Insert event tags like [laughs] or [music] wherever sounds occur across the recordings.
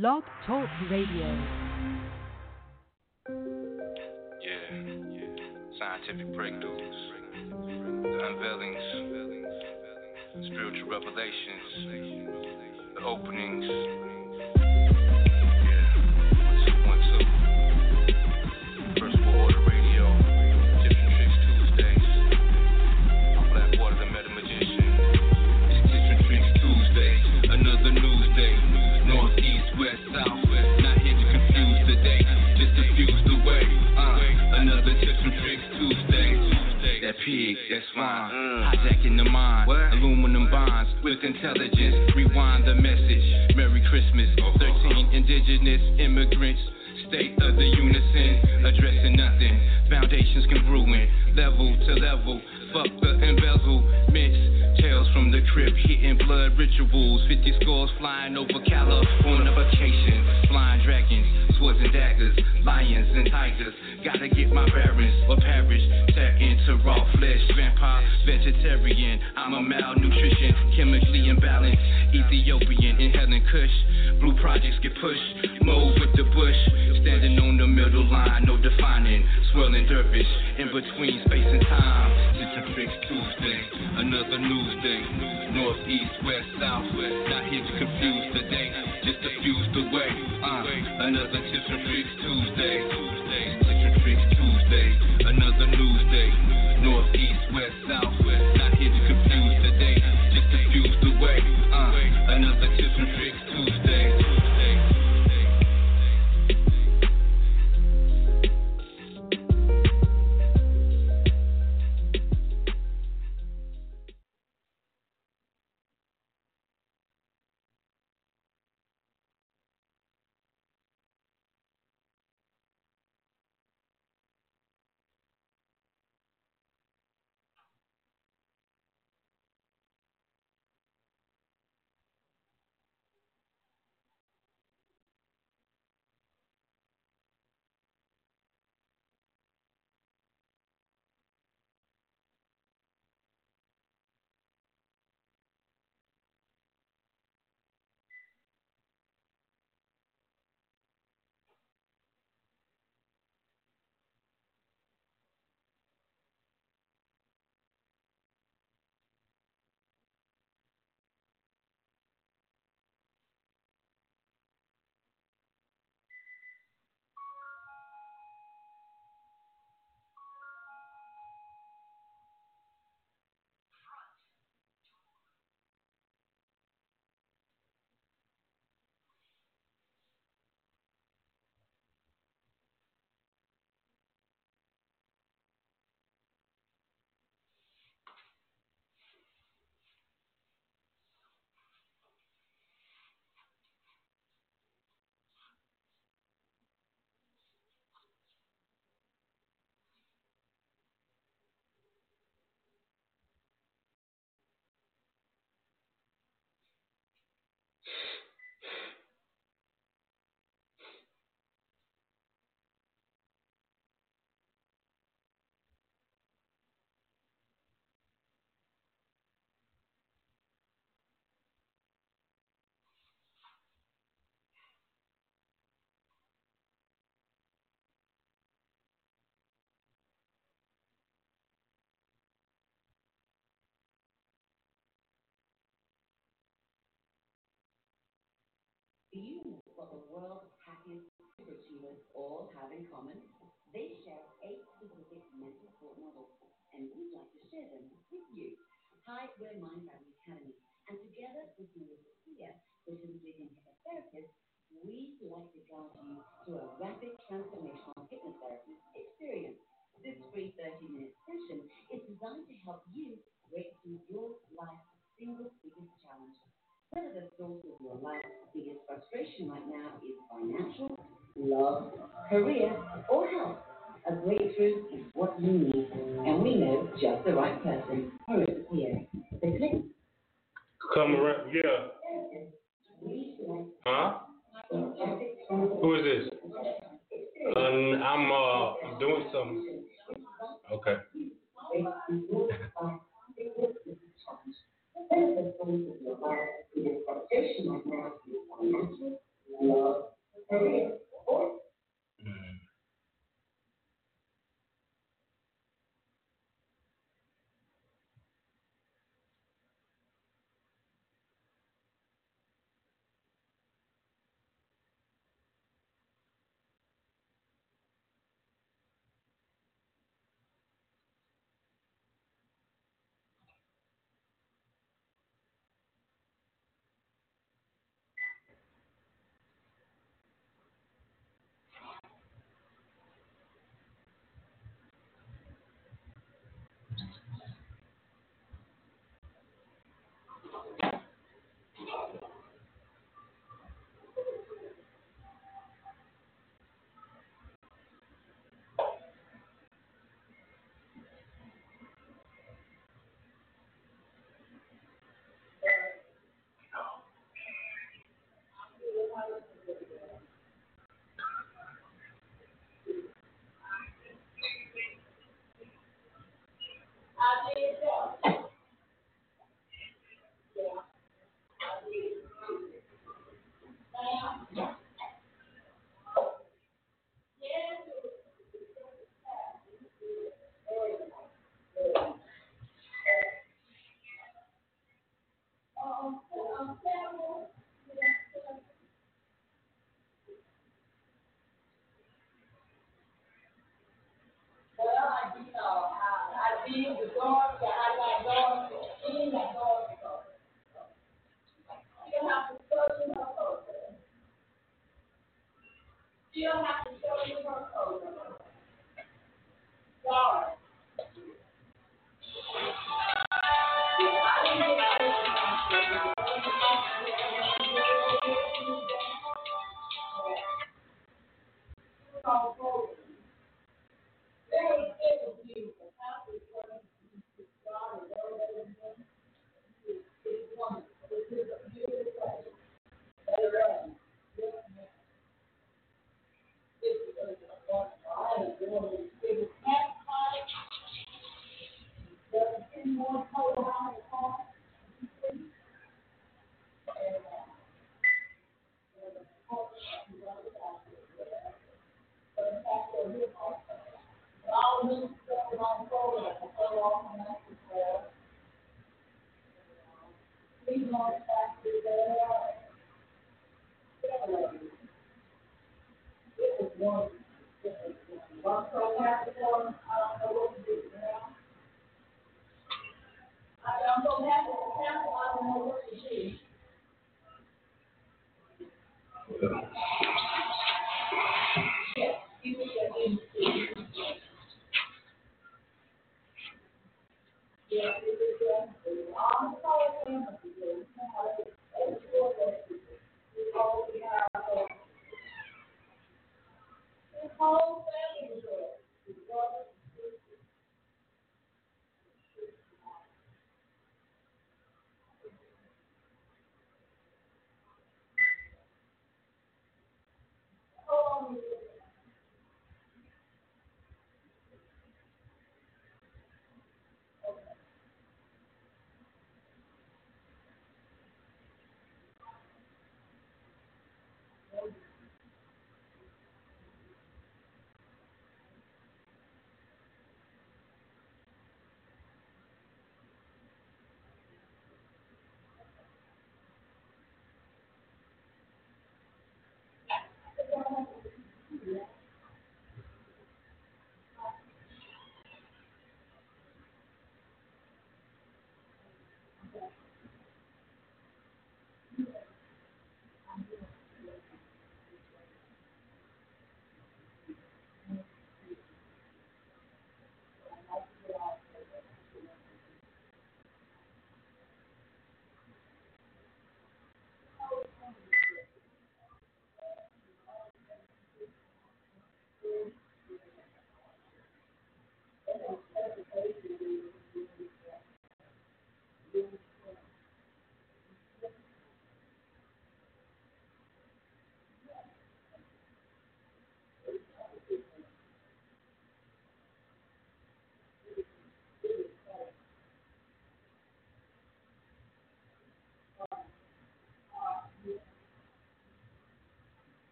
Blog Talk Radio. Yeah, yeah. Scientific breakthroughs, unveilings, spiritual revelations, the openings. Pig, that's fine. Mm. Hijacking the mind. Aluminum bonds with intelligence. Rewind the message. Merry Christmas. Uh-huh. 13 indigenous immigrants. State of the unison. Addressing nothing. Foundations congruent. Level to level. Fuck the embezzlements. Tales from the crypt. Hitting blood rituals. 50 scores flying over California vacation. Flying dragons. Swords and daggers. Lions and tigers. Gotta get my bearings or perish. Tap into raw flesh. Vampire. Vegetarian. I'm a malnutrition. Chemically imbalanced. Ethiopian. Inhaling kush. Blue projects get pushed. Move with the bush. Standing on the middle line. No defining. Swirling dervish. In between space and time. Just a fix Tuesday. Another news day. North, east, west, south. Not here to confuse the day. Just diffuse the way. Uh, another tips and tricks Tuesday. Tuesday. Tips and tricks Tuesday. Another news day. North, east, west, south. World's happiest superachievers all have in common? They share eight specific mental sport models, and we'd like to share them with you. Hi, we're Mindvalley Academy, and together with Marisa Peer, specifically in hypnotherapist, we'd like to guide you through a rapid transformational hypnotherapy experience. This free 30-minute session is designed to help you break through your life's single biggest challenge. Whether the source of your life's biggest frustration right now is financial, love, career, or health, a breakthrough is what you need, and we know just the right person. who is here. the. Come around. Yeah. Huh? Who is this? Um, I'm uh doing something. Okay. [laughs] Jesus.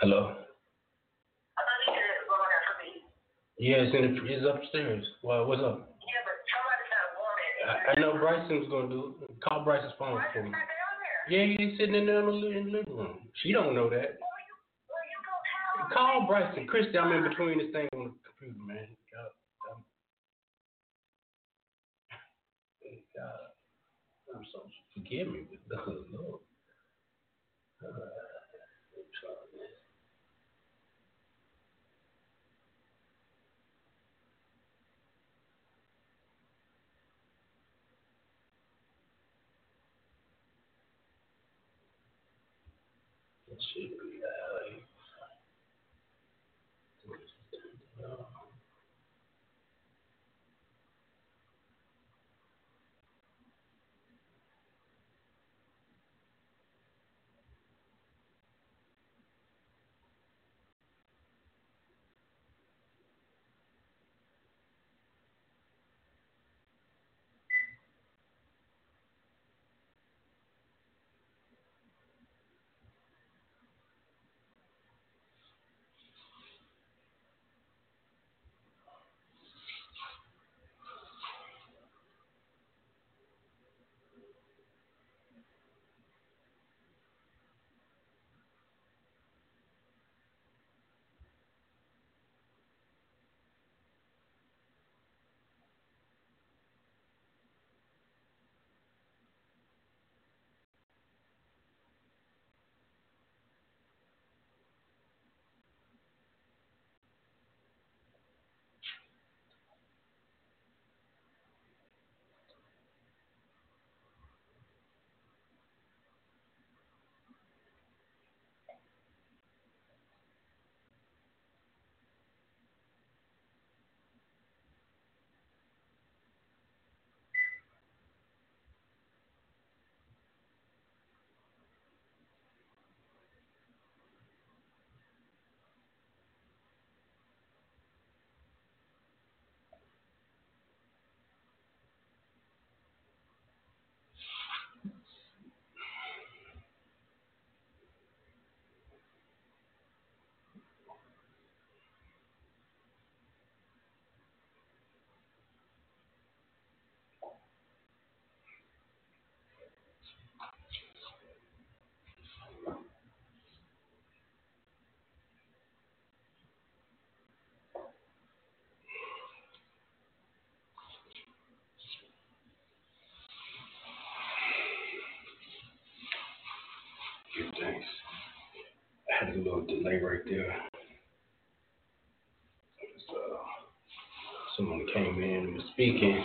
Hello. Yeah, it's in the, it's upstairs. Well, what's up? Yeah, but somebody's not warning. I, I know Bryson's gonna do it. Call Bryson's phone for me. Yeah, he's sitting in there in the li- in the living room. She don't know that. Call Bryson. Christy, I'm in between this thing on the computer, man. God, I'm, God, I'm so forgive me, but the [laughs] Lord. Little delay right there. So, someone came in and was speaking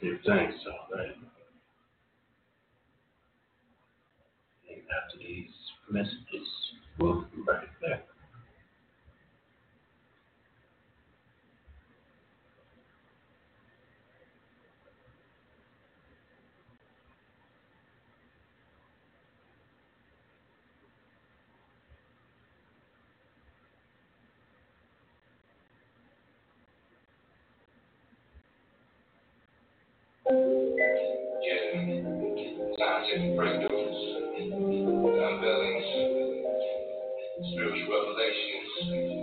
You'd think so. scientific breakthroughs, unveilings, spiritual revelations.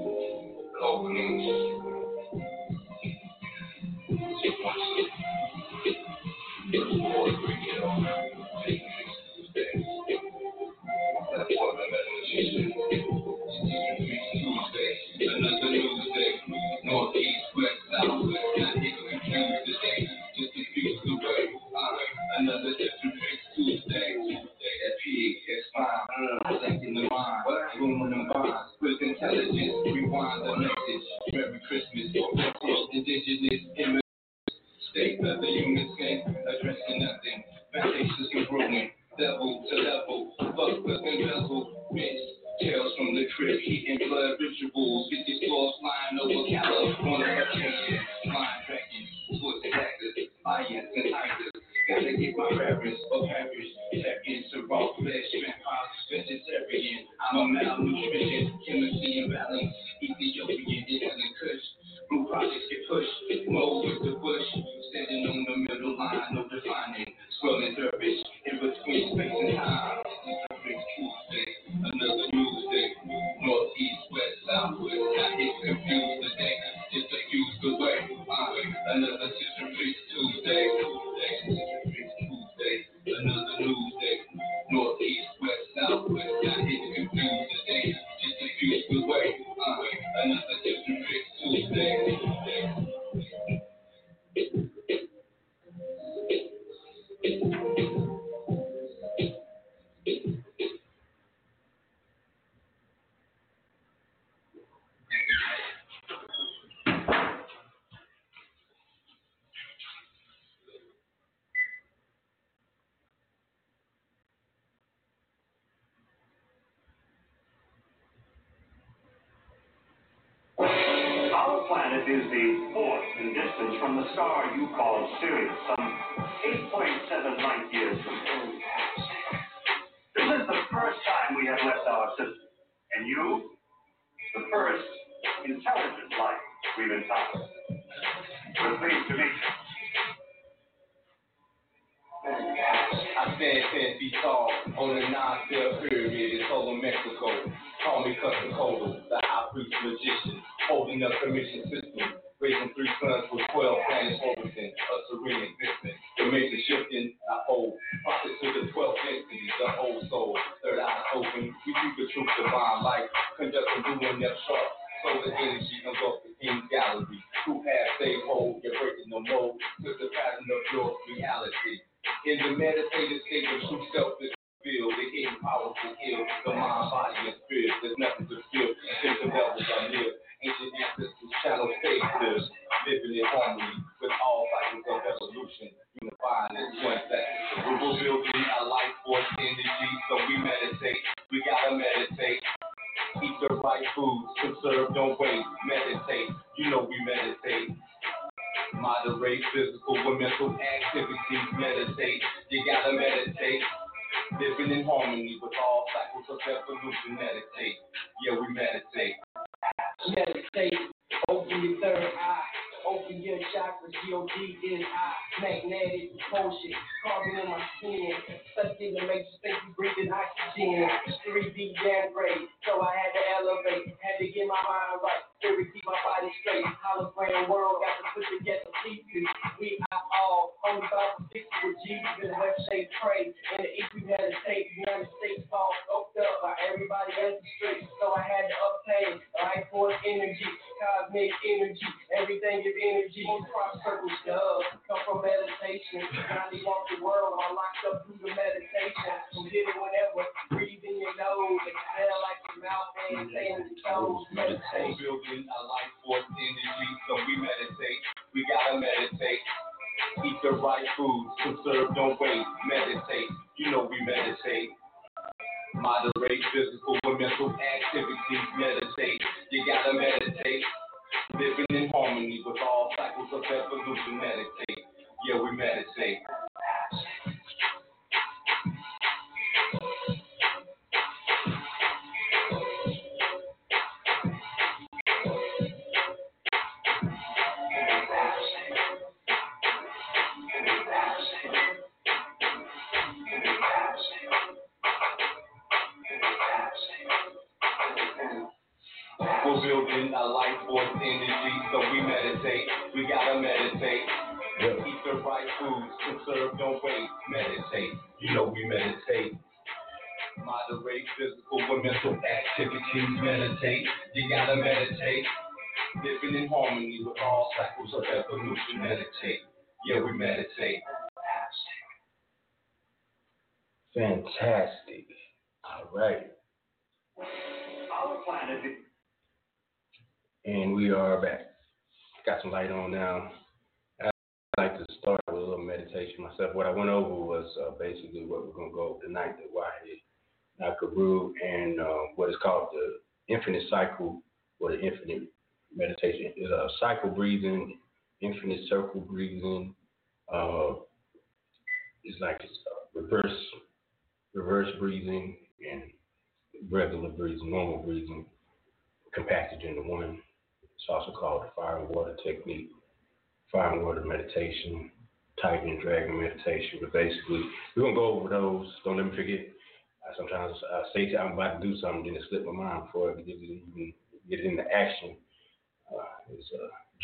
raising three sons with 12 planning Overton, uh, a serene existence. The major shifting, I hold. Pocket to the twelfth destinies, the whole soul. Third eye open, we keep the truth divine life. Conducting new and sharp. Solar energy comes off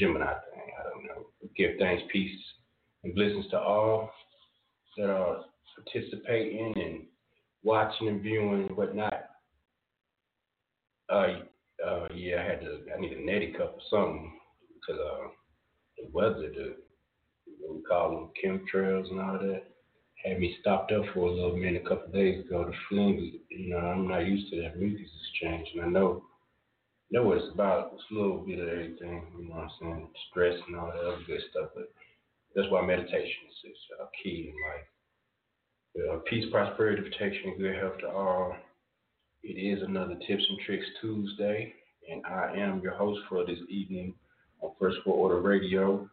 Gemini thing. I don't know. Give thanks, peace, and blessings to all that are participating and watching and viewing and whatnot. Uh, uh, yeah, I had to. I need a neti cup or something because uh, the weather, the what we call them chemtrails and all that, had me stopped up for a little minute a couple of days ago. The flu, you know, I'm not used to that mucus exchange, and I know know it's about. It's a little bit of everything, you know what I'm saying? Stress and all that other good stuff, but that's why meditation is, uh, key in life. Uh, peace, prosperity, protection, good health to all. It is another Tips and Tricks Tuesday, and I am your host for this evening on First World Order Radio,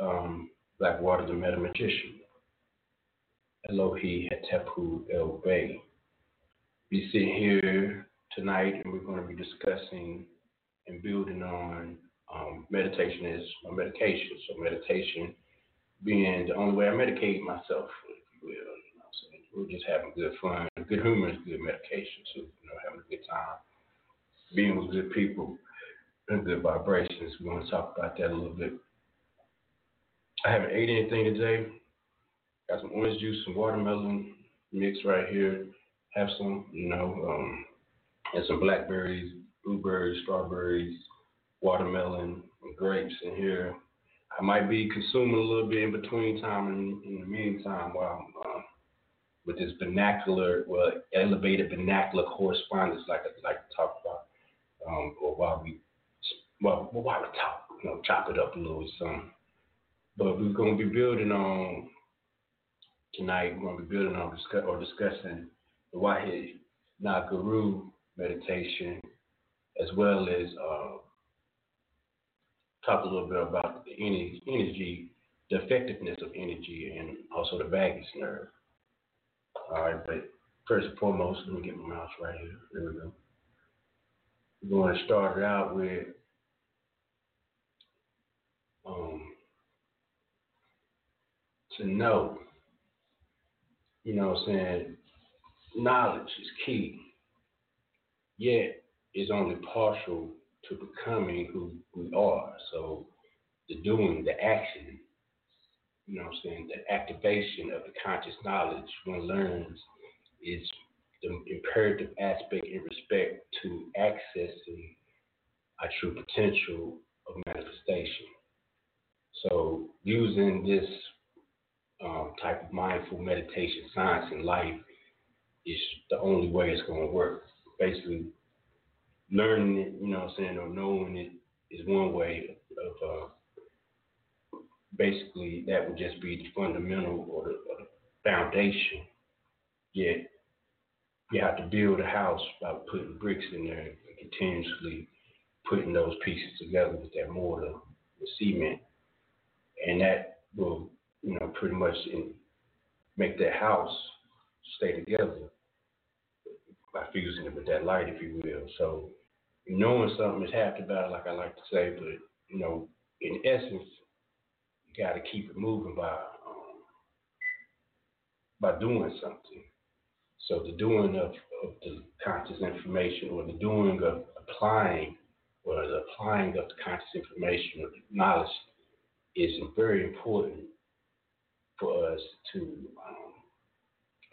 um, Blak Water the Meta-Maji-Shen. Elohi Hatepu El Bay. We sit here tonight and we're going to be discussing and building on um, meditation is my medication. So meditation being the only way I medicate myself, if you will. You know? We're just having good fun. Good humor is good medication too. You know, having a good time, being with good people, and good vibrations. We want to talk about that a little bit. I haven't ate anything today. Got some orange juice, some watermelon mix right here. Have some, you know, um, and some blackberries, blueberries, strawberries, watermelon, and grapes in here. I might be consuming a little bit in between time and in the meantime while I'm uh, with this vernacular, well, elevated vernacular correspondence, like I like to talk about, um, or while we, well, while we talk, you know, chop it up a little some. But we're going to be building on tonight. We're going to be building on discuss, or discussing the Wahid Nagaru meditation, as well as uh, talk a little bit about the energy, the effectiveness of energy, and also the vagus nerve. All right, but first and foremost, let me get my mouse right here. There we go. We're going to start it out with um, to know. You know what I'm saying? Knowledge is key, yet is only partial to becoming who we are. So the doing, the action, you know what I'm saying, the activation of the conscious knowledge one learns is the imperative aspect in respect to accessing our true potential of manifestation. So using this um, type of mindful meditation science in life is the only way it's going to work. Basically, learning it, you know what I'm saying, or knowing it is one way of uh, basically that would just be the fundamental or the, or the foundation. Yet you have to build a house by putting bricks in there and continuously putting those pieces together with that mortar, the cement, and that will, you know, pretty much in, make that house stay together by fusing it with that light, if you will. So knowing something is half the battle, like I like to say, but you know, in essence, you got to keep it moving by um, by doing something. So the doing of, of the conscious information, or the doing of applying, or the applying of the conscious information or knowledge, is very important for us to um,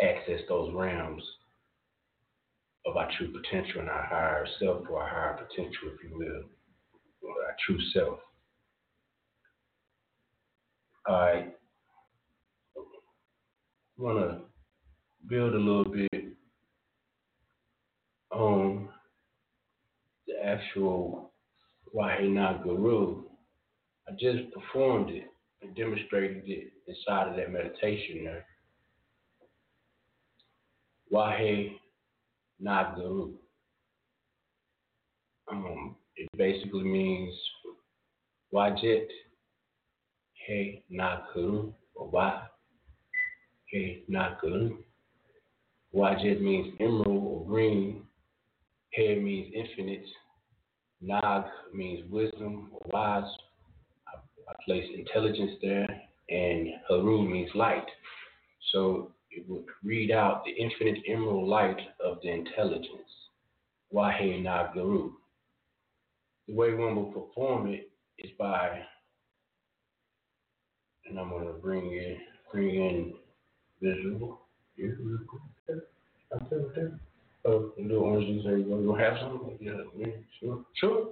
access those realms of our true potential and our higher self, or our higher potential, if you will, or our true self. I want to build a little bit on the actual Wahina Guru. I just performed it and demonstrated it inside of that meditation there. Wahe Naguru. Um, it basically means Wajet He Naguru or Wa He Naguru. Wajet means emerald or green. He means infinite. Nag means wisdom or wise. I, I place intelligence there. And Haru means light. So it would read out the infinite emerald light of the intelligence. Wahe Nagaru. The way one will perform it is by, and I'm going to bring in, bring in visual. Oh, the little orange juice, are you going to have some? Yeah, sure. Sure.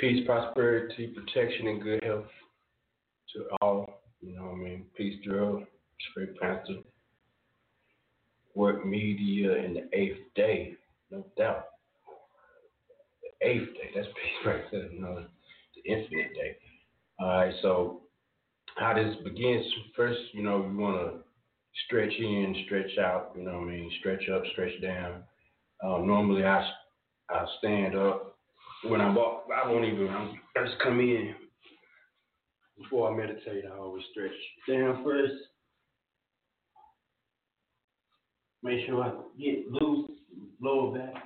Peace, prosperity, protection, and good health to all. You know what I mean? Peace, drill, straight panther, work media, and the eighth day, no doubt. The eighth day, that's [laughs] peace right there, you know, the infinite day. All right, so how this begins, first, you know, you want to stretch in, stretch out, you know what I mean? Stretch up, stretch down. Um, normally I, I stand up. When I walk, I won't even, I just come in. Before I meditate, I always stretch down first. Make sure I get loose, lower back.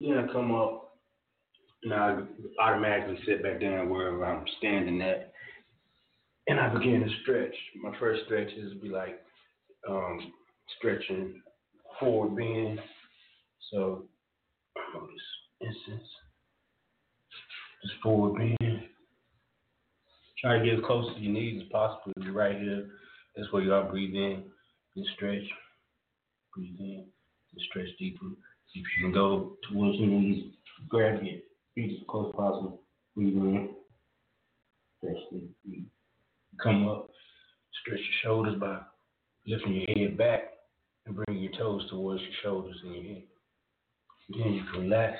Then I come up, and I automatically sit back down wherever I'm standing at, and I begin to stretch. My first stretch is be like um, stretching forward bend. So oh, this instance, just forward bend. Try to get as close to your knees as possible. You're right here. That's where are. Breathe in and stretch. Breathe in and stretch deeper. If you can go towards your knees, grab your feet as close as possible. Breathe in. Stretch deep. Come up. Stretch your shoulders by lifting your head back and bring your toes towards your shoulders and your head. Then you can relax.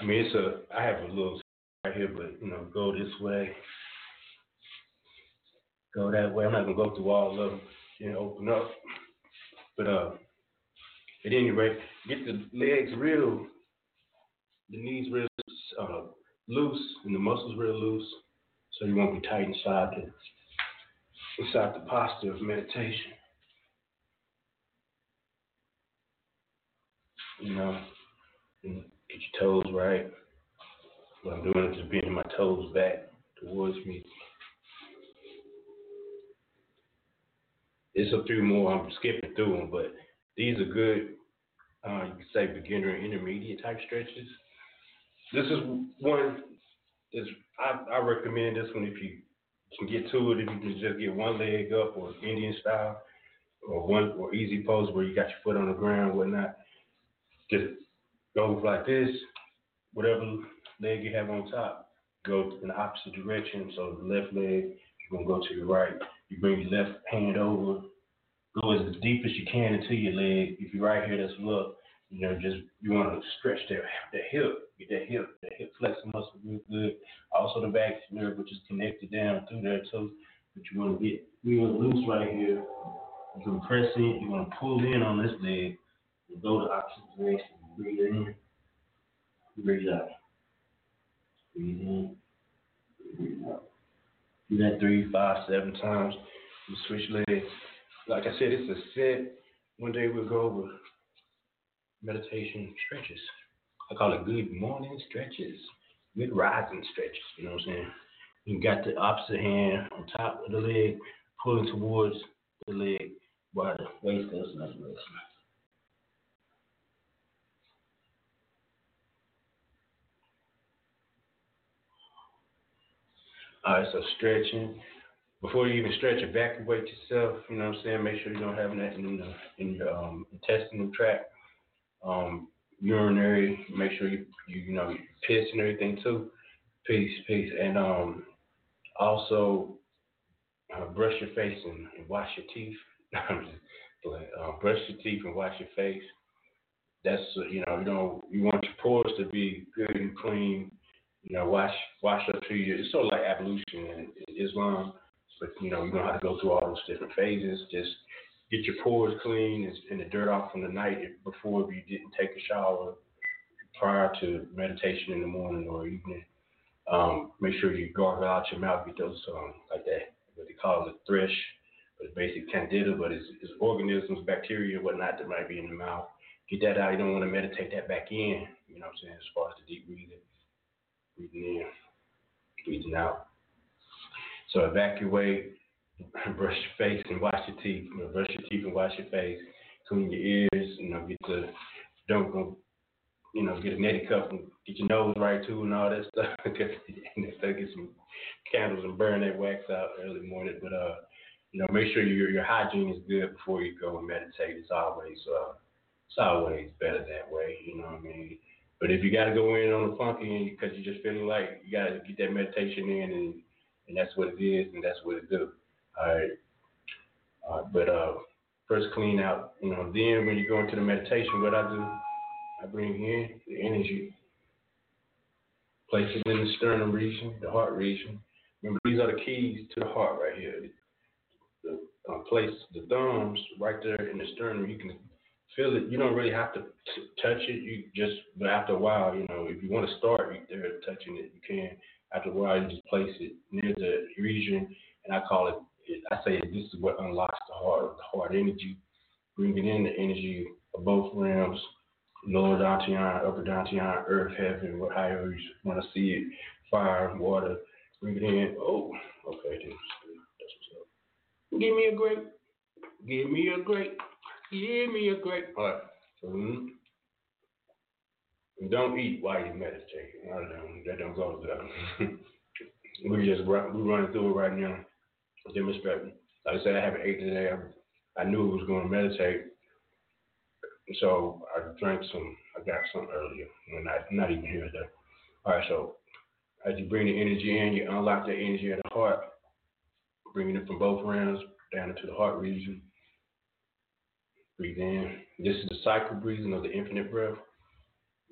I mean, it's a. I have a little [laughs] right here, but you know, go this way, go that way. I'm not gonna go through all of them. You know, open up. But uh, at any rate, get the legs real, the knees real uh, loose, and the muscles real loose, so you won't be tight inside the inside the posture of meditation. You know, get your toes right. What I'm doing is just bending my toes back towards me. There's a few more. I'm skipping through them, but these are good. Uh, you could say beginner and intermediate type stretches. This is one. Is I, I recommend this one if you can get to it. If you can just get one leg up or Indian style, or one or easy pose where you got your foot on the ground, whatnot. Just go like this. Whatever leg you have on top, go in the opposite direction. So the left leg, you're gonna go to your right. You bring your left hand over, go as deep as you can into your leg. If you're right here, that's look. You know, just you want to stretch the the hip, get that hip, the hip flexor muscle real good. Also the vagus nerve, which is connected down through there too. But you want to get real loose right here. You can press in. You want to pull in on this leg. You go the direction. Breathe in. Breathe out. Breathe in. Breathe out. Do that three, five, seven times. You switch legs. Like I said, it's a set. One day we'll go over meditation stretches. I call it good morning stretches, good rising stretches. You know what I'm saying? You got the opposite hand on top of the leg, pulling towards the leg while the waist goes that direction. All right, so stretching. Before you even stretch, evacuate yourself. You know what I'm saying? Make sure you don't have that in, the, in your um, intestinal tract. Um, urinary. Make sure you you, you know piss and everything too. Peace, peace, and um, also uh, brush your face and, and wash your teeth. [laughs] Just. Uh, brush your teeth and wash your face. That's you know you know you want your pores to be good and clean. You know wash wash up to you. It's sort of like ablution in, Islam, but you know you know how to go through all those different phases. Just get your pores clean and, and the dirt off from the night before if you didn't take a shower prior to meditation in the morning or evening. Um, make sure you gargle out your mouth, get those um, like that, what they call it, thrush, but it's basically candida, but it's, it's organisms, bacteria, whatnot that might be in the mouth. Get that out. You don't want to meditate that back in. You know what I'm saying? As far as the deep breathing, breathing in, breathing out. So evacuate, [laughs] brush your face and wash your teeth. You know, brush your teeth and wash your face. Clean your ears. You know, get the don't go. You know, get a neti cup and get your nose right too and all that stuff. [laughs] and [laughs] stuff, get some candles and burn that wax out early morning. But uh, you know, make sure your your hygiene is good before you go and meditate. It's always uh, it's always better that way. You know what I mean? But if you got to go in on the funky because you're just feeling like you got to get that meditation in and and that's what it is and that's what it do. All right. Uh, but uh, first clean out, you know. Then when you go into the meditation, what I do, I bring in the energy, place it in the sternum region, the heart region. Remember, these are the keys to the heart right here. The, uh, place the thumbs right there in the sternum. You can feel it. You don't really have to touch it. You just, but after a while, you know, if you want to start right there touching it, you can. After a while, you just place it near the region, and I call it I say this is what unlocks the heart, the heart energy, bringing in the energy of both realms, lower dantian, upper dantian, earth, heaven, however you want to see it, fire, water, bring it in. Oh, okay, that's what's up. Give me a grape. Give me a grape. Give me a great All right. So, mm, don't eat while you meditate. I don't, that don't go [laughs] together. we just run, we running through it right now demonstrating. Like I said, I haven't ate today. I, knew I was going to meditate, so I drank some. I got some earlier. I'm not not even here though. All right, so as you bring the energy in, you unlock the energy of the heart, bringing it from both realms down into the heart region. Breathe in. This is the cycle breathing of the infinite breath.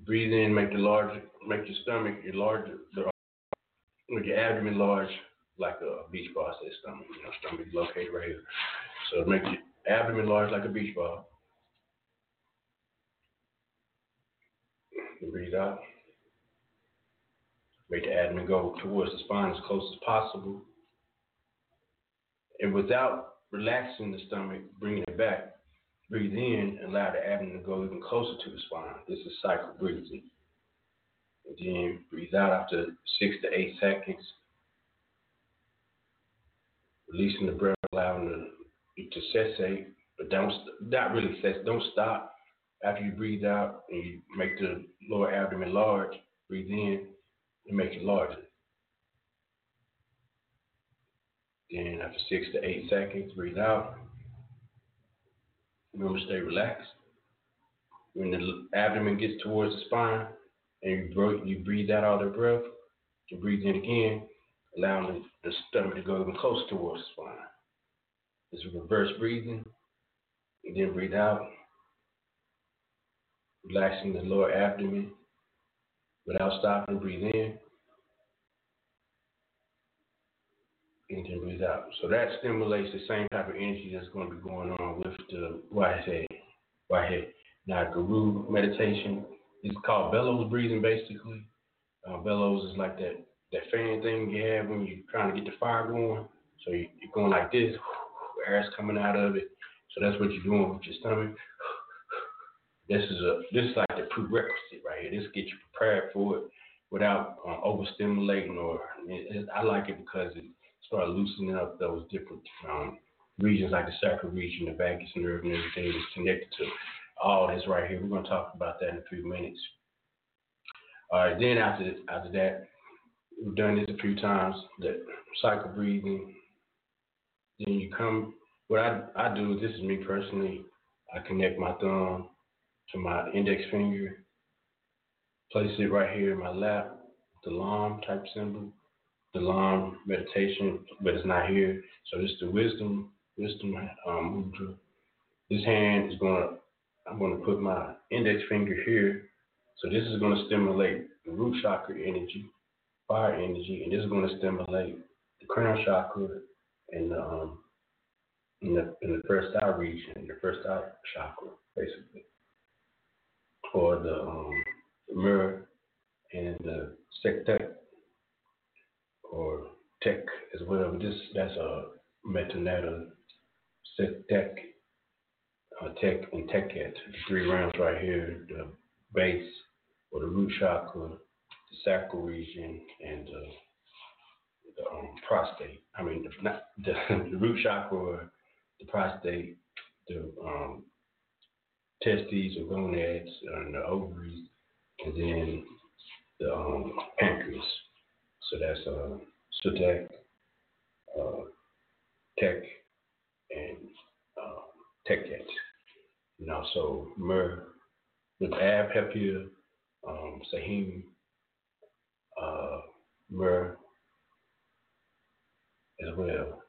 Breathe in, make the large, make your stomach your larger, the, make your abdomen large, like a beach ball says stomach. You know, stomach located right here. So make your abdomen large like a beach ball. breathe out. Make the abdomen go towards the spine as close as possible. And without relaxing the stomach, bringing it back, breathe in and allow the abdomen to go even closer to the spine. This is cycle breathing. And then breathe out after six to eight seconds releasing the breath, allowing it to cessate, but don't not really cess. Don't stop after you breathe out and you make the lower abdomen large. Breathe in and make it larger. Then after six to eight seconds, breathe out. Remember, stay relaxed. When the abdomen gets towards the spine and you, you breathe out all the breath, you breathe in again allowing the, stomach to go even closer towards the spine. Is reverse breathing. And then breathe out, relaxing the lower abdomen without stopping. Breathe in. And then out. So that stimulates the same type of energy that's going to be going on with the right head. Now, Guru meditation is called bellows breathing, basically. Uh, bellows is like that, that fan thing you have when you're trying to get the fire going. So you, you're going like this, air's coming out of it. So that's what you're doing with your stomach. This is a this is like the prerequisite right here. This gets you prepared for it without um, overstimulating or it, it, I like it because it starts loosening up those different um, regions like the sacral region, the vagus nerve, and everything is connected to all this right here. We're gonna talk about that in a few minutes. All right, then after after that, we've done this a few times. The cycle breathing. Then you come. What I I do. This is me personally. I connect my thumb to my index finger. Place it right here in my lap. The Lam type symbol. The Lam meditation, but it's not here. So this is the wisdom wisdom um, mudra. This hand is gonna. I'm gonna put my index finger here. So this is gonna stimulate the root chakra energy, fire energy, and this is gonna stimulate the crown chakra and the um, in the in the first eye region, the first eye chakra, basically, or the um, mirror and the sectet or tech as well. This that's a metanata sectet, uh, tech and the three rounds right here, the base or the root chakra, the sacral region, and uh, the um, prostate. I mean, the, not the, [laughs] the root chakra, the prostate, the um, testes or gonads, and the ovaries, and then the um, pancreas. So that's uh, Sutek, uh, Tech, and uh, Techet. And also Myrrh, with Ab, Hepia, um, Sahim, uh, Myrrh, as well.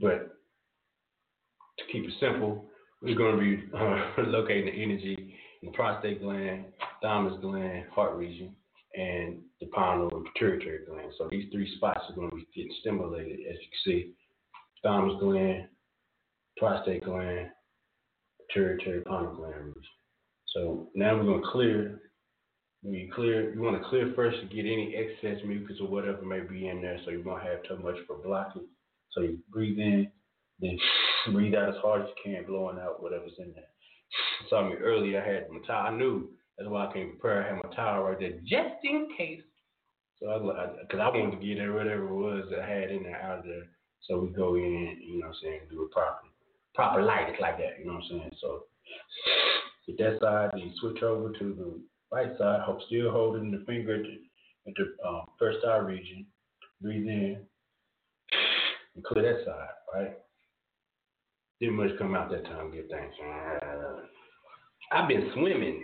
But to keep it simple, we're going to be uh, [laughs] locating the energy in the prostate gland, thymus gland, heart region, and the pineal and pituitary gland. So these three spots are going to be getting stimulated, as you can see. Thymus gland, prostate gland, pituitary pineal gland. So now we're going to clear. When you clear, you want to clear first to get any excess mucus or whatever may be in there, so you won't have too much for blocking. So you breathe in, then [sniffs] breathe out as hard as you can, blowing out whatever's in there. Saw me earlier. I had my towel. I knew that's why I came prepared. I had my towel right there just in case. So I, because I, wanted to get there whatever it was that I had in there out of there. So we go in, you know what I'm saying, do it properly. Proper light, it's like that, you know what I'm saying? So get that side, then switch over to the right side, hope still holding the finger at the, at the um, first eye region. Breathe in and clear that side, right? Didn't much come out that time, good things. I've been swimming,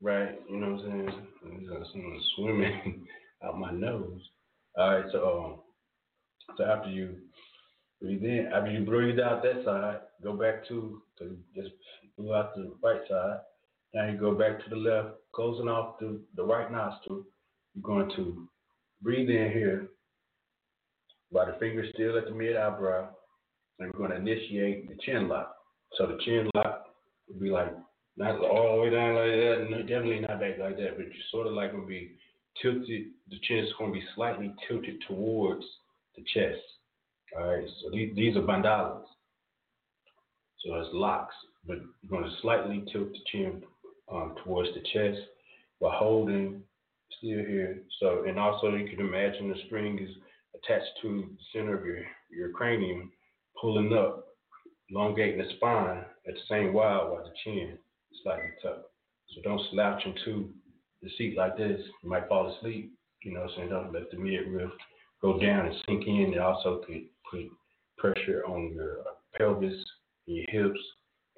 right? You know what I'm saying? Someone swimming [laughs] out my nose. All right, so um, so after you breathe in, after you breathe out that side, go back to, to just blew out the right side. Now you go back to the left, closing off the, the right nostril. You're going to breathe in here by the finger's still at the mid eyebrow, and we're going to initiate the chin lock. So the chin lock would be like not all the way down like that, no, definitely not back like that, but you're sort of like to be tilted. The chin is to be slightly tilted towards the chest. All right, so these, these are bandalas. So it's locks, but you're to slightly tilt the chin um, towards the chest while holding still here. So, and also you can imagine the string is attached to the center of your, your cranium, pulling up, elongating the spine at the same while while the chin slightly tucked. So don't slouch into the seat like this. You might fall asleep. You know saying? Don't let the midriff go down and sink in. It also could put pressure on your pelvis and your hips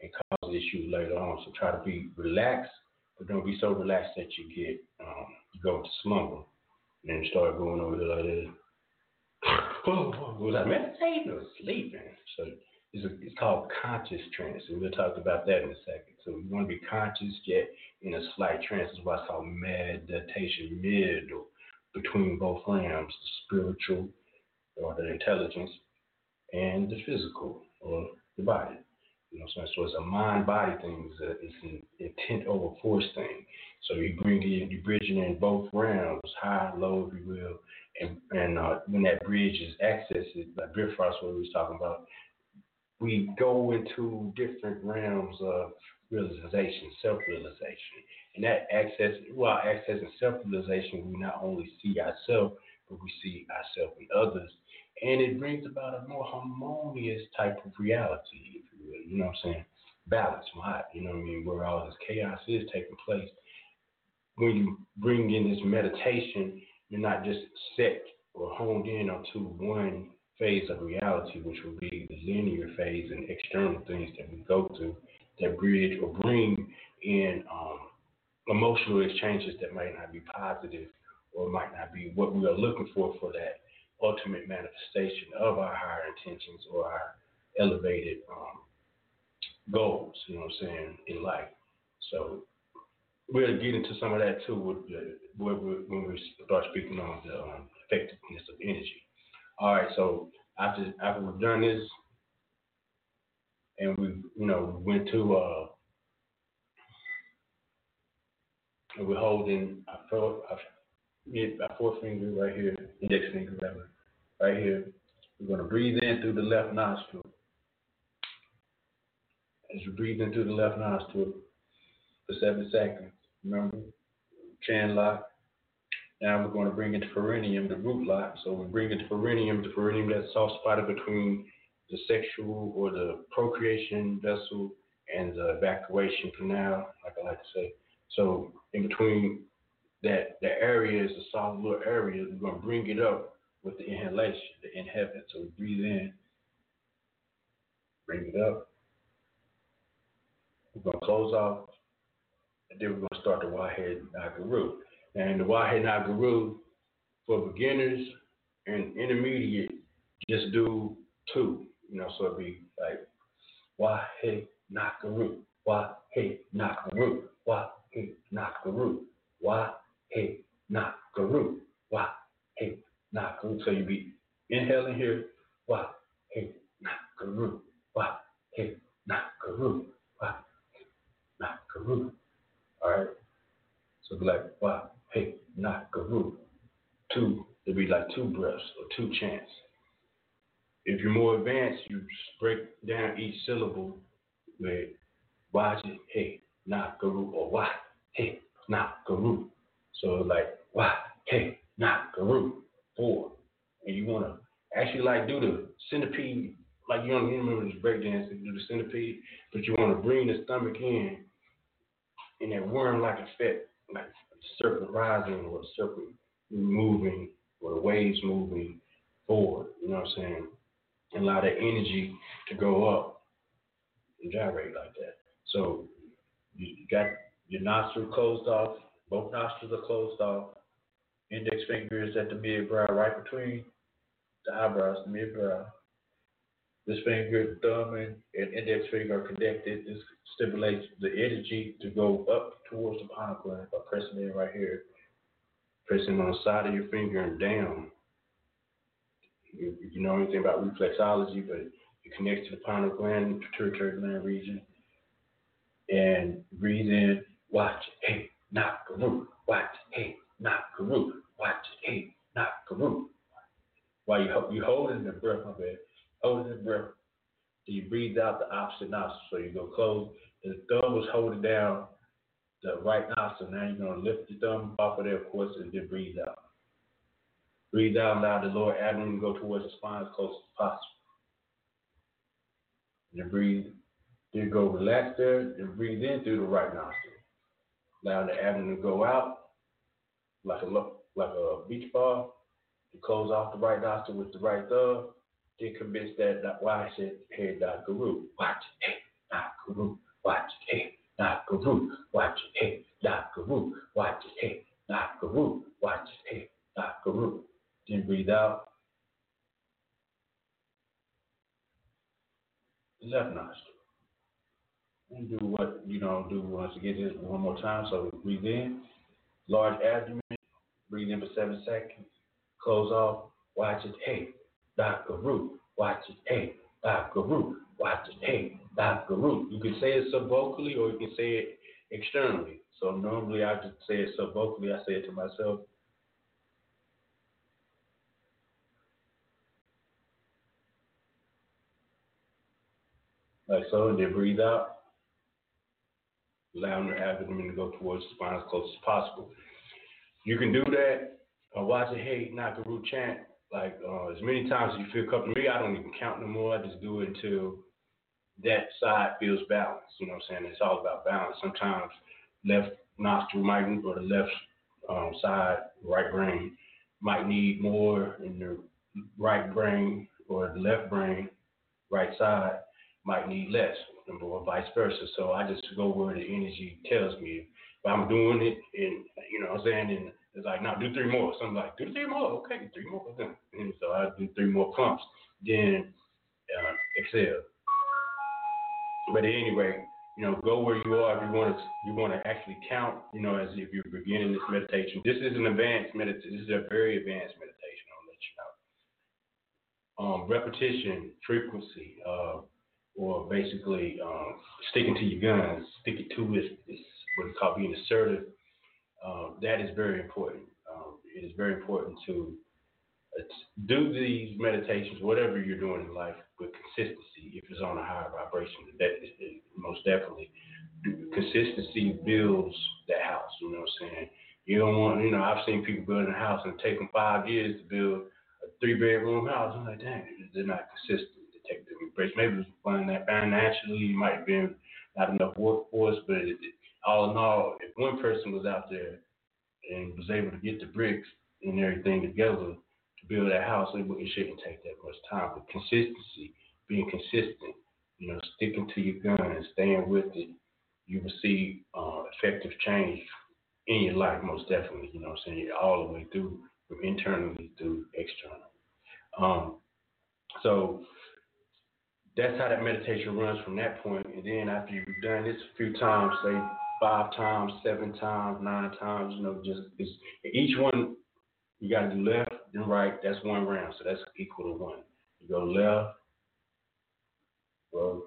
and cause issues later on. So try to be relaxed, but don't be so relaxed that you get um, you go into slumber and start going over there like this. [coughs] was I meditating or sleeping? So it's, a, it's called conscious trance, and we'll talk about that in a second. So you want to be conscious yet in a slight trance. Is what's called meditation, middle between both realms, the spiritual or the intelligence and the physical or the body. You know saying? So it's a mind body thing, it's, a, it's an intent over force thing. So you bring in, you're bridging in both realms, high, low, if you will. And, and uh, when that bridge is accessed, like Bifrost, what we was talking about, we go into different realms of realization, self-realization. And that access, while accessing self-realization, we not only see ourselves, but we see ourselves in others. And it brings about a more harmonious type of reality, if you will. You know what I'm saying? Balance, right? You know what I mean? Where all this chaos is taking place. When you bring in this meditation, you're not just set or honed in onto one phase of reality, which will be the linear phase and external things that we go through that bridge or bring in um, emotional exchanges that might not be positive or might not be what we are looking for for that ultimate manifestation of our higher intentions or our elevated um, goals, you know what I'm saying, in life. So we'll get into some of that too with, when we start speaking on the um, effectiveness of energy. All right, so after after we've done this, and we you know went to uh, we're holding our fourth, our, our fourth finger right here, index finger rather, right here. We're gonna breathe in through the left nostril. As you breathe in through the left nostril for seven seconds, remember, chin lock, now we're going to bring into perineum the root lock. So we bring into perineum, the perineum that's soft spotted between the sexual or the procreation vessel and the evacuation canal, like I like to say. So in between that the area is a soft little area. We're going to bring it up with the inhalation, the inhale. So we breathe in, bring it up. We're going to close off, and then we're going to start the Wahed Nagaru. And the Wahed Nagaru for beginners and intermediate, just do two. You know, so it'd be like Wahed Nagaru, Wahed Nagaru, Wahed Nagaru, Wahed Nagaru, Wahed Nagaru. So you'd be inhaling here, Wahed Nagaru, Wahed Nagaru, Wahed Nagaru. All right. So be like, wow, hey, not guru. Two, it'd be like two breaths or two chants. If you're more advanced, you break down each syllable with why, hey, not guru, or why, hey, not guru. So like, why, hey, not guru, four. And you want to actually like do the centipede, like you don't remember this breakdance, do the centipede, but you want to bring the stomach in in that worm-like effect like serpent rising or serpent moving or the waves moving forward. You know what I'm saying? And allow that energy to go up and gyrate like that. So you got your nostril closed off, both nostrils are closed off. Index finger is at the mid brow, right between the eyebrows, the mid brow. This finger, thumb, and, and index finger are connected. This stimulates the energy to go up towards the pineal gland by pressing in right here. Pressing on the side of your finger and down. If you know anything about reflexology, but it connects to the pineal gland, pituitary gland region. And breathe in, watch, hey, knock, guru, watch, hey, knock, guru, watch, hey, knock, guru. While you, you holding the breath, my bad holding the breath. So you breathe out the opposite nostril. So you go close. The thumb was holding down the right nostril. Now you're going to lift the thumb off of there, of course, and then breathe out. Breathe out, allow the lower abdomen to go towards the spine as close as possible. Then breathe. Then go relax there. Then breathe in through the right nostril. Allow the abdomen to go out like a like a beach ball. You close off the right nostril with the right thumb they convinced that, that why I said, hey, not guru, watch, hey, not guru, watch, hey, not guru, watch, hey, not guru, watch, hey, not guru, watch, hey, not guru. Then breathe out. left nostril. And do what you know, do once again this one more time. So breathe in, large abdomen, breathe in for seven seconds, close off, watch it, hey, Root, watch it, hey. Root. You can say it subvocally or you can say it externally. So normally I just say it subvocally, I say it to myself. Like so, and then breathe out. Allowing the abdomen to go towards the spine as close as possible. You can do that or watch a hey Nakaru chant like uh, as many times as you feel comfortable. Me, I don't even count no more. I just do it until that side feels balanced. You know what I'm saying? It's all about balance. Sometimes left nostril might or the left um, side, right brain might need more, and the right brain or the left brain, right side might need less, or vice versa. So I just go where the energy tells me. If I'm doing it, and you know what I'm saying, and it's like, now do three more. So I'm like, do three more. Okay, three more. And so I do three more pumps. Then uh, exhale. But anyway, you know, go where you are if you want to. You want to actually count. You know, as if you're beginning this meditation. This is an advanced meditation. This is a very advanced meditation. I'll let you know. Um, repetition, frequency, uh, or basically um, sticking to your guns, sticking to it is what it's called being assertive. Um, that is very important. Um, it is very important to uh, do these meditations, whatever you're doing in life, with consistency. If it's on a higher vibration, that is, most definitely. Consistency builds that house. You know what I'm saying? You don't want, you know, I've seen people building a house and take them five years to build a three bedroom house. I'm like, dang, they're not consistent take the. Maybe it was that financially, you might have been not enough workforce, but it, it, all in all, if one person was out there and was able to get the bricks and everything together to build that house, it, it shouldn't take that much time. But consistency, being consistent, you know, sticking to your gun and staying with it, you will see uh, effective change in your life, most definitely. You know what I'm saying? All the way through, from internally through external. Um, so that's how that meditation runs from that point. And then after you've done this a few times, say five times, seven times, nine times, you know, just each one you got to do left and right. That's one round, so that's equal to one. You go left, well,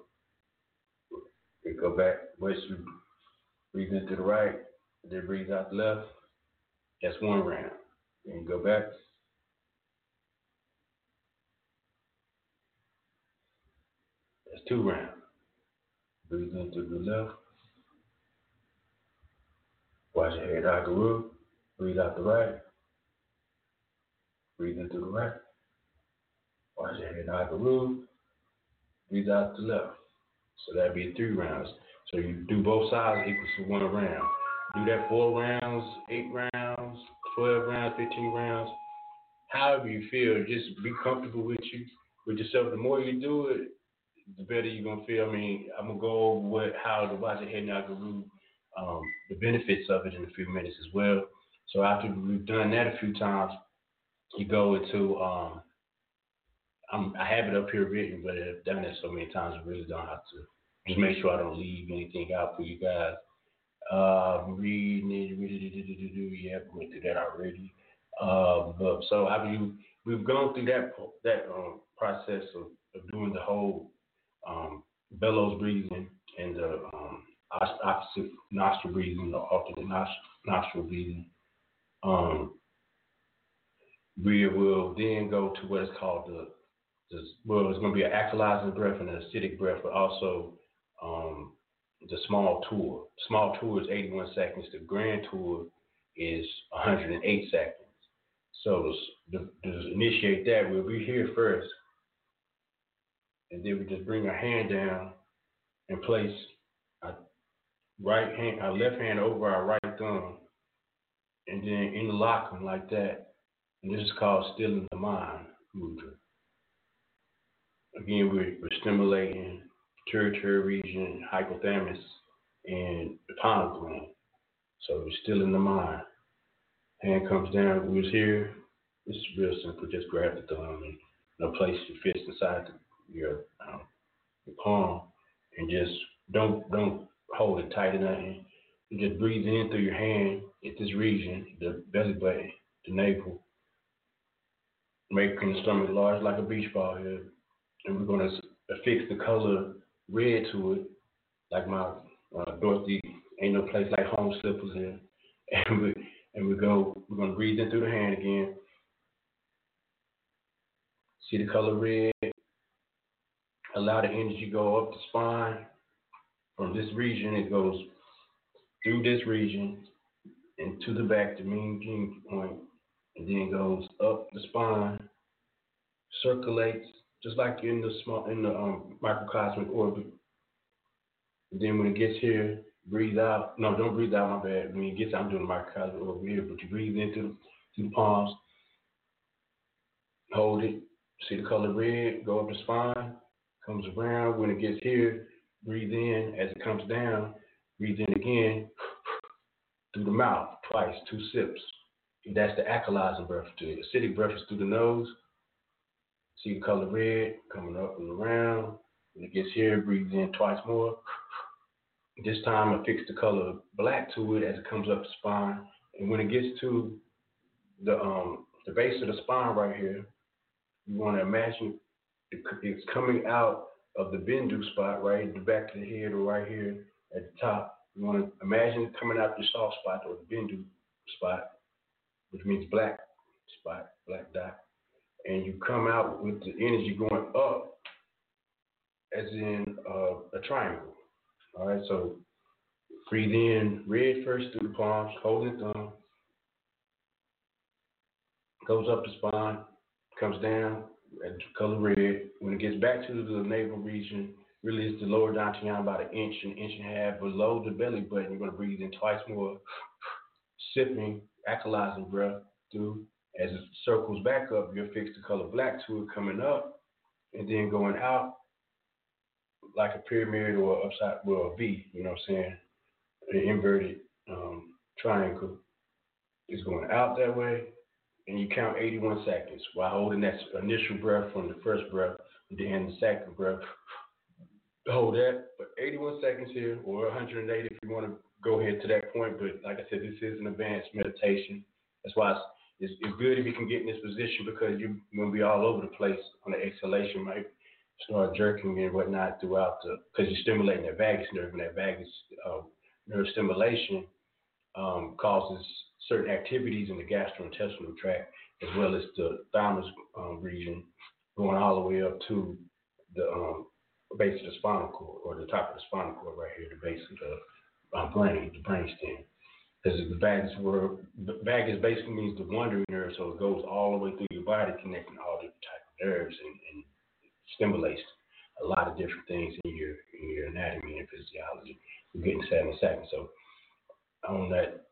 you go back. Once you breathe into the right, then breathe out the left. That's one round. Then you go back. That's two rounds. Breathe in through the left. Watch your head out the. Breathe out the right. Breathe in through the right. Watch your head out the. Breathe out the left. So that'd be three rounds. So you do both sides equals to one round. Do that four rounds, eight rounds, twelve rounds, fifteen rounds. However you feel, just be comfortable with you with yourself. The more you do it, the better you're gonna feel. I mean, I'm gonna go over what how the Wajahe Nagaru, um, the benefits of it in a few minutes as well. So after we've done that a few times, you go into um, I have it up here written, but I've done it so many times, I really don't have to. Just make sure I don't leave anything out for you guys. Uh, reading it, yeah, we went through that already. Uh, but so have you? We've gone through that that um, process of, of doing the whole um, bellows breathing and the um, opposite nostril breathing, the alternate nostril breathing. Um, we will then go to what is called the, the well, it's going to be an alkalizing breath and an acidic breath, but also um, the small tour. Small tour is 81 seconds. The grand tour is 108 seconds. So to, to initiate that, we'll be here first and then we just bring our hand down and place right hand, our left hand over our right thumb, and then interlock them like that. And this is called stilling the mind mudra. Again, we're, we're stimulating pituitary region, hypothalamus, and the pineal gland. So we're stilling the mind. Hand comes down, we was here. It's real simple. Just grab the thumb and know, place your fist inside the your um, your palm, and just don't don't hold it tight or nothing. You just breathe in through your hand at this region, the belly button, the navel, making the stomach large like a beach ball here. And we're gonna affix the color red to it, like my uh, Dorothy ain't no place like home slippers here. [laughs] And we and we go, we're gonna breathe in through the hand again. See the color red. Allow the energy go up the spine. From this region, it goes through this region and to the back, the Ming Men point, and then goes up the spine, circulates just like in the small in the um, microcosmic orbit. And then when it gets here, breathe out. No, don't breathe out. My bad. When it gets, I'm doing the microcosmic orbit here, but you breathe into the palms, hold it. See the color red, go up the spine, comes around. When it gets here, breathe in. As it comes down, breathe in again [sighs] through the mouth twice, two sips. That's the alkalizing breath. The acidic breath is through the nose. See the color red coming up and around. When it gets here, breathe in twice more. [sighs] This time I fix the color black to it as it comes up the spine. And when it gets to the um the base of the spine right here, you want to imagine it's coming out of the bindu spot, right at the back of the head or right here at the top. You want to imagine it coming out the soft spot or the bindu spot, which means black spot, black dot. And you come out with the energy going up as in uh, a triangle. All right, so breathe in red first through the palms, hold it thumb, goes up the spine, comes down at color red. When it gets back to the navel region, really it's the lower dantian about an inch, an inch and a half below the belly button. You're going to breathe in twice more, sipping, alkalizing breath through. As it circles back up, you'll fix the color black to it coming up and then going out like a pyramid or upside, well, a V, you know what I'm saying? An inverted um, triangle is going out that way and you count 81 seconds while holding that initial breath from the first breath, then the second breath. Hold that for 81 seconds here, or 180 if you want to go ahead to that point. But like I said, this is an advanced meditation. That's why it's, it's, it's good if you can get in this position because you're going to be all over the place on the exhalation, might start jerking and whatnot throughout the, because you're stimulating that vagus nerve, and that vagus uh, nerve stimulation um, causes certain activities in the gastrointestinal tract, as well as the thymus um, region, going all the way up to the um, base of the spinal cord, or the top of the spinal cord right here, the base of the uh, brain, the brain stem. Because the vagus, were, the vagus basically means the wandering nerve, so it goes all the way through your body, connecting all different types of nerves and, and stimulates a lot of different things in your in your anatomy and physiology. We're getting that in a second. So on that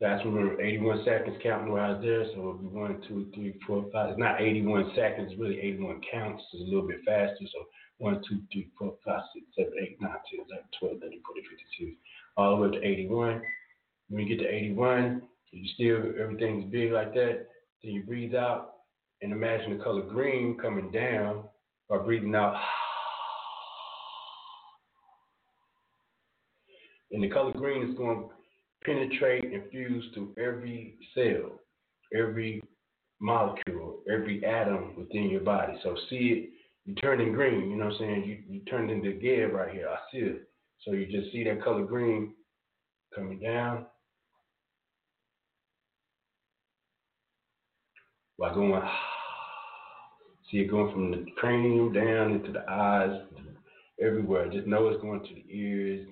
that's when we're 81 seconds counting right there. So it'll be one, two, three, four, five. It's not 81 seconds, really 81 counts. It's a little bit faster. So 1, 2, 3, 4, 5, 6, 7, 8, 9, 10, 11, 12, 13, 14, 15, 16, all the way to 81. When you get to 81, you still, everything's big like that. Then you breathe out and imagine the color green coming down by breathing out. [sighs] And the color green is going penetrate and fuse through every cell, every molecule, every atom within your body. So see it, you turn in green, you know what I'm saying? You you turn into Geb right here. I see it. So you just see that color green coming down. While going, [sighs] see it going from the cranium down into the eyes, everywhere. Just know it's going to the ears,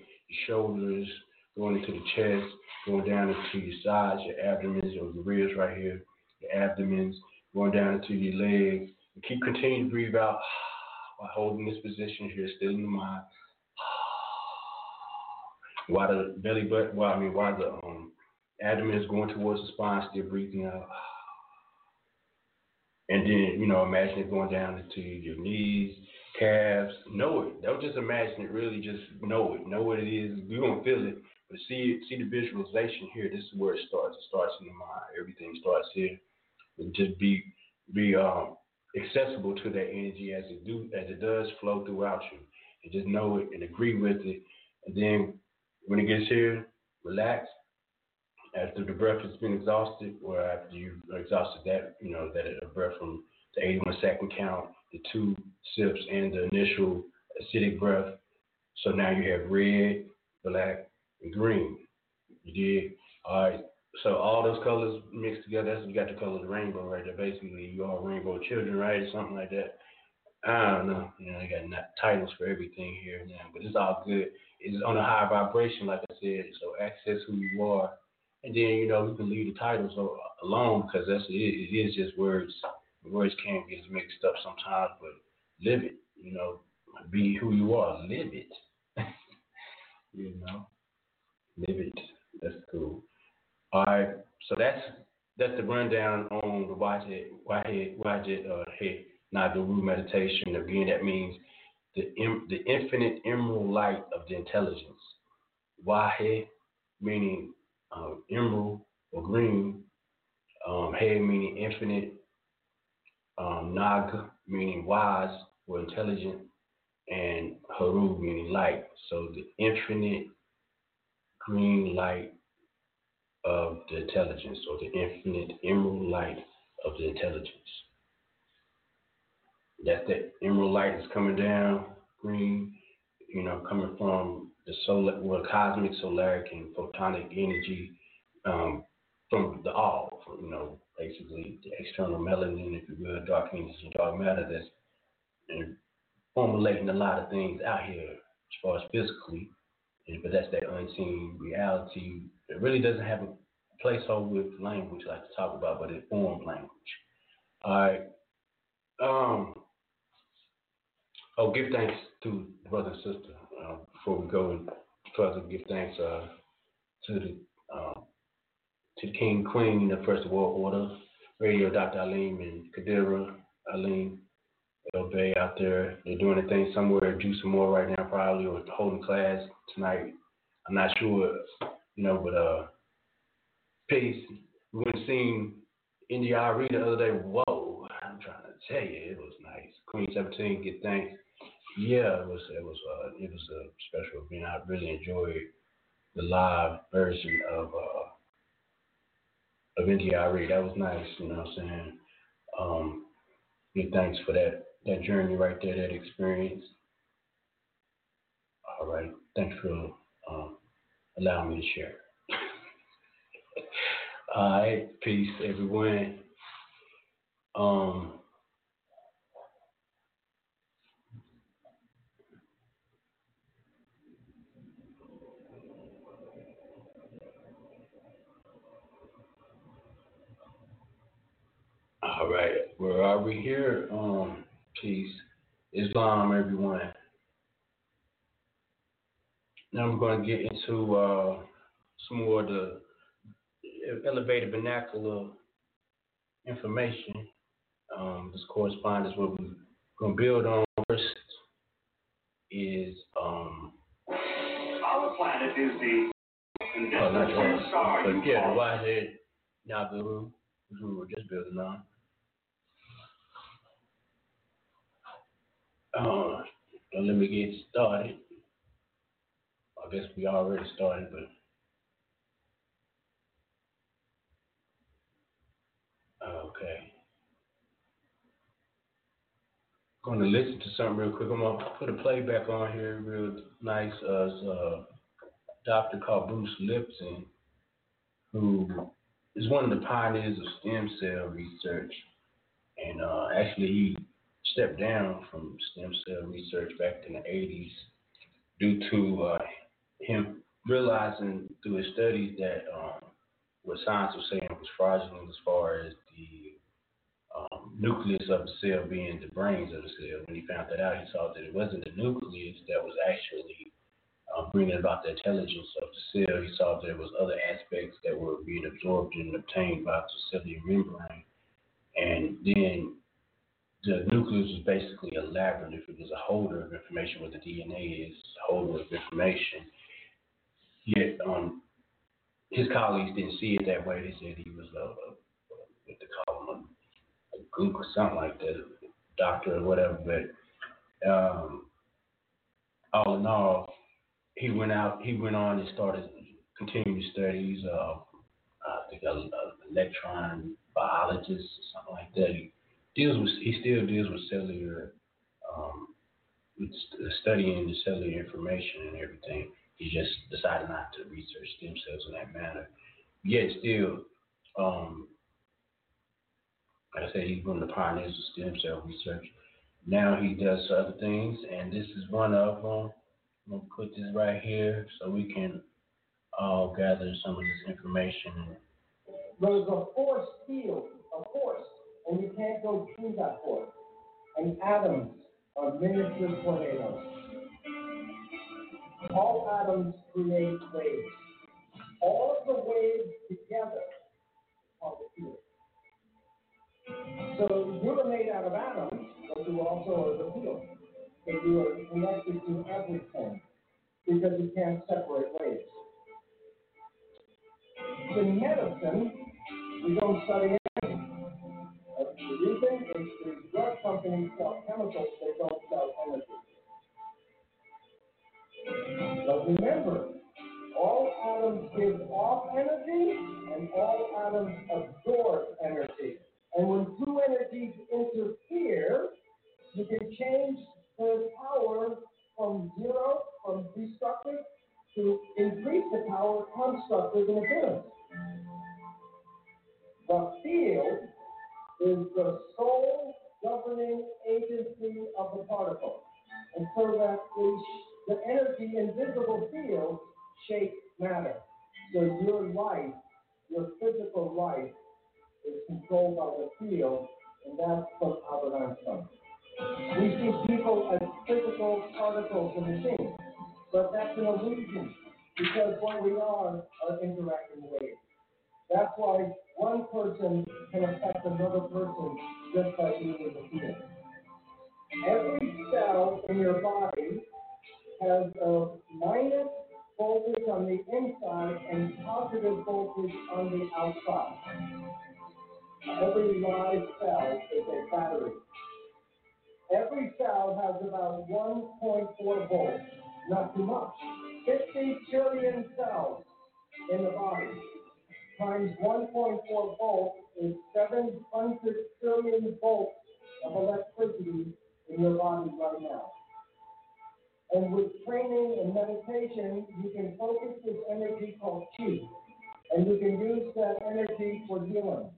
shoulders, going into the chest, going down into your sides, your abdomens, your ribs right here, your abdomens, going down into your legs. And keep continuing to breathe out [sighs] while holding this position here, still in the mind. [sighs] While the belly button, well, I mean, while the um, abdomen is going towards the spine, still breathing out. [sighs] And then, you know, imagine it going down into your knees, calves. Know it. Don't just imagine it, really just know it. Know what it is. You're to feel it. But see, see the visualization here. This is where it starts. It starts in the mind. Everything starts here. And just be be um, accessible to that energy as it do as it does flow throughout you. and just know it and agree with it. And then when it gets here, relax. After the breath has been exhausted, or after you've exhausted that, you know, that uh, breath from the 81 second count, the two sips, and the initial acidic breath. So now you have red, black, green. You did? All right. So all those colors mixed together, that's you got the color of the rainbow right there. Basically, you all rainbow children, right? Or something like that. I don't know. You know, they got titles for everything here now, but it's all good. It's on a high vibration, like I said. So access who you are, and then you know we can leave the titles alone because that's it. It is just words. Words can get mixed up sometimes, but live it. You know, be who you are. Live it. [laughs] you know, live it. That's cool. All right, so that's that's the rundown on the Wajid Wajid uh, Nagaru meditation. Again, that means the the infinite emerald light of the intelligence. Wahe meaning um, emerald or green. Um, meaning infinite. Um, Nag meaning wise or intelligent, and Haru meaning light. So the infinite green light of the intelligence, or the infinite emerald light of the intelligence. That the emerald light is coming down, green, you know, coming from the solar, well, cosmic, solaric, and photonic energy um, from the all, from, you know, basically the external melanin, if you will, dark energy dark matter that's formulating a lot of things out here as far as physically, but that's that unseen reality. It really doesn't have a placeholder with language like to talk about, but it formed language. All right. Um. Oh, give thanks to brother and sister uh, before we go and further. Give thanks uh, to the uh, to the King Queen of First World Order, Radio Dr. Alim and Kadira Alim. Bay out there. They're doing a thing somewhere, juicing more right now, probably, or holding class tonight. I'm not sure, you know, but uh, peace. We went and seen India Arie the other day. Whoa, I'm trying to tell you, it was nice. Queen 17, get thanks. Yeah, it was it was uh, it was a special event. I really enjoyed the live version of uh, of India Arie. That was nice. You know what I'm saying? Um, thanks for that that journey right there, that experience. All right. Thanks for um, allowing me to share. [laughs] All right. Peace, everyone. Um, All right, where are we here? Um, peace, Islam, everyone. Now I'm going to get into uh, some more of the elevated vernacular information. Um, this correspondence, what we're going to build on first is. Um, Our planet is the oh, not. But yeah, the which we were just building on. Uh, let me get started. I guess we already started, but okay. Going to listen to something real quick. I'm going to put a playback on here real nice. Uh, it's a doctor called Bruce Lipton, who is one of the pioneers of stem cell research. And uh, actually, he stepped down from stem cell research back in the 80s due to uh, him realizing through his studies that um, what science was saying was fraudulent as far as the um, nucleus of the cell being the brains of the cell. When he found that out, he saw that it wasn't the nucleus that was actually uh, bringing about the intelligence of the cell. He saw there was other aspects that were being absorbed and obtained by the cellular membrane. And then the nucleus is basically a labyrinth. It was a holder of information, where the DNA is, a holder of information. Yet, um, his colleagues didn't see it that way. They said he was a, a what they call him, a, a gook or something like that, doctor or whatever. But um, all in all, he went out. He went on and started continuing studies. Of uh, I think a, a electron biologist or something like that. He deals with. He still deals with cellular, um, with studying the cellular information and everything. He just decided not to research stem cells in that manner. Yet still, um, like I said, he's one of the pioneers of stem cell research. Now he does other things, and this is one of them. I'm gonna put this right here so we can all gather some of this information. There's a force field, a force, and you can't go through that force. And atoms are miniature tornadoes. All atoms create waves. All of the waves together are the field. So you are made out of atoms, but you also are the field. So you are connected to everything because you can't separate waves. In medicine, we don't study anything. Is drug companies sell chemicals, they don't sell energy. But remember, all atoms give off energy and all atoms absorb energy. And when two energies interfere, you can change the power from zero, from destructive, to increase the power constructive in appearance. The field is the sole governing agency of the particle. And so that the, the energy invisible field shape matter. So your life, your physical life, is controlled by the field, and that's from Albert Einstein. We see people as physical particles and machines, but that's an illusion because what we are are interacting waves. That's why one person can affect another person just by being in the field. Every cell in your body has a minus voltage on the inside and positive voltage on the outside. Every live cell is a battery. Every cell has about 1.4 volts, not too much. 50 trillion cells in the body times 1.4 volts is 700 trillion volts of electricity in your body right now. And with training and meditation, you can focus this energy called chi, and you can use that energy for healing.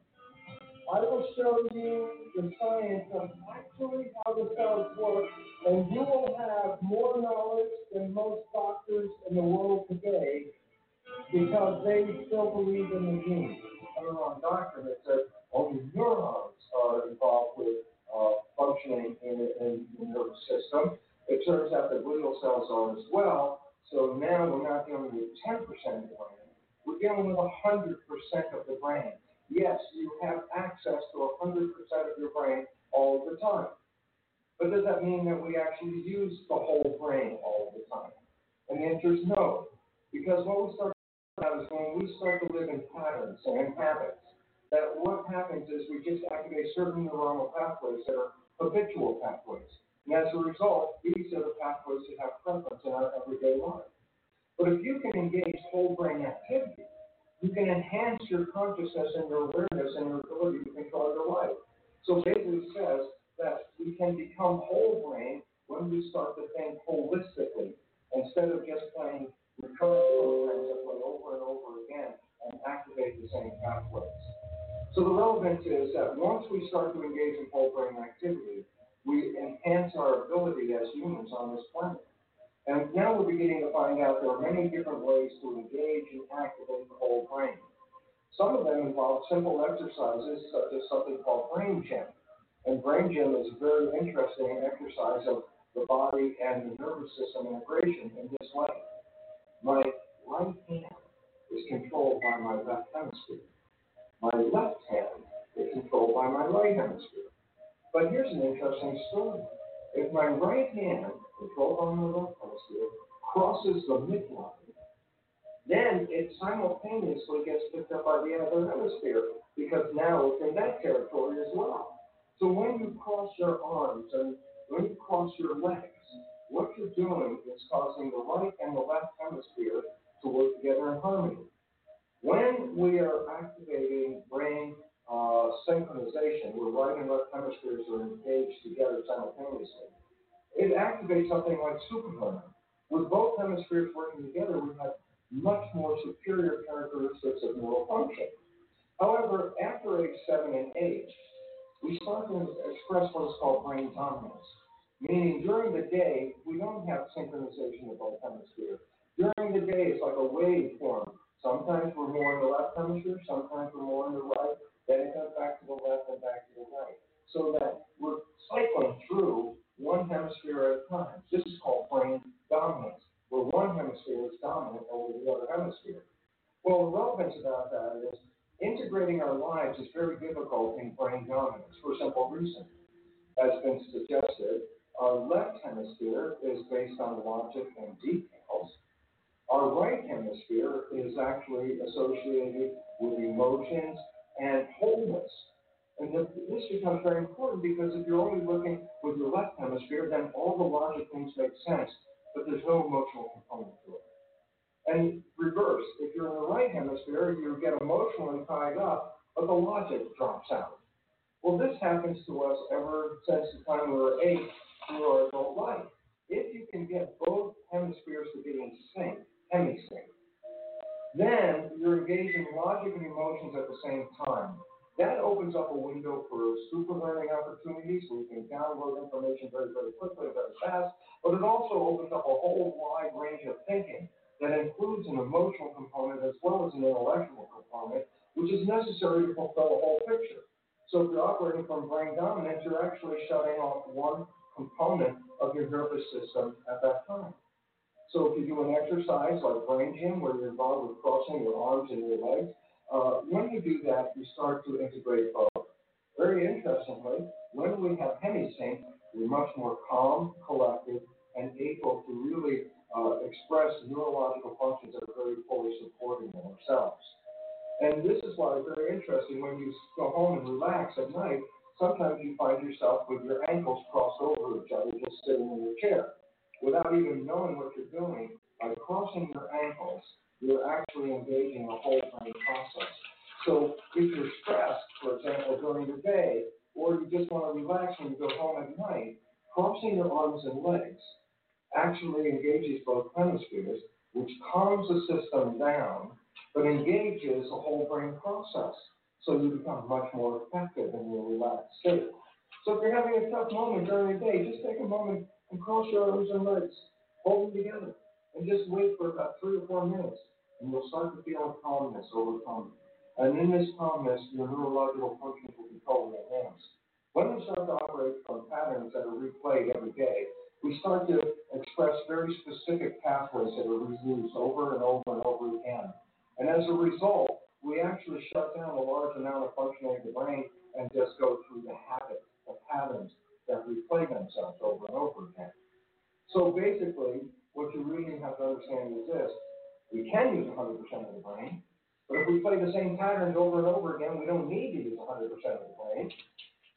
I will show you the science of actually how the cells work, and you will have more knowledge than most doctors in the world today because they still believe in the genes. I don't a doctor that said only neurons are involved with uh, functioning in, in the nervous system. It turns out that glial cells are as well. So now we're not dealing with 10% of the brain, we're dealing with 100% of the brain. Yes, you have access to 100% of your brain all the time. But does that mean that we actually use the whole brain all the time? And the answer is no. Because what we start is when we start to live in patterns and habits, that what happens is we just activate certain neuronal pathways that are habitual pathways. And as a result, these are the pathways that have preference in our everyday life. But if you can engage whole brain activity, you can enhance your consciousness and your awareness and your ability to control your life. So basically says that we can become whole brain when we start to think holistically instead of just playing recurrent programs that play over and over again and activate the same pathways. So the relevance is that once we start to engage in whole brain activity, we enhance our ability as humans on this planet. And now we're beginning to find out there are many different ways to engage and activate the whole brain. Some of them involve simple exercises such as something called brain gym. And brain gym is a very interesting exercise of the body and the nervous system integration in this way. My right hand is controlled by my left hemisphere. My left hand is controlled by my right hemisphere. But here's an interesting story. If my right hand, controlled by my left hemisphere, crosses the midline, then it simultaneously gets picked up by the other hemisphere because now it's in that territory as well. So when you cross your arms and when you cross your legs, what you're doing is causing the right and the left hemisphere to work together in harmony. When we are activating brain uh, synchronization, where right and left hemispheres are engaged together simultaneously, it activates something like superhuman. With both hemispheres working together, we have much more superior characteristics of neural function. However, after age seven and eight, we start to express what is called brain dominance, meaning during the day, we don't have synchronization of both hemispheres. During the day, it's like a wave form. Sometimes we're more in the left hemisphere, sometimes we're more in the right, then it comes back to the left and back to the right. So that we're cycling through one hemisphere at a time. This is called brain dominance, where one hemisphere is dominant over the other hemisphere. Well, the relevance about that is integrating our lives is very difficult in brain dominance for a simple reason. As has been suggested, our left hemisphere is based on logic and details. Our right hemisphere is actually associated with emotions and wholeness. And this becomes very important because if you're only looking with your left hemisphere, then all the logic things make sense, but there's no emotional component to it. And reverse, if you're in the right hemisphere, you get emotionally tied up, but the logic drops out. Well, this happens to us ever since the time we were eight through our adult life. If you can get both hemispheres to be in sync, hemisync, then you're engaging logic and emotions at the same time. That opens up a window for super learning opportunities where you can download information very, very quickly very fast, but it also opens up a whole wide range of thinking that includes an emotional component as well as an intellectual component, which is necessary to fulfill a whole picture. So if you're operating from brain dominance, you're actually shutting off one component of your nervous system at that time. So if you do an exercise like brain gym, where you're involved with crossing your arms and your legs, uh, when you do that, you start to integrate both. Very interestingly, when we have hemisync, we're much more calm, collected, and able to really uh, express neurological functions that are very fully supporting in ourselves. And this is why it's very interesting when you go home and relax at night, sometimes you find yourself with your ankles crossed over each other just sitting in your chair. Without even knowing what you're doing, by crossing your ankles, you're actually engaging a whole brain process. So if you're stressed, for example, during the day, or you just want to relax when you go home at night, crossing your arms and legs actually engages both hemispheres, which calms the system down, but engages a whole brain process. So you become much more effective in your relaxed state. So if you're having a tough moment during the day, just take a moment and cross your arms and legs, hold them together, and just wait for about three or four minutes, and you'll start to feel a calmness over time. And in this calmness, your neurological functions will be totally enhanced. When we start to operate from patterns that are replayed every day, we start to express very specific pathways that are reused over and over and over again. And as a result, we actually shut down a large amount of functioning of the brain and just go through the habit, the patterns that replay themselves over and over again. So basically, what you really have to understand is this. We can use 100% of the brain, but if we play the same patterns over and over again, we don't need to use 100% of the brain.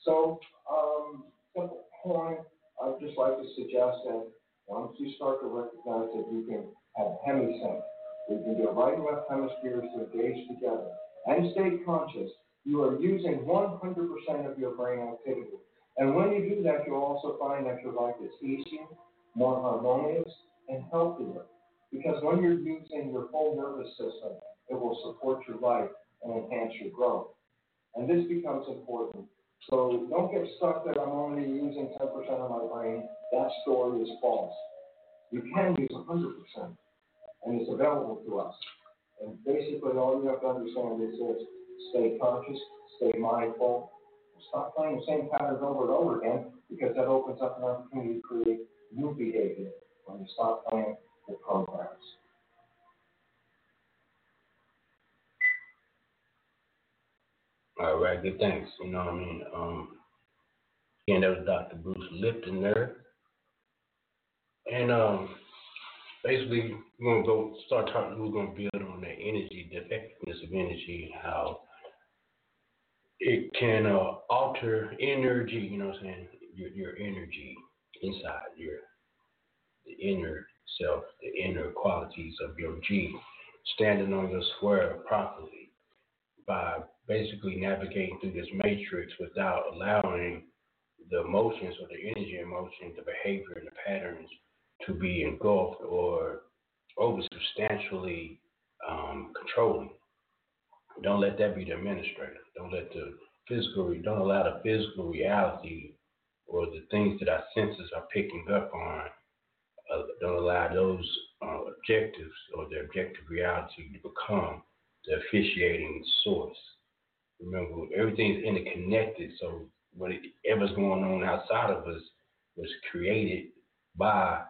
So, um, simple point, I'd just like to suggest that once you start to recognize that you can have hemisync, we can get right and left hemispheres to engage together and stay conscious, you are using 100% of your brain activity. And when you do that, you'll also find that your life is easier, more harmonious, and healthier. Because when you're using your whole nervous system, it will support your life and enhance your growth. And this becomes important. So don't get stuck that I'm only using 10% of my brain. That story is false. You can use 100%, and it's available to us. And basically, all you have to understand is this stay conscious, stay mindful, stop playing the same patterns over and over again because that opens up an opportunity to create new behavior when you stop playing the programs. All right, good thanks. You know what I mean? Um, again, that was Dr. Bruce Lipton there. And um, basically, we're to go start talking, we're to build on the energy, the effectiveness of energy, how it can uh, alter energy, you know what I'm saying? Your, your energy inside, your the inner self, the inner qualities of your G, standing on your square properly by basically navigating through this matrix without allowing the emotions or the energy emotion, the behavior and the patterns to be engulfed or over substantially um, controlling. Don't let that be the administrator. Don't let the physical, don't allow the physical reality or the things that our senses are picking up on, uh, don't allow those uh, objectives or the objective reality to become the officiating source. Remember, everything's interconnected, so whatever's going on outside of us was created by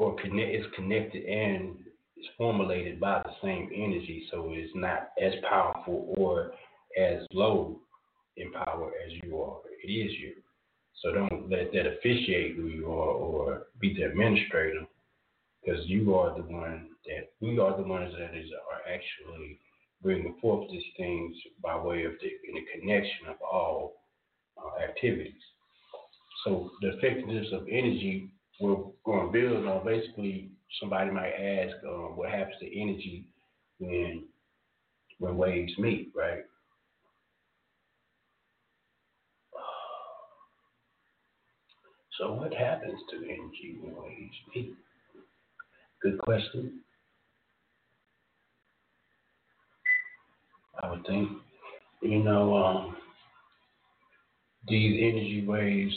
or connect, is connected and is formulated by the same energy, so it's not as powerful or as low in power as you are. It is you. So don't let that officiate who you are or be the administrator, because you are the one that we are the ones that is are actually bringing forth these things by way of the, the connection of all uh, activities. So the effectiveness of energy we're going to build on basically somebody might ask uh, what happens to energy when when waves meet, right? [sighs] So what happens to energy when waves meet? Good question. I would think, you know, um, these energy waves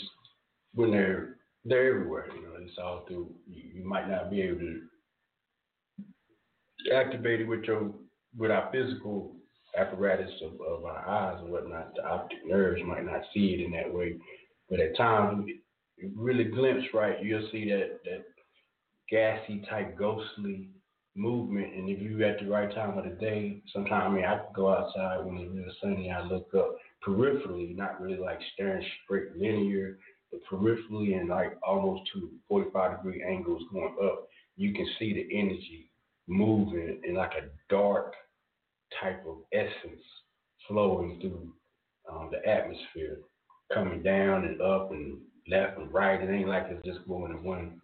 when they're they're everywhere. You know, it's all through. You, might not be able to activate it with your with our physical apparatus of, of our eyes and whatnot. The optic nerves might not see it in that way, but at times, you really glimpse right, you'll see that that gassy type ghostly movement. And if you at the right time of the day, sometimes I mean I go outside when it's real sunny. I look up peripherally, not really like staring straight linear peripherally and like almost to 45 degree angles going up, you can see the energy moving in like a dark type of essence flowing through um, the atmosphere, coming down and up and left and right. It ain't like it's just going in one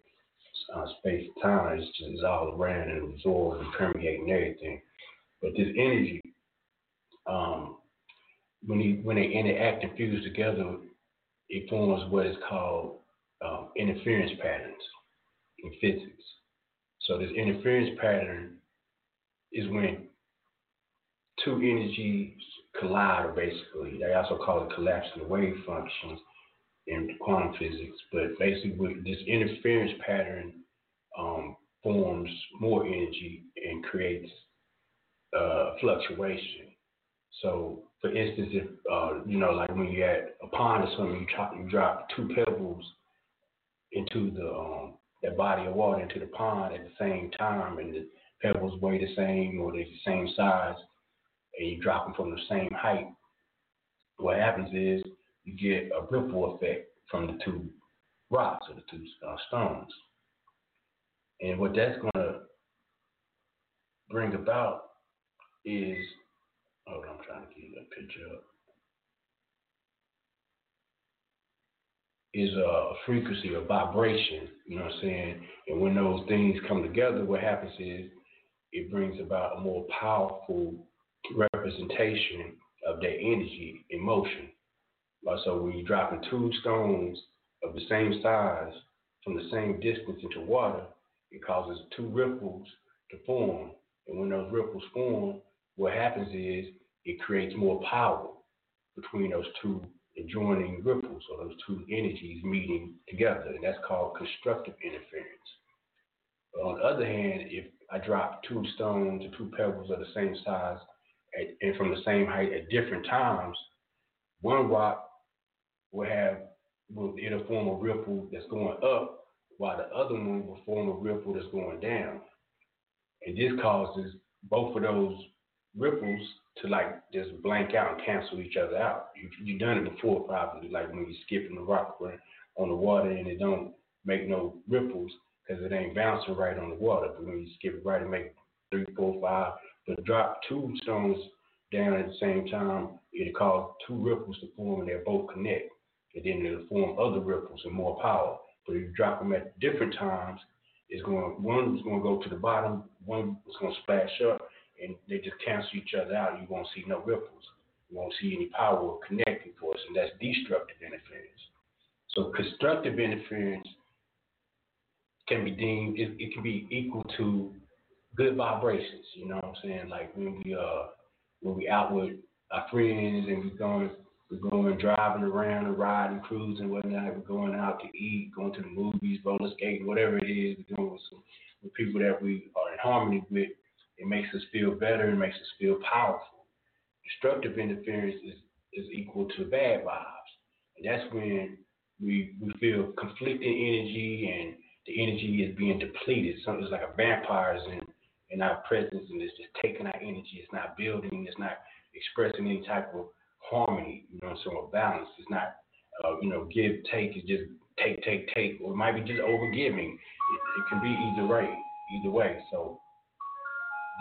uh, space and time. It's just it's all around and absorbed and permeating everything. But this energy, um, when you when they interact and fuse together, it forms what is called um, interference patterns in physics. So this interference pattern is when two energies collide, basically. They also call it collapsing wave functions in quantum physics. But basically, this interference pattern um, forms more energy and creates uh, fluctuation. So for instance, if uh, you know, like when you're at a pond or something, you drop you drop two pebbles into the um, that body of water into the pond at the same time, and the pebbles weigh the same or they're the same size, and you drop them from the same height. What happens is you get a ripple effect from the two rocks or the two uh, stones, and what that's going to bring about is Hold on, I'm trying to get that picture up. Is a frequency, a vibration, you know what I'm saying? And when those things come together, what happens is it brings about a more powerful representation of that energy in motion. Uh, so when you're dropping two stones of the same size from the same distance into water, it causes two ripples to form. And when those ripples form, what happens is it creates more power between those two adjoining ripples or those two energies meeting together, and that's called constructive interference. But on the other hand, if I drop two stones or two pebbles of the same size at, and from the same height at different times, one rock will have will it'll form a ripple that's going up, while the other one will form a ripple that's going down. And this causes both of those ripples to like just blank out and cancel each other out. You you've done it before probably, like when you're skipping the rock on the water and it don't make no ripples because it ain't bouncing right on the water. But when you skip it right, it make three, four, five. But drop two stones down at the same time, it'll cause two ripples to form and they'll both connect. And then it'll form other ripples and more power. But if you drop them at different times, it's going one is going to go to the bottom, one is going to splash up, and they just cancel each other out. You won't see no ripples. You won't see any power or connecting force, and that's destructive interference. So constructive interference can be deemed it, it can be equal to good vibrations. You know what I'm saying? Like when we uh when we out with our friends and we going we're going driving around and riding, cruising, whatnot. We're going out to eat, going to the movies, roller skating, whatever it is. We're doing with some with people that we are in harmony with. It makes us feel better. It makes us feel powerful. Destructive interference is is equal to bad vibes, and that's when we we feel conflicting energy and the energy is being depleted. Something's like a vampire is in in our presence and it's just taking our energy. It's not building. It's not expressing any type of harmony. You know, so a balance. It's not uh, you know give take. It's just take take take, or it might be just over giving. It, it can be either way. Either way. So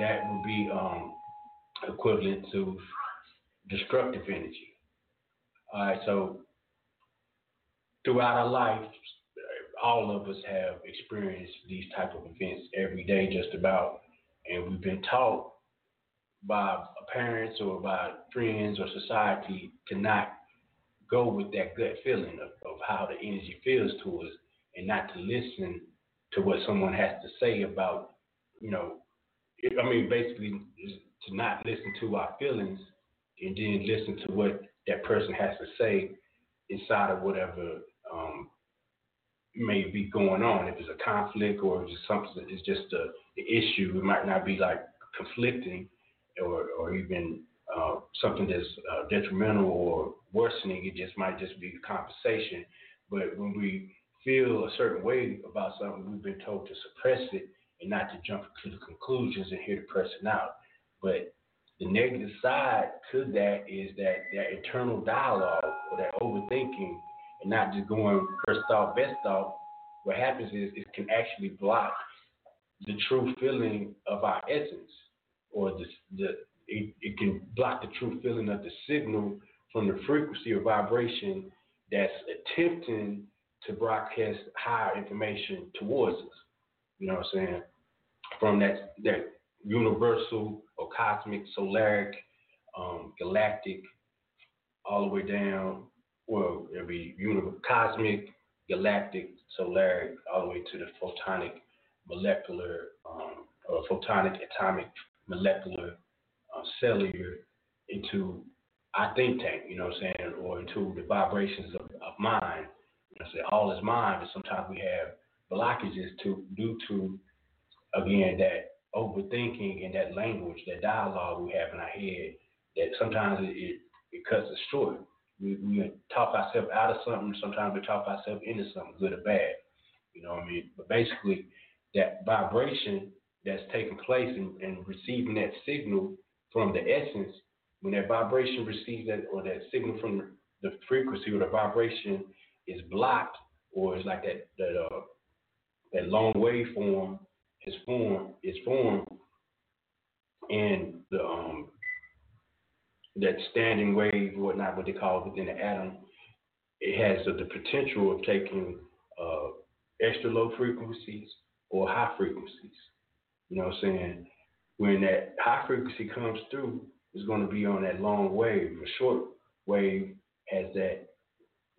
that would be um, equivalent to destructive energy. All right. So throughout our life, all of us have experienced these type of events every day, just about, and we've been taught by parents or by friends or society to not go with that gut feeling of, of how the energy feels to us, and not to listen to what someone has to say about, you know, I mean, basically to not listen to our feelings and then listen to what that person has to say inside of whatever um, may be going on. If it's a conflict or it's something is just a, an issue, it might not be like conflicting or, or even uh, something that's uh, detrimental or worsening. It just might just be conversation. But when we feel a certain way about something, we've been told to suppress it and not to jump to the conclusions and hear the person out. But the negative side to that is that that internal dialogue or that overthinking and not just going first thought, best thought, what happens is it can actually block the true feeling of our essence, or the, the it, it can block the true feeling of the signal from the frequency or vibration that's attempting to broadcast higher information towards us. You know what I'm saying? From that that universal or cosmic, solaric, um, galactic, all the way down well, it'll be cosmic, galactic, solaric, all the way to the photonic, molecular, um, or photonic, atomic, molecular, uh, cellular, into our think tank, you know what I'm saying, or into the vibrations of, of mind. You know, say all is mind, but sometimes we have blockages to due to again that overthinking and that language, that dialogue we have in our head, that sometimes it, it, cuts us short. We, we talk ourselves out of something. Sometimes we talk ourselves into something, good or bad. You know what I mean? But basically, that vibration that's taking place and, and receiving that signal from the essence, when that vibration receives that or that signal from the frequency or the vibration is blocked, or it's like that that uh, that long waveform is formed is formed, and the um, that standing wave, whatnot, what they call it within the atom, it has the, the potential of taking uh, extra low frequencies or high frequencies. You know what I'm saying? When that high frequency comes through, it's going to be on that long wave. A short wave has that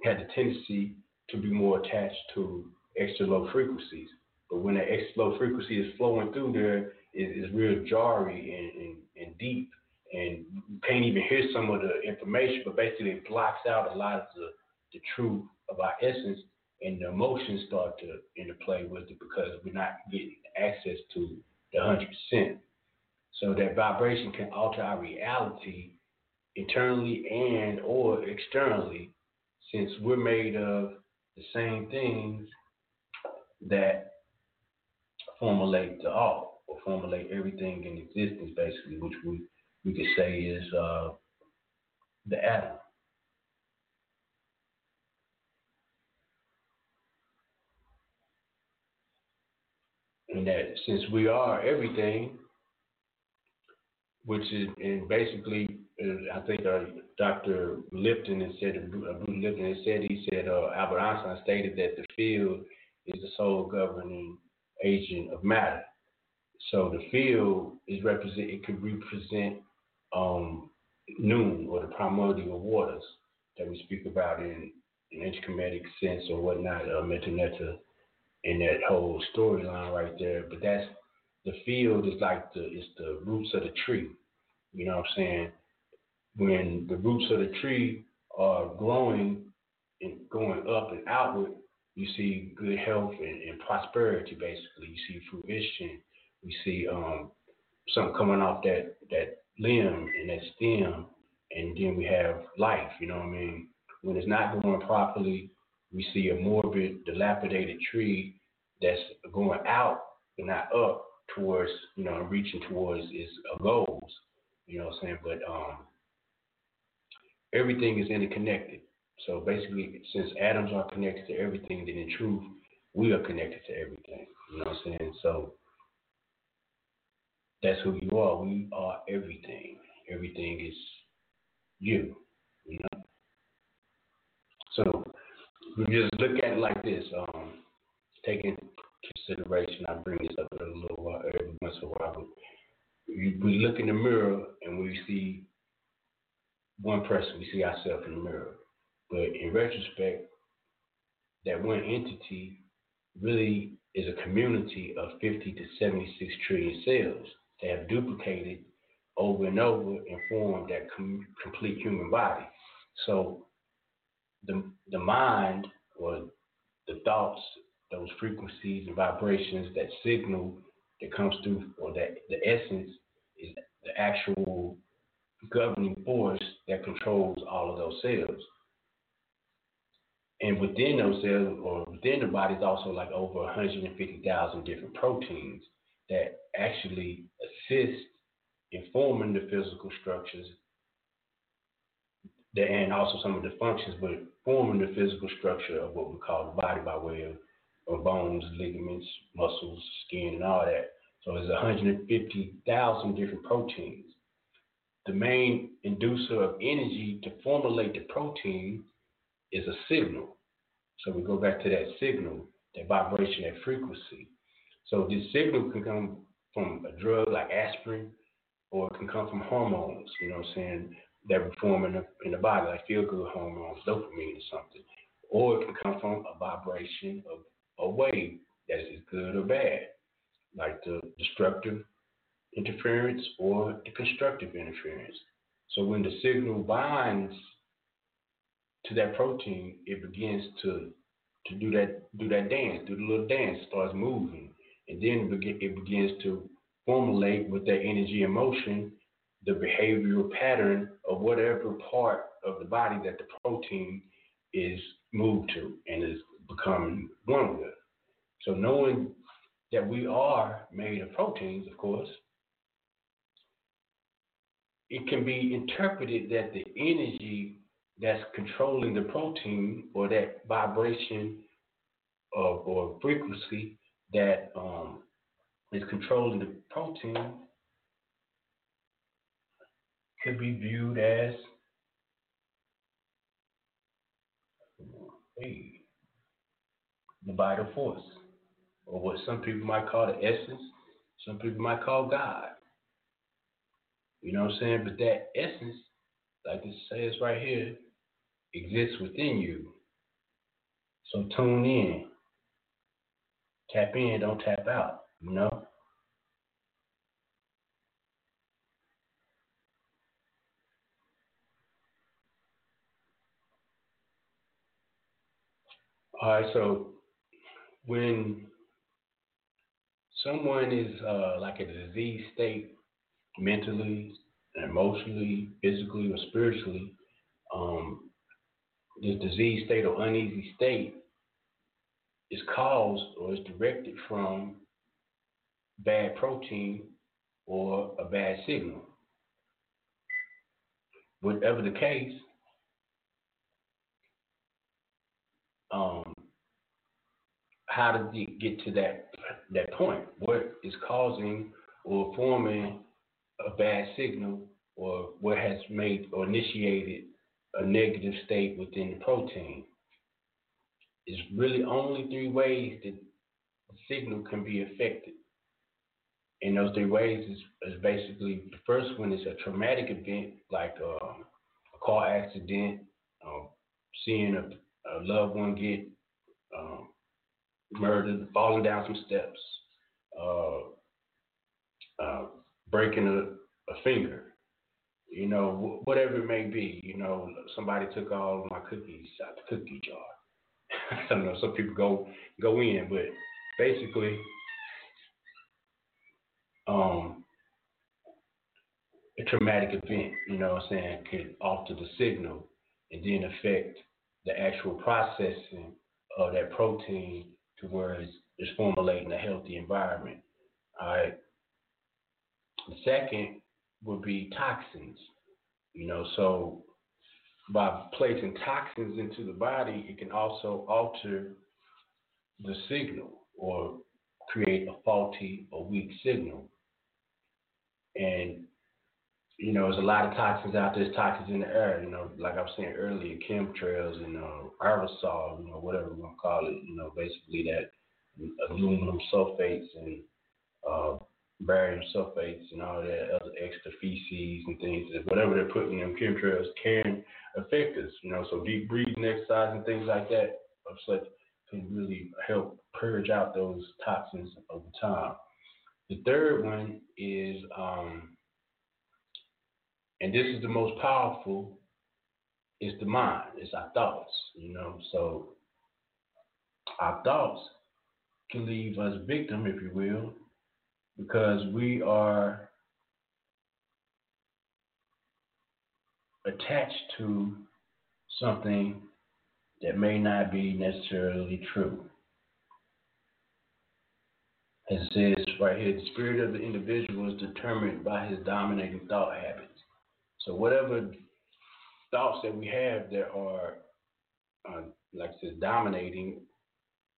had the tendency to be more attached to extra low frequencies. But when that extra low frequency is flowing through there, it, it's real jarry and, and, and deep and you can't even hear some of the information, but basically it blocks out a lot of the, the truth of our essence and the emotions start to interplay with it because we're not getting access to the hundred percent. So that vibration can alter our reality internally and or externally since we're made of the same things that formulate the all or formulate everything in existence basically, which we we could say is uh, the atom. And that since we are everything, which is and basically, uh, I think uh, Dr. Lipton has said, uh, Lipton has said, he said uh, Albert Einstein stated that the field is the sole governing agent of matter. So the field is represent. It could represent um, Nun or the primordial waters that we speak about in an interchromatic sense or whatnot, uh, metaneta, in that whole storyline right there. But that's the field is like the it's the roots of the tree. You know what I'm saying? When the roots of the tree are growing and going up and outward, you see good health and, and prosperity. Basically, you see fruition. We see um, something coming off that that limb and that stem, and then we have life. You know what I mean? When it's not going properly, we see a morbid, dilapidated tree that's going out but not up towards, you know, reaching towards its goals. You know what I'm saying? But um, everything is interconnected. So basically, since atoms are connected to everything, then in truth, we are connected to everything. You know what I'm saying? So that's who you are. We are everything. Everything is you. You know. So we just look at it like this. Um, taking consideration, I bring this up a little while every once in a while. We look in the mirror and we see one person. We see ourselves in the mirror. But in retrospect, that one entity really is a community of 50 to 76 trillion cells that have duplicated over and over and formed that com- complete human body. So the the mind or the thoughts, those frequencies and vibrations, that signal that comes through, or that the essence is the actual governing force that controls all of those cells. And within those cells, or within the body, is also like over 150,000 different proteins that actually assist in forming the physical structures and also some of the functions, but forming the physical structure of what we call the body by way of, of bones, ligaments, muscles, skin, and all that. So there's 150,000 different proteins. The main inducer of energy to formulate the protein is a signal. So we go back to that signal, that vibration, that frequency. So this signal can come from a drug like aspirin, or it can come from hormones, you know what I'm saying, that we in the, in the body, like feel good hormones, dopamine or something. Or it can come from a vibration of a wave that is good or bad, like the destructive interference or the constructive interference. So when the signal binds to that protein, it begins to to do that do that dance, do the little dance, starts moving, and then it begins to formulate with that energy and motion the behavioral pattern of whatever part of the body that the protein is moved to and is becoming one with. So knowing that we are made of proteins, of course, it can be interpreted that the energy that's controlling the protein or that vibration of, or frequency that um, is controlling the protein could be viewed as hey, the vital force, or what some people might call the essence, some people might call God. You know what I'm saying? But that essence, like it says right here, exists within you. So tune in. Tap in, don't tap out, you know? All right, so when someone is uh, like a disease state, mentally, emotionally, physically, or spiritually, um, this disease state or uneasy state is caused or is directed from bad protein or a bad signal. Whatever the case, um, how did it get to that that point? What is causing or forming a bad signal or what has made or initiated a negative state within the protein. It's really only three ways that the signal can be affected. And those three ways is, is basically the first one is a traumatic event like um, a car accident, um, seeing a, a, loved one get um, murdered, falling down some steps, uh, uh, breaking a, a finger, you know, whatever it may be. You know, somebody took all my cookies out the cookie jar. [laughs] I don't know. Some people go go in, but basically, um, a traumatic event, you know what I'm saying, could alter the signal and then affect the actual processing of that protein to where it's, it's formulating a healthy environment. All right. The second would be toxins. You know, so by placing toxins into the body, it can also alter the signal or create a faulty or weak signal. And you know, there's a lot of toxins out there. There's toxins in the air. You know, like I was saying earlier, chemtrails and uh, aerosol. You know, whatever we want to call it. You know, basically that aluminum sulfates and uh, barium sulfates and all that other extra feces and things, whatever they're putting in chemtrails can affect us. You know, so deep breathing exercise and things like that of such can really help purge out those toxins over time. The third one is, um, and this is the most powerful, is the mind. It's our thoughts. You know, so our thoughts can leave us victim, if you will, because we are attached to something that may not be necessarily true. As it says right here, the spirit of the individual is determined by his dominating thought habits. So whatever thoughts that we have that are, uh, like I said, dominating,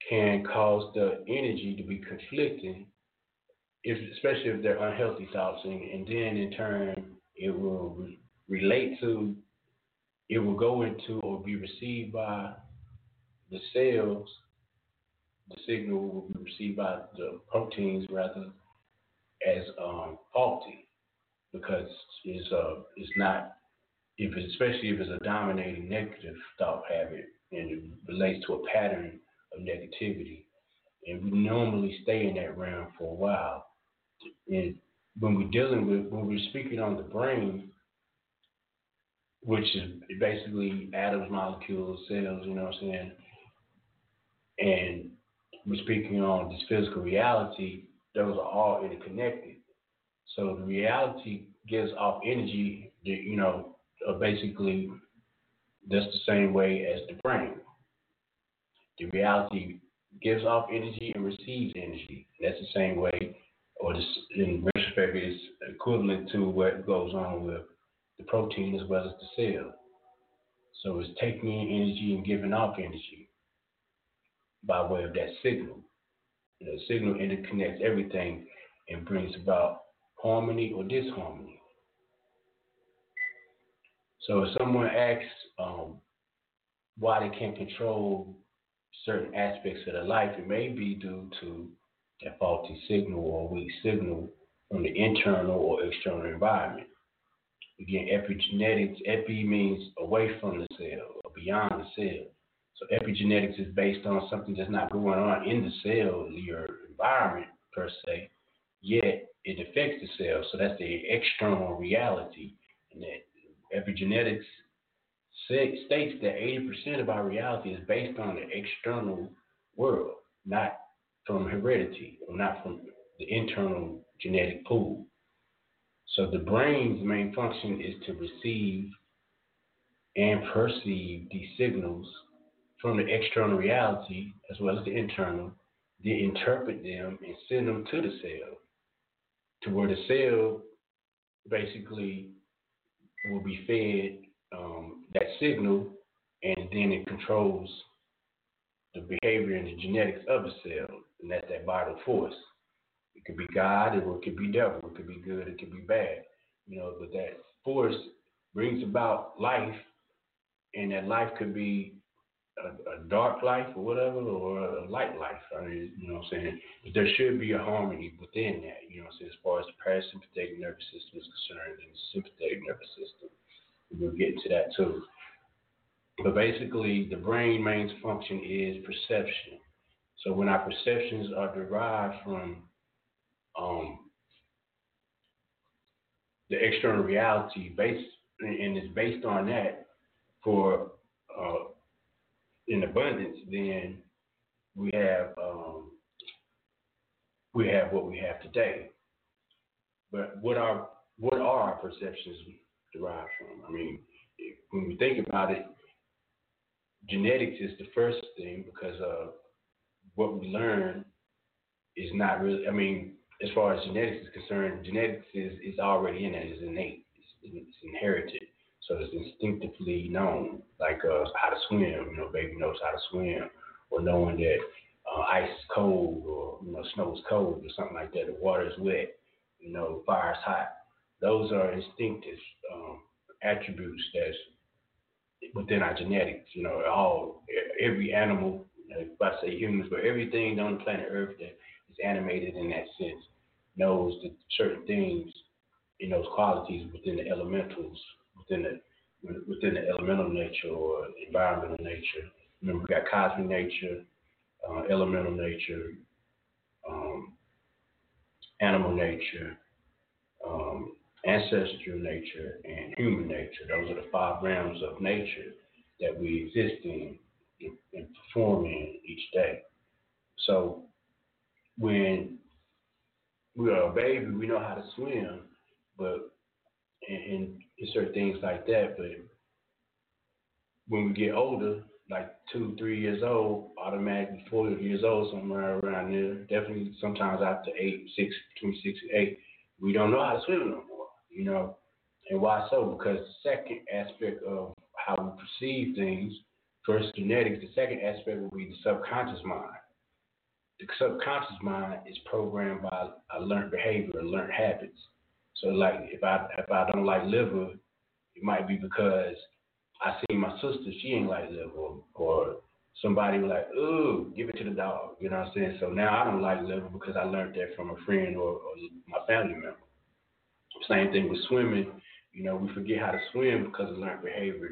can cause the energy to be conflicting if especially if they're unhealthy thoughts, and, and then in turn it will re- relate to, it will go into or be received by the cells. The signal will be received by the proteins rather as um, faulty because it's uh it's not if it's, especially if it's a dominating negative thought habit and it relates to a pattern of negativity and we normally stay in that realm for a while and when we're dealing with when we're speaking on the brain, which is basically atoms, molecules, cells, you know what I'm saying? And we're speaking on this physical reality, those are all interconnected. So the reality gives off energy that, you know, basically that's the same way as the brain. The reality gives off energy and receives energy. That's the same way or this, in retrospect is equivalent to what goes on with the protein as well as the cell. So it's taking in energy and giving off energy by way of that signal. The signal interconnects everything and brings about harmony or disharmony. So if someone asks um, why they can't control certain aspects of their life, it may be due to a faulty signal or weak signal from the internal or external environment. Again, epigenetics, epi means away from the cell or beyond the cell. So epigenetics is based on something that's not going on in the cell, your environment per se, yet it affects the cell. So that's the external reality. And that epigenetics states that 80% of our reality is based on the external world, not from heredity, not from the internal genetic pool. So the brain's main function is to receive and perceive these signals from the external reality as well as the internal, then interpret them and send them to the cell, to where the cell basically will be fed um, that signal, and then it controls the behavior and the genetics of the cell and that's that vital force. It could be God, or it could be devil. It could be good, it could be bad. you know, but that force brings about life, and that life could be a, a dark life or whatever, or a light life. I mean, you know what I'm saying? But there should be a harmony within that, you know what I'm saying, as far as the parasympathetic nervous system is concerned and the sympathetic nervous system. We'll get into that too. But basically, the brain main function is perception. So when our perceptions are derived from um, the external reality based and is based on that for uh, in abundance, then we have um, we have what we have today. But what are what are our perceptions derived from? I mean, when we think about it, genetics is the first thing because uh, what we learn is not really. I mean, as far as genetics is concerned, genetics is, is already in it. It's innate. It's, it's inherited. So it's instinctively known, like uh, how to swim. You know, baby knows how to swim, or knowing that uh, ice is cold, or you know, snow is cold, or something like that. The water is wet. You know, fire is hot. Those are instinctive um, attributes that's within our genetics. You know, all every animal, if I say humans, but everything on the planet Earth that is animated in that sense knows that certain things in those qualities within the elementals, within the within the elemental nature or environmental nature. Remember, we got cosmic nature, uh, elemental nature, um, animal nature, um, ancestral nature, and human nature. Those are the five realms of nature that we exist in and perform in each day. So when we are a baby, we know how to swim, but and, and certain things like that. But when we get older, like two, three years old, automatically four years old, somewhere around there, definitely sometimes after eight, six, between six and eight, we don't know how to swim no more, you know. And why so? Because the second aspect of how we perceive things, first genetics, the second aspect will be the subconscious mind the subconscious mind is programmed by a learned behavior, and learned habits. So like if I if I don't like liver, it might be because I see my sister, she ain't like liver, or, or somebody was like, ooh, give it to the dog. You know what I'm saying? So now I don't like liver because I learned that from a friend or, or my family member. Same thing with swimming. You know, we forget how to swim because of learned behavior.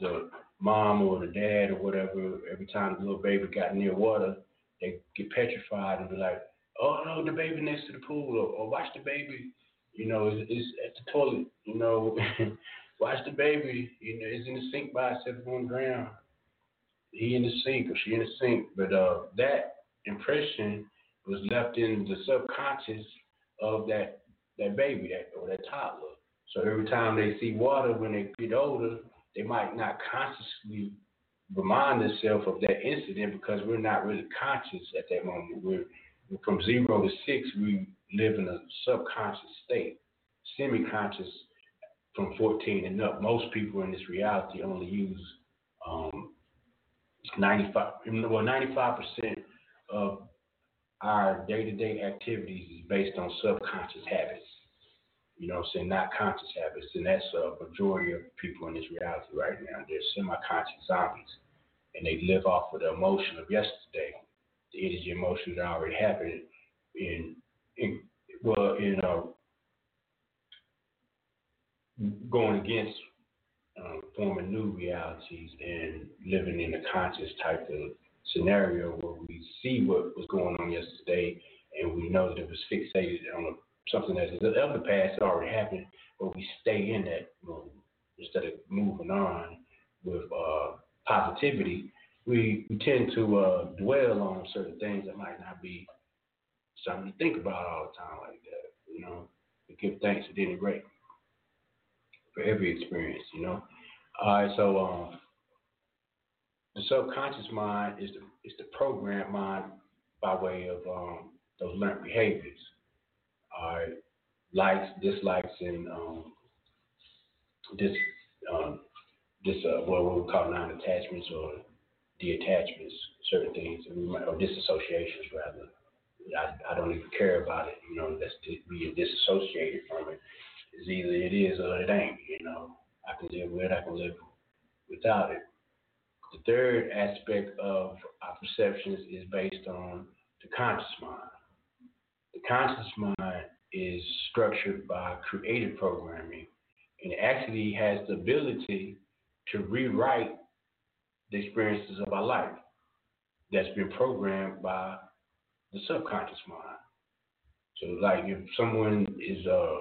The mom or the dad or whatever, every time the little baby got near water, they get petrified and be like, oh no, the baby next to the pool, or, or watch the baby, you know, is, is at the toilet, you know, [laughs] watch the baby, you know, is in the sink by itself on the ground. He in the sink or she in the sink, but uh, that impression was left in the subconscious of that that baby, that or that toddler. So every time they see water when they get older, they might not consciously remind themselves of that incident because we're not really conscious at that moment. We're from zero to six, we live in a subconscious state, semi-conscious from 14 and up. Most people in this reality only use um, 95, well, 95% of our day-to-day activities is based on subconscious habits. You know I'm saying? Not conscious habits. And that's a majority of people in this reality right now. They're semi-conscious zombies and they live off of the emotion of yesterday, the energy emotions that already happened in, in well, you know, going against um, forming new realities and living in a conscious type of scenario where we see what was going on yesterday and we know that it was fixated on a, something that is of the past already happened, but we stay in that mode instead of moving on with uh, positivity, we, we tend to uh, dwell on certain things that might not be something to think about all the time like that. You know, we give thanks at any rate for every experience. You know. All right, so um, the subconscious mind is the is the programmed mind by way of um, those learned behaviors. Right, likes, dislikes, and um, dis um, uh, what we call non-attachments or detachments, certain things, or disassociations rather. I, I don't even care about it, you know, that's being disassociated from it. It's either it is or it ain't. You know, I can live with it. I can live without it. The third aspect of our perceptions is based on the conscious mind. The conscious mind is structured by creative programming and actually has the ability to rewrite the experiences of our life that's been programmed by the subconscious mind. So, like if someone is uh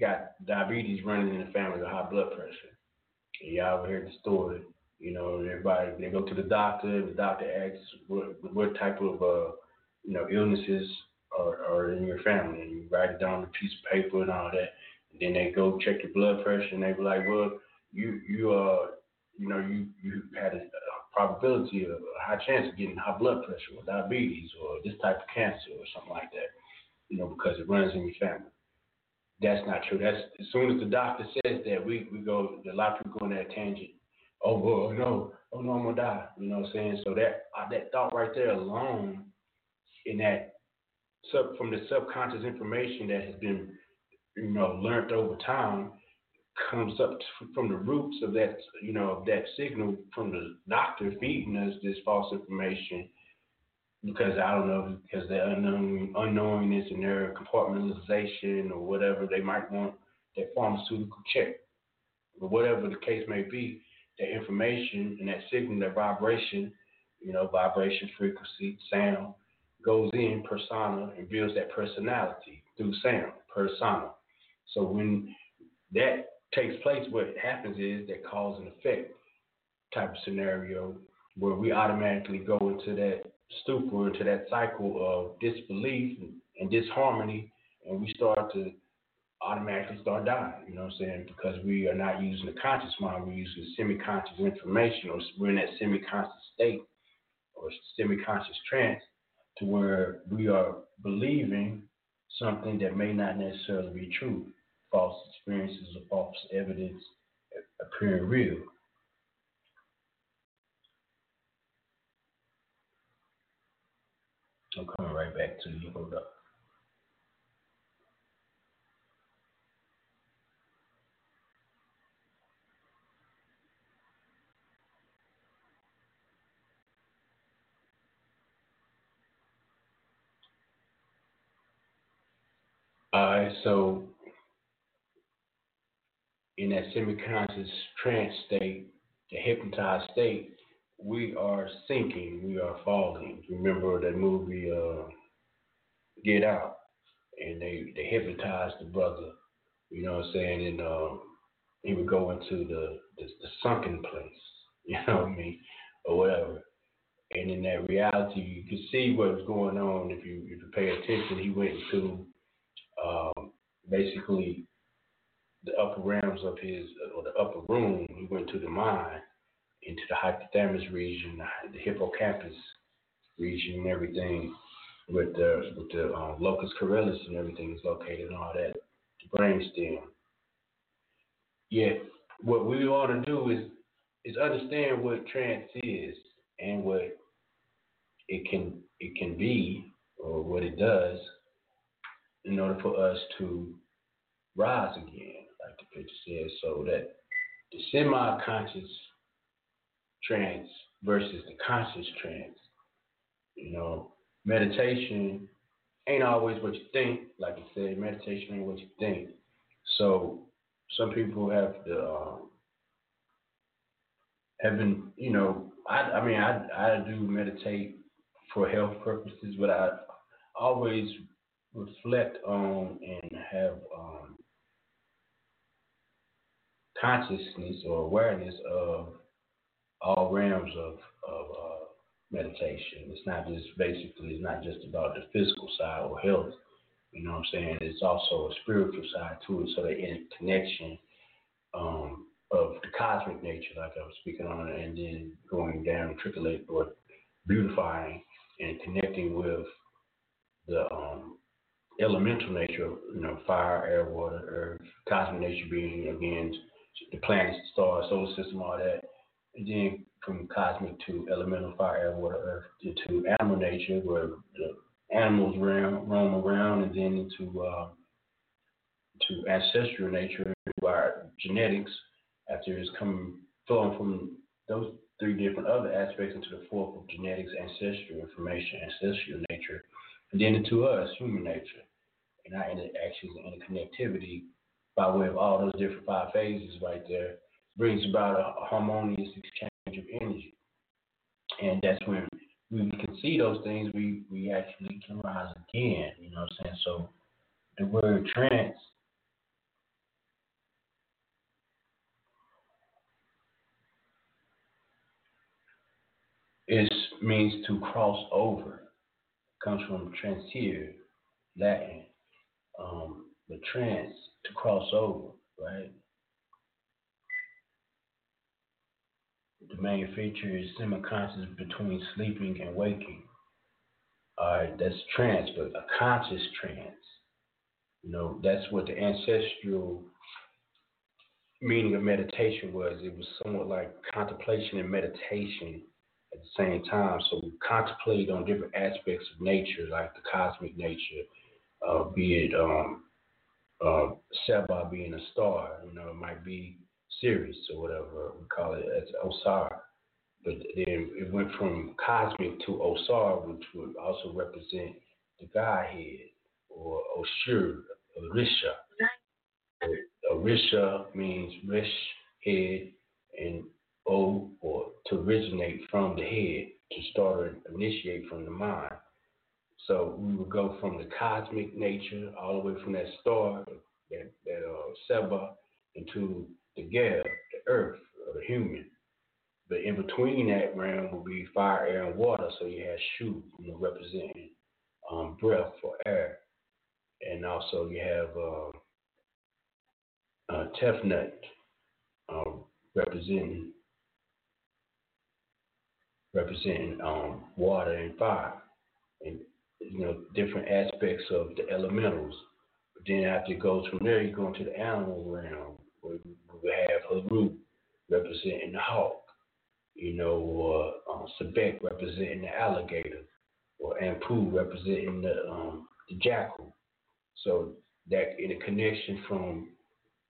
got diabetes running in the family or high blood pressure, and y'all heard the story, you know, everybody they go to the doctor, the doctor asks what what type of uh you know illnesses are, are in your family, and you write it down on a piece of paper and all that. And then they go check your blood pressure, and they be like, well, you you uh you know you you had a, a probability of a high chance of getting high blood pressure or diabetes or this type of cancer or something like that, you know, because it runs in your family. That's not true. That's as soon as the doctor says that, we, we go. A lot of people go on that tangent. Oh, well, no, oh no, I'm gonna die. You know what I'm saying? So that uh, that thought right there alone, in that sub from the subconscious information that has been, you know, learned over time, comes up t- from the roots of that, you know, of that signal from the doctor feeding us this false information. Because I don't know because their unknown unknowingness and their compartmentalization or whatever they might want that pharmaceutical check or whatever the case may be, that information and that signal, that vibration, you know, vibration, frequency, sound goes in persona and builds that personality through sound, persona. So when that takes place, what happens is that cause and effect type of scenario where we automatically go into that stupor, into that cycle of disbelief and, disharmony, and we start to automatically start dying. You know what I'm saying? Because we are not using the conscious mind, we're using semi-conscious information, or we're in that semi-conscious state or semi-conscious trance, to where we are believing something that may not necessarily be true. False experiences or false evidence appearing real. I'm coming right back to you. Hold up. Right, so in that semi-conscious trance state, the hypnotized state, we are sinking, we are falling. Remember that movie uh, Get Out, and they they hypnotized the brother. You know what I'm saying? And um, he would go into the, the the sunken place. [laughs] You know what I mean, or whatever. And in that reality, you could see what was going on if you if you pay attention. He went into um, basically the upper realms of his or the upper room. He went to the mind, into the hypothalamus region, the hippocampus region, and everything with the with the um, locus coeruleus and everything is located and all that, the brain stem. Yet, what we ought to do is is understand what trance is and what it can it can be or what it does in order for us to rise again, like the picture says, so that the semi-conscious trance versus the conscious trance. You know, meditation ain't always what you think. Like I said, meditation ain't what you think. So some people have the um, have been, you know, I I mean I I do meditate for health purposes, but I always reflect on and have um, consciousness or awareness of all realms of of uh, meditation. It's not just basically it's not just about the physical side or health. You know what I'm saying? It's also a spiritual side to it. So the connection um, of the cosmic nature, like I was speaking on, and then going down, trickling or beautifying and connecting with the um, elemental nature, you know, fire, air, water, earth, cosmic nature being again the planets, stars, solar system, all that, and then from cosmic to elemental, fire, air, water, earth, into animal nature, where the animals roam, roam around, and then into uh, to ancestral nature, to our genetics, after it's coming flowing from those three different other aspects into the fourth of genetics, ancestral information, ancestral nature, and then into us, human nature, and our interactions and interconnectivity by way of all those different five phases right there brings about a harmonious exchange of energy. And that's when we can see those things, we, we actually can rise again. You know what I'm saying? So the word trance is means to cross over. Comes from transire, Latin. Um, the trance to cross over, right? The main feature is semi-conscious between sleeping and waking. All right, that's trance, but a conscious trance. You know, that's what the ancestral meaning of meditation was. It was somewhat like contemplation and meditation at the same time. So we contemplate on different aspects of nature, like the cosmic nature, uh, be it um, uh, Seba being a star, you know, it might be Sirius or whatever we call it as Osar. But then it went from cosmic to Osar, which would also represent the Godhead or Oshur, Orisha. Orisha means Rish, head, and O or to originate from the head, to start or initiate from the mind. So we would go from the cosmic nature all the way from that star, that, that uh, Seba, into the Geb, the earth, or the human. But in between that realm will be fire, air, and water. So you have Shu, you know, representing um, breath for air. And also you have uh, uh, Tefnut, um, representing representing um, water and fire, and you know different aspects of the elementals. But then after it goes from there, you go into the animal realm, where we have Haru representing the hawk, you know, or uh, Sebek representing the alligator, or Ampu representing the um, the jackal. So that in a connection from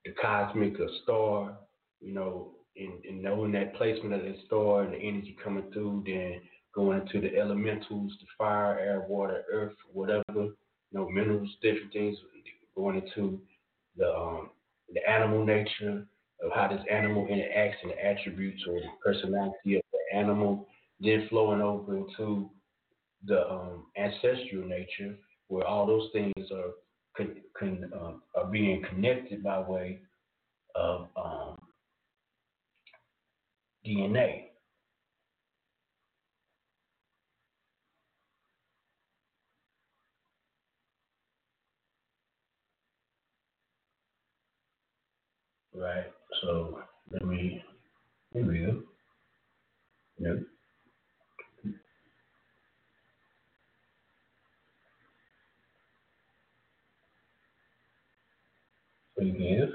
the cosmic or star, you know, and knowing that placement of the star and the energy coming through, then going into the elementals, the fire, air, water, earth, whatever, you know, minerals, different things, going into the um, the animal nature of how this animal interacts and the attributes or the personality of the animal, then flowing over into the um, ancestral nature, where all those things are con, con, uh, are being connected by way of um, DNA. Right. So let me here we go. Yep. Forgive.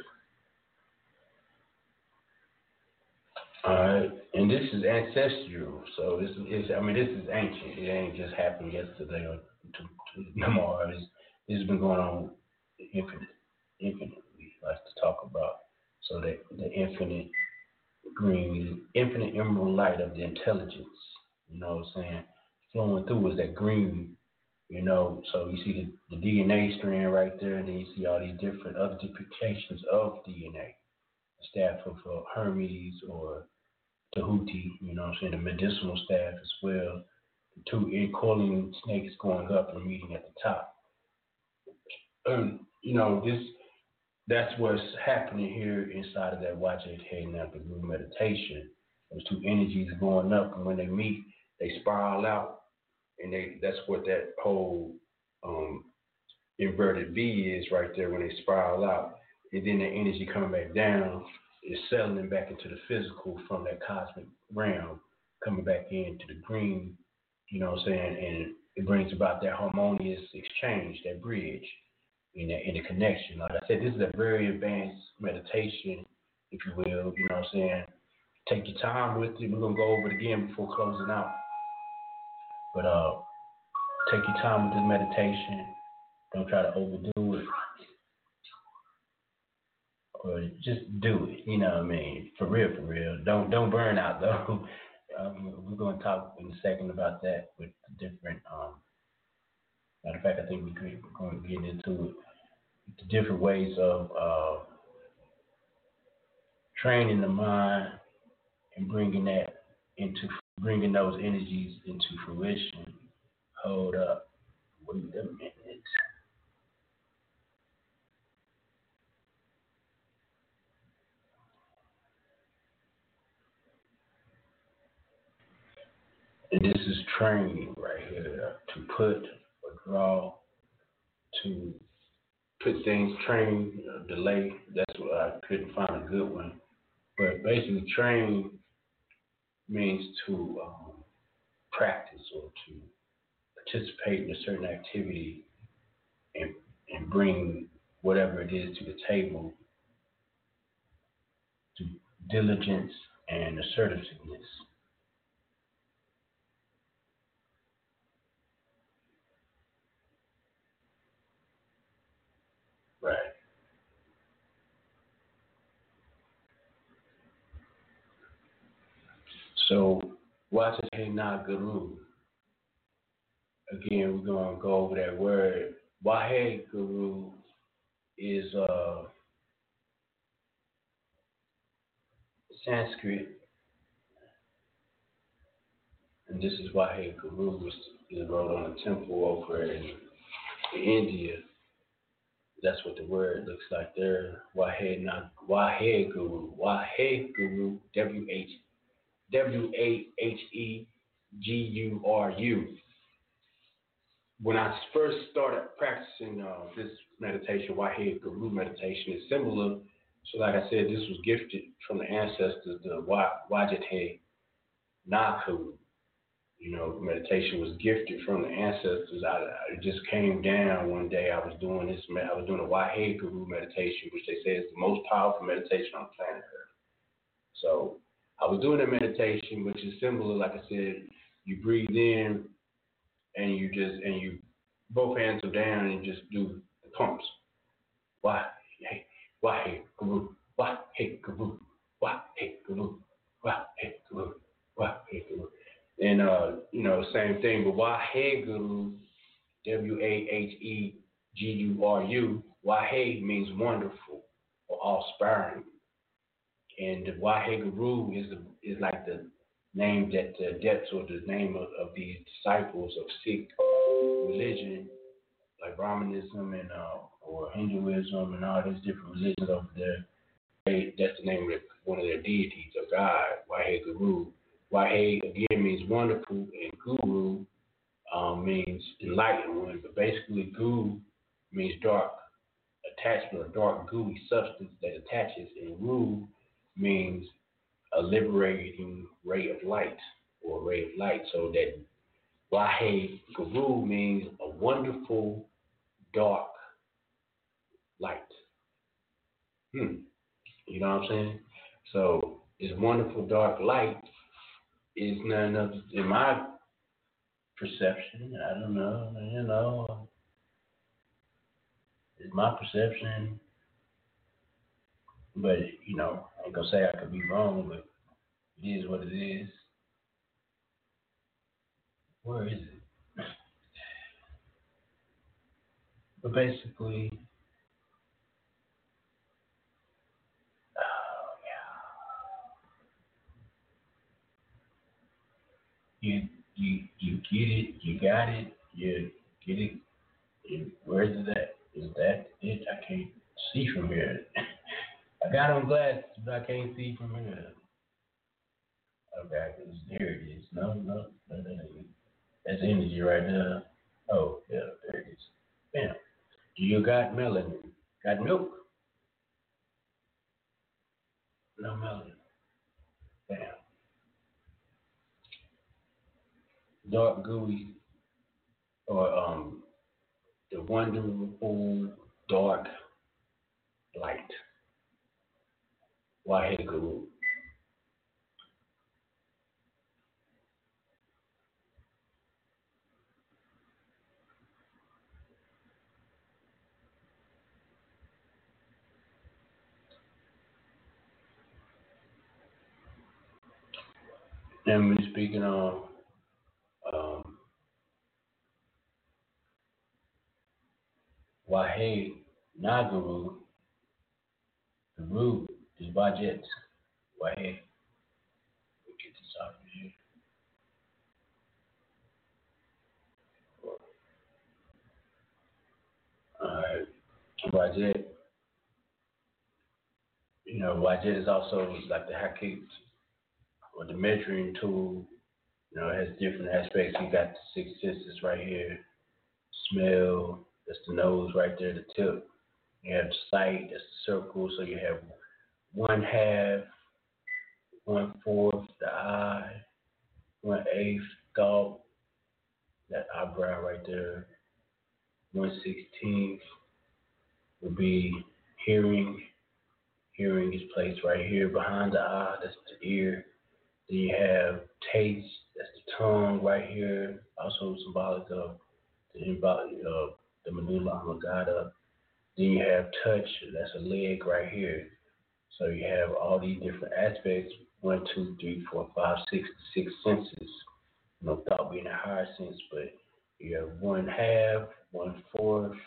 All right, and this is ancestral, so this is, I mean, this is ancient. It ain't just happened yesterday or to, to tomorrow. It's, has been going on infinite, infinitely. Like to talk about. So that the infinite green, infinite emerald light of the intelligence. You know what I'm saying? Flowing through is that green. You know, so you see the, the DNA strand right there, and then you see all these different other duplications of DNA. The staff of uh, Hermes or Tahuti, you know what I'm saying, the medicinal staff as well. The two coiling snakes going up and meeting at the top. And, you know, this that's what's happening here inside of that watch it heading out the group meditation. Those two energies going up and when they meet, they spiral out. And they that's what that whole um, inverted V is right there when they spiral out. And then the energy coming back down is settling back into the physical from that cosmic realm, coming back into the green, you know what I'm saying? And it brings about that harmonious exchange, that bridge, in the, in the connection. Like I said, this is a very advanced meditation, if you will, you know what I'm saying? Take your time with it. We're going to go over it again before closing out. But uh, take your time with this meditation. Don't try to overdo it. or just do it. You know what I mean? For real, for real. Don't don't burn out though. [laughs] Um, we're going to talk in a second about that with different. Um, matter of fact, I think we could, we're going to get into it. The different ways of uh, training the mind and bringing that into bringing those energies into fruition. Hold up. Wait a minute. And this is training right here to put or draw, to put things, train, uh, delay. That's what I couldn't find a good one. But basically, train means to um, practice or to participate in a certain activity and, and bring whatever it is to the table to diligence and assertiveness. Right. So, not guru. Again, we're going to go over that word. Wahe guru is uh, Sanskrit, and this is Wahe guru was is wrote on a temple over in, in India. That's what the word looks like there. Wahe Wahe guru. Wahe guru. W H W A H E G U R U. When I first started practicing uh, this meditation, Wahe Guru meditation, is similar. So, like I said, this was gifted from the ancestors, the Wajate Naku. You know, meditation was gifted from the ancestors. I, it just came down one day. I was doing this. I was doing a Wahe Guru meditation, which they say is the most powerful meditation on planet Earth. So I was doing a meditation, which is similar. Like I said, you breathe in, and you just and you both hands are down and just do the pumps. Why hey why hey guru why hey guru why hey guru why hey guru why hey guru and uh you know same thing but why hey guru W A H E G U R U why hey means wonderful or awe-inspiring and the Wahe Guru is is like the name that the depths or the name of, of these disciples of Sikh religion, like Brahmanism and uh, or Hinduism and all these different religions over there. They, that's the name of one of their deities of God, Wahe Guru. Wahe again means wonderful, and Guru um, means enlightened one. But basically, Guru means dark attachment or dark gooey substance that attaches, and Ru means a liberating ray of light or a ray of light. So that Wahe Guru means a wonderful dark light. Hmm. You know what I'm saying? So this wonderful dark light is none of in my perception, I don't know, you know. It's my perception. But, you know, I ain't gonna say I could be wrong, but it is what it is. Where is it? But basically, oh yeah, you you you get it, you got it, you get it. Where is that? Is that it? I can't see from here. Got on glasses, but I can't see from here. Okay, there it is. No, no, no, no, no. That's energy right there. Oh, yeah, there it is. Bam. Do you got melanin? Got milk? No melanin. Bam. Dark gooey or um the wonderful dark light. Waheguru And we're speaking of um, Wahe Naguru, the root is Bajet. Wahe. Let get this out of here. Wajet. You know, Wajet is also like the Hakit or the measuring tool. You know, it has different aspects. You got the six senses right here. Smell, that's the nose right there, the tip. You have sight, that's the circle. So you have one half, one fourth, the eye, one eighth, thought, that eyebrow right there. One sixteenth would be hearing. Hearing is placed right here behind the eye, that's the ear. Then you have taste, that's the tongue right here, also symbolic of the embody of the medulla oblongata. Then you have touch, that's a leg right here. So you have all these different aspects one, two, three, four, five, six, six senses. Know, thought being a higher sense, but you have one half, one fourth,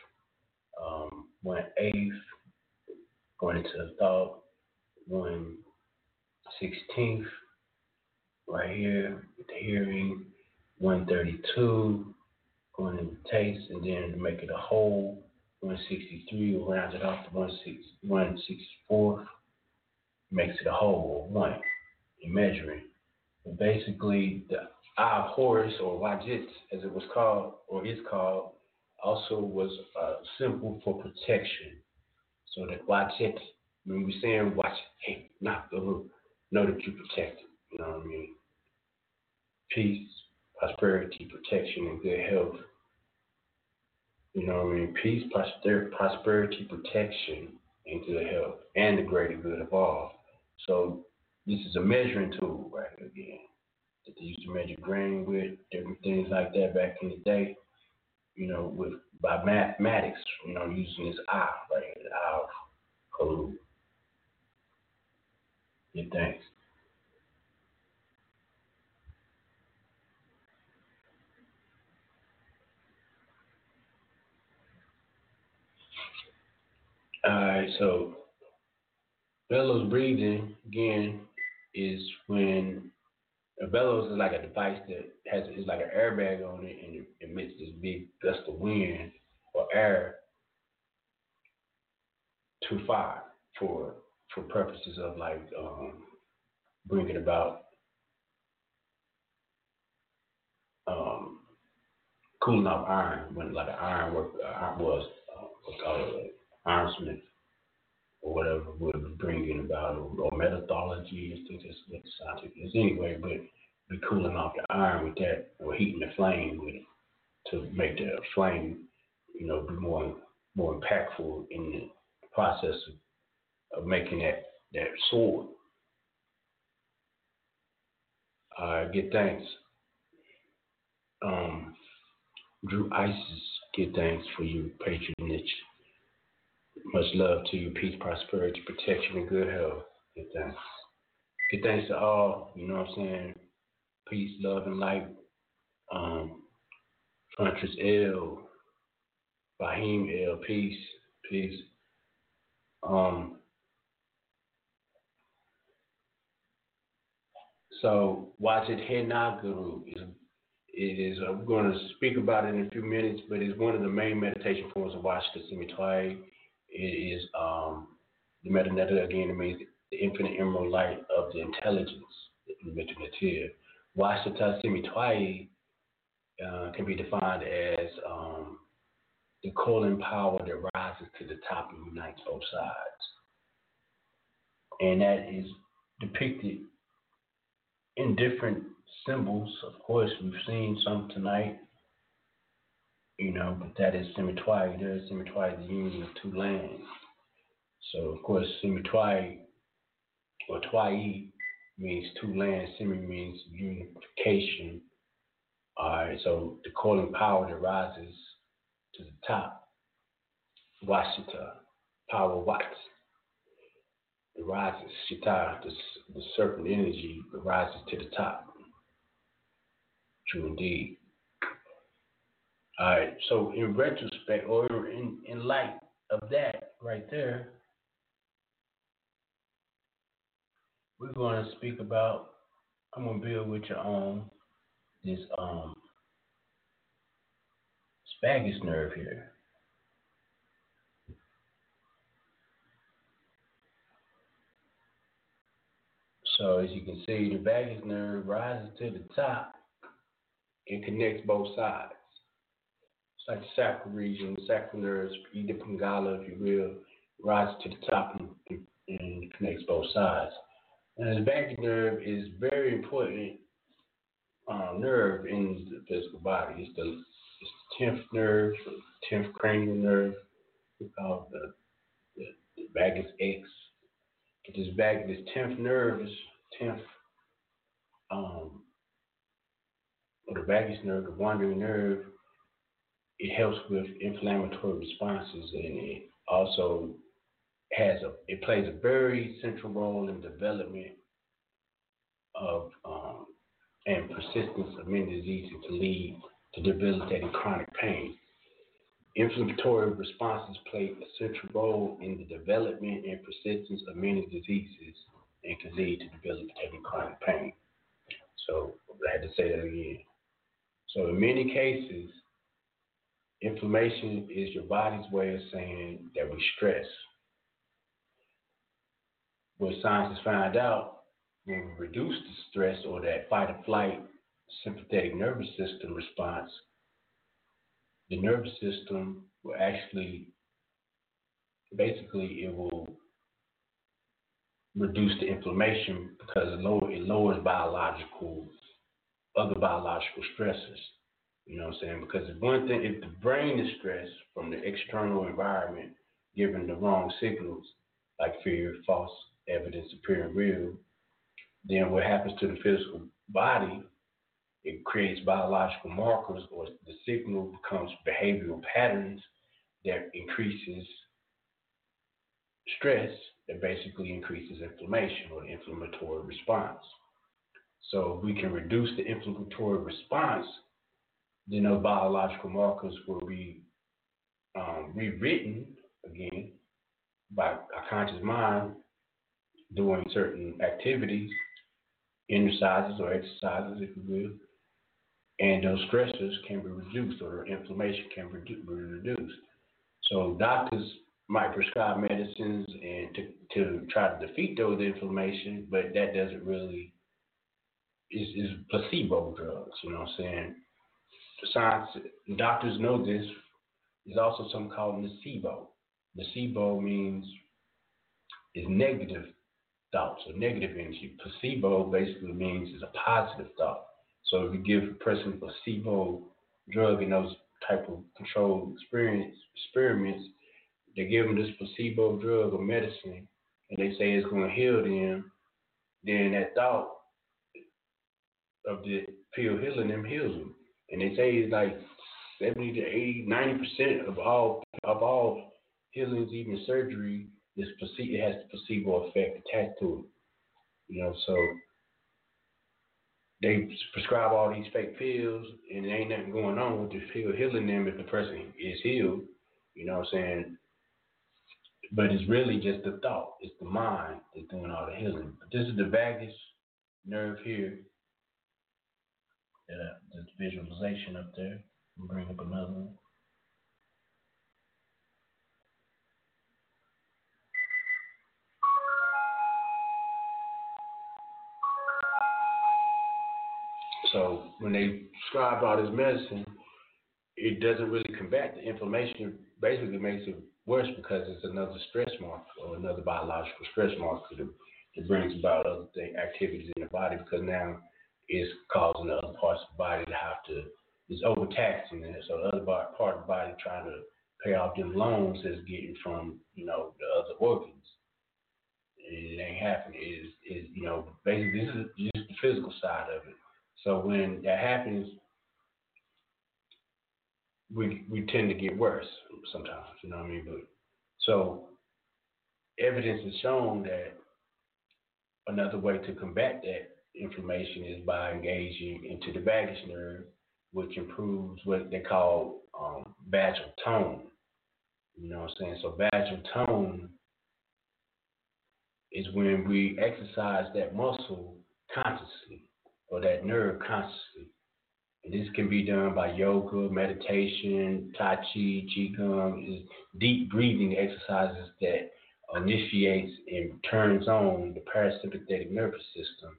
um, one eighth, going into the thought, one sixteenth, right here the hearing, 132, going into taste, and then to make it a whole, 163, will round it off to 164, makes it a whole, one, in measuring. But basically, the eye horse, or wajit, as it was called, or is called, also was uh, a symbol for protection. So that wajit, when we're saying watch, hey, not the hook, know that you're protected. You know what I mean? Peace, prosperity, protection, and good health. You know what I mean? Peace, prosper- prosperity, protection, and good health, and the greater good of all. So this is a measuring tool right here again that they used to measure grain with, different things like that back in the day. You know, with by mathematics, you know, using this eye right here, the eye of Kalu. Yeah, thanks. All right, so bellows breathing again is when a bellows is like a device that has is like an airbag on it and it emits this big gust of wind or air too far for for purposes of like um, bringing about um, cooling off iron when like an iron work iron was uh, what's called like ironsmith or whatever would bring in about or, or methodology and things that's what scientific anyway, but be cooling off the iron with that or heating the flame with it to make the flame, you know, be more more impactful in the process of, of making that that sword. Uh, get thanks. Um, Drew Isis, get thanks for your patronage. Much love to you. Peace, prosperity, protection, and good health. Good thanks. Get thanks to all, you know what I'm saying? Peace, love, and light. Um, Frontress L, Bahim L, peace, peace. Um, so it Hena Guru is it is I'm going to speak about it in a few minutes, but it's one of the main meditation forms of Washita Simitwai. It is um, the metaneta again. Means the infinite emerald light of the intelligence. Metanatia. Washita Simitwai uh, can be defined as um, the calling power that rises to the top and unites both sides, and that is depicted in different symbols. Of course, we've seen some tonight, you know, but that is Simitwai. There is Simitwai, the union of two lands. So, of course, Simitwai or Twai means two lands. Simi means unification. All right, so the calling power that rises to the top, Washita, power Wat. It rises, Shita, the, the serpent energy rises to the top. True indeed. All right. So in retrospect, or in, in light of that right there, we're going to speak about. I'm going to build with your own this um vagus nerve here. So as you can see, the vagus nerve rises to the top and connects both sides. Like the sacral region, sacral nerves, Ida Pingala, if you will, rises to the top and, and connects both sides. And the vagus nerve is very important um, nerve in the physical body. It's the it's the tenth nerve, tenth cranial nerve. We call the, the, the vagus X. This vagus, this tenth nerve, is tenth um, or the vagus nerve, the wandering nerve. It helps with inflammatory responses, and it also has a it plays a very central role in development of um, and persistence of many diseases to lead to debilitating chronic pain. Inflammatory responses play a central role in the development and persistence of many diseases and can lead to debilitating chronic pain. So I had to say that again. So in many cases, inflammation is your body's way of saying that we stress. What scientists find out when we reduce the stress or that fight or flight sympathetic nervous system response, the nervous system will actually, basically, it will reduce the inflammation because it, lower, it lowers biological, other biological stresses. You know what I'm saying? Because if one thing, if the brain is stressed from the external environment, giving the wrong signals, like fear, false evidence appearing real, then what happens to the physical body it creates biological markers or the signal becomes behavioral patterns that increases stress that basically increases inflammation or the inflammatory response. So if we can reduce the inflammatory response, then know, biological markers will be um, rewritten again by our conscious mind doing certain activities, exercises or exercises, if you will, and those stressors can be reduced or inflammation can be reduced. So doctors might prescribe medicines and to, to try to defeat those inflammation, but that doesn't really is is placebo drugs. You know what I'm saying? Science doctors know this. There's also something called nocebo. Nocebo means is negative thoughts or negative energy. Placebo basically means is a positive thought. So if you give a person a placebo drug in those type of controlled experience experiments, they give them this placebo drug or medicine, and they say it's going to heal them. Then that thought of the pill healing them heals them, and they say it's like 70 to 80, 90 percent of all of all healings, even surgery, is. It has the placebo effect attached to it. You know, so they prescribe all these fake pills and there ain't nothing going on with the pill healing them if the person is healed. You know what I'm saying? But it's really just the thought. It's the mind that's doing all the healing. But this is the vagus nerve here. Yeah, this visualization up there. Bring up another one. So when they prescribe all this medicine, it doesn't really combat the inflammation. Basically makes it worse because it's another stress marker or another biological stress marker that, that brings about other thing, activities in the body because now it's causing the other parts of the body to have to, it's overtaxing it. So the other part of the body trying to pay off them loans is getting from, you know, the other organs. And it ain't happening. Is, is you know, basically this is just the physical side of it. So when that happens, we we tend to get worse sometimes. You know what I mean? But so evidence has shown that another way to combat that inflammation is by engaging into the vagus nerve, which improves what they call um, vagal tone. You know what I'm saying? So vagal tone is when we exercise that muscle consciously or that nerve consciously. And this can be done by yoga, meditation, tai chi, qigong, is deep breathing exercises that initiates and turns on the parasympathetic nervous system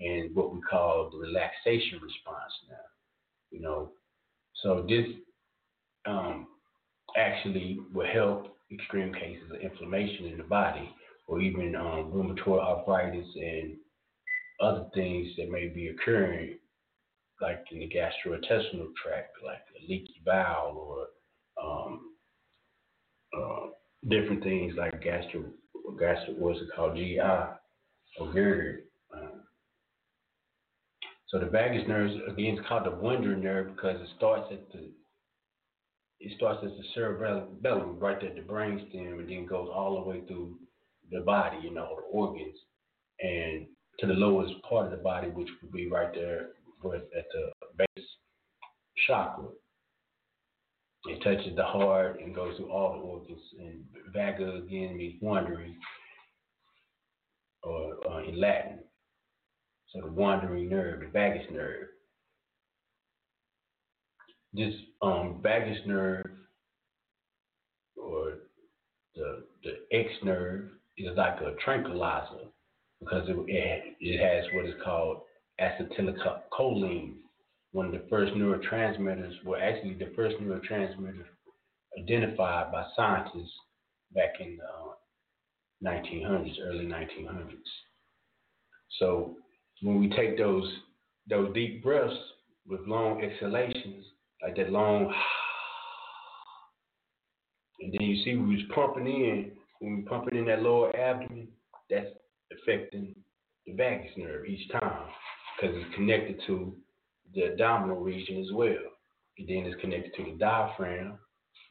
and what we call the relaxation response now. You know, so this um, actually will help extreme cases of inflammation in the body or even um, rheumatoid arthritis and other things that may be occurring, like in the gastrointestinal tract, like a leaky bowel or um, uh, different things like gastro, gastro what's it called, GI or GERD. So the vagus nerve, again, is called the wandering nerve because it starts at the it starts at the cerebellum, right at the brainstem, and then goes all the way through the body, you know, the organs, and to the lowest part of the body, which would be right there at the base chakra. It touches the heart and goes through all the organs. And vaga again means wandering, or uh, in Latin. So the wandering nerve, the vagus nerve. This um, vagus nerve, or the the X nerve, is like a tranquilizer because it, it, has what is called acetylcholine, one of the first neurotransmitters, well, actually the first neurotransmitter identified by scientists back in the uh, 1900s, early 1900s. So when we take those those deep breaths with long exhalations, like that long, [sighs] and then you see we was pumping in, when we pumping in that lower abdomen, that's affecting the vagus nerve each time because it's connected to the abdominal region as well. And then it's connected to the diaphragm.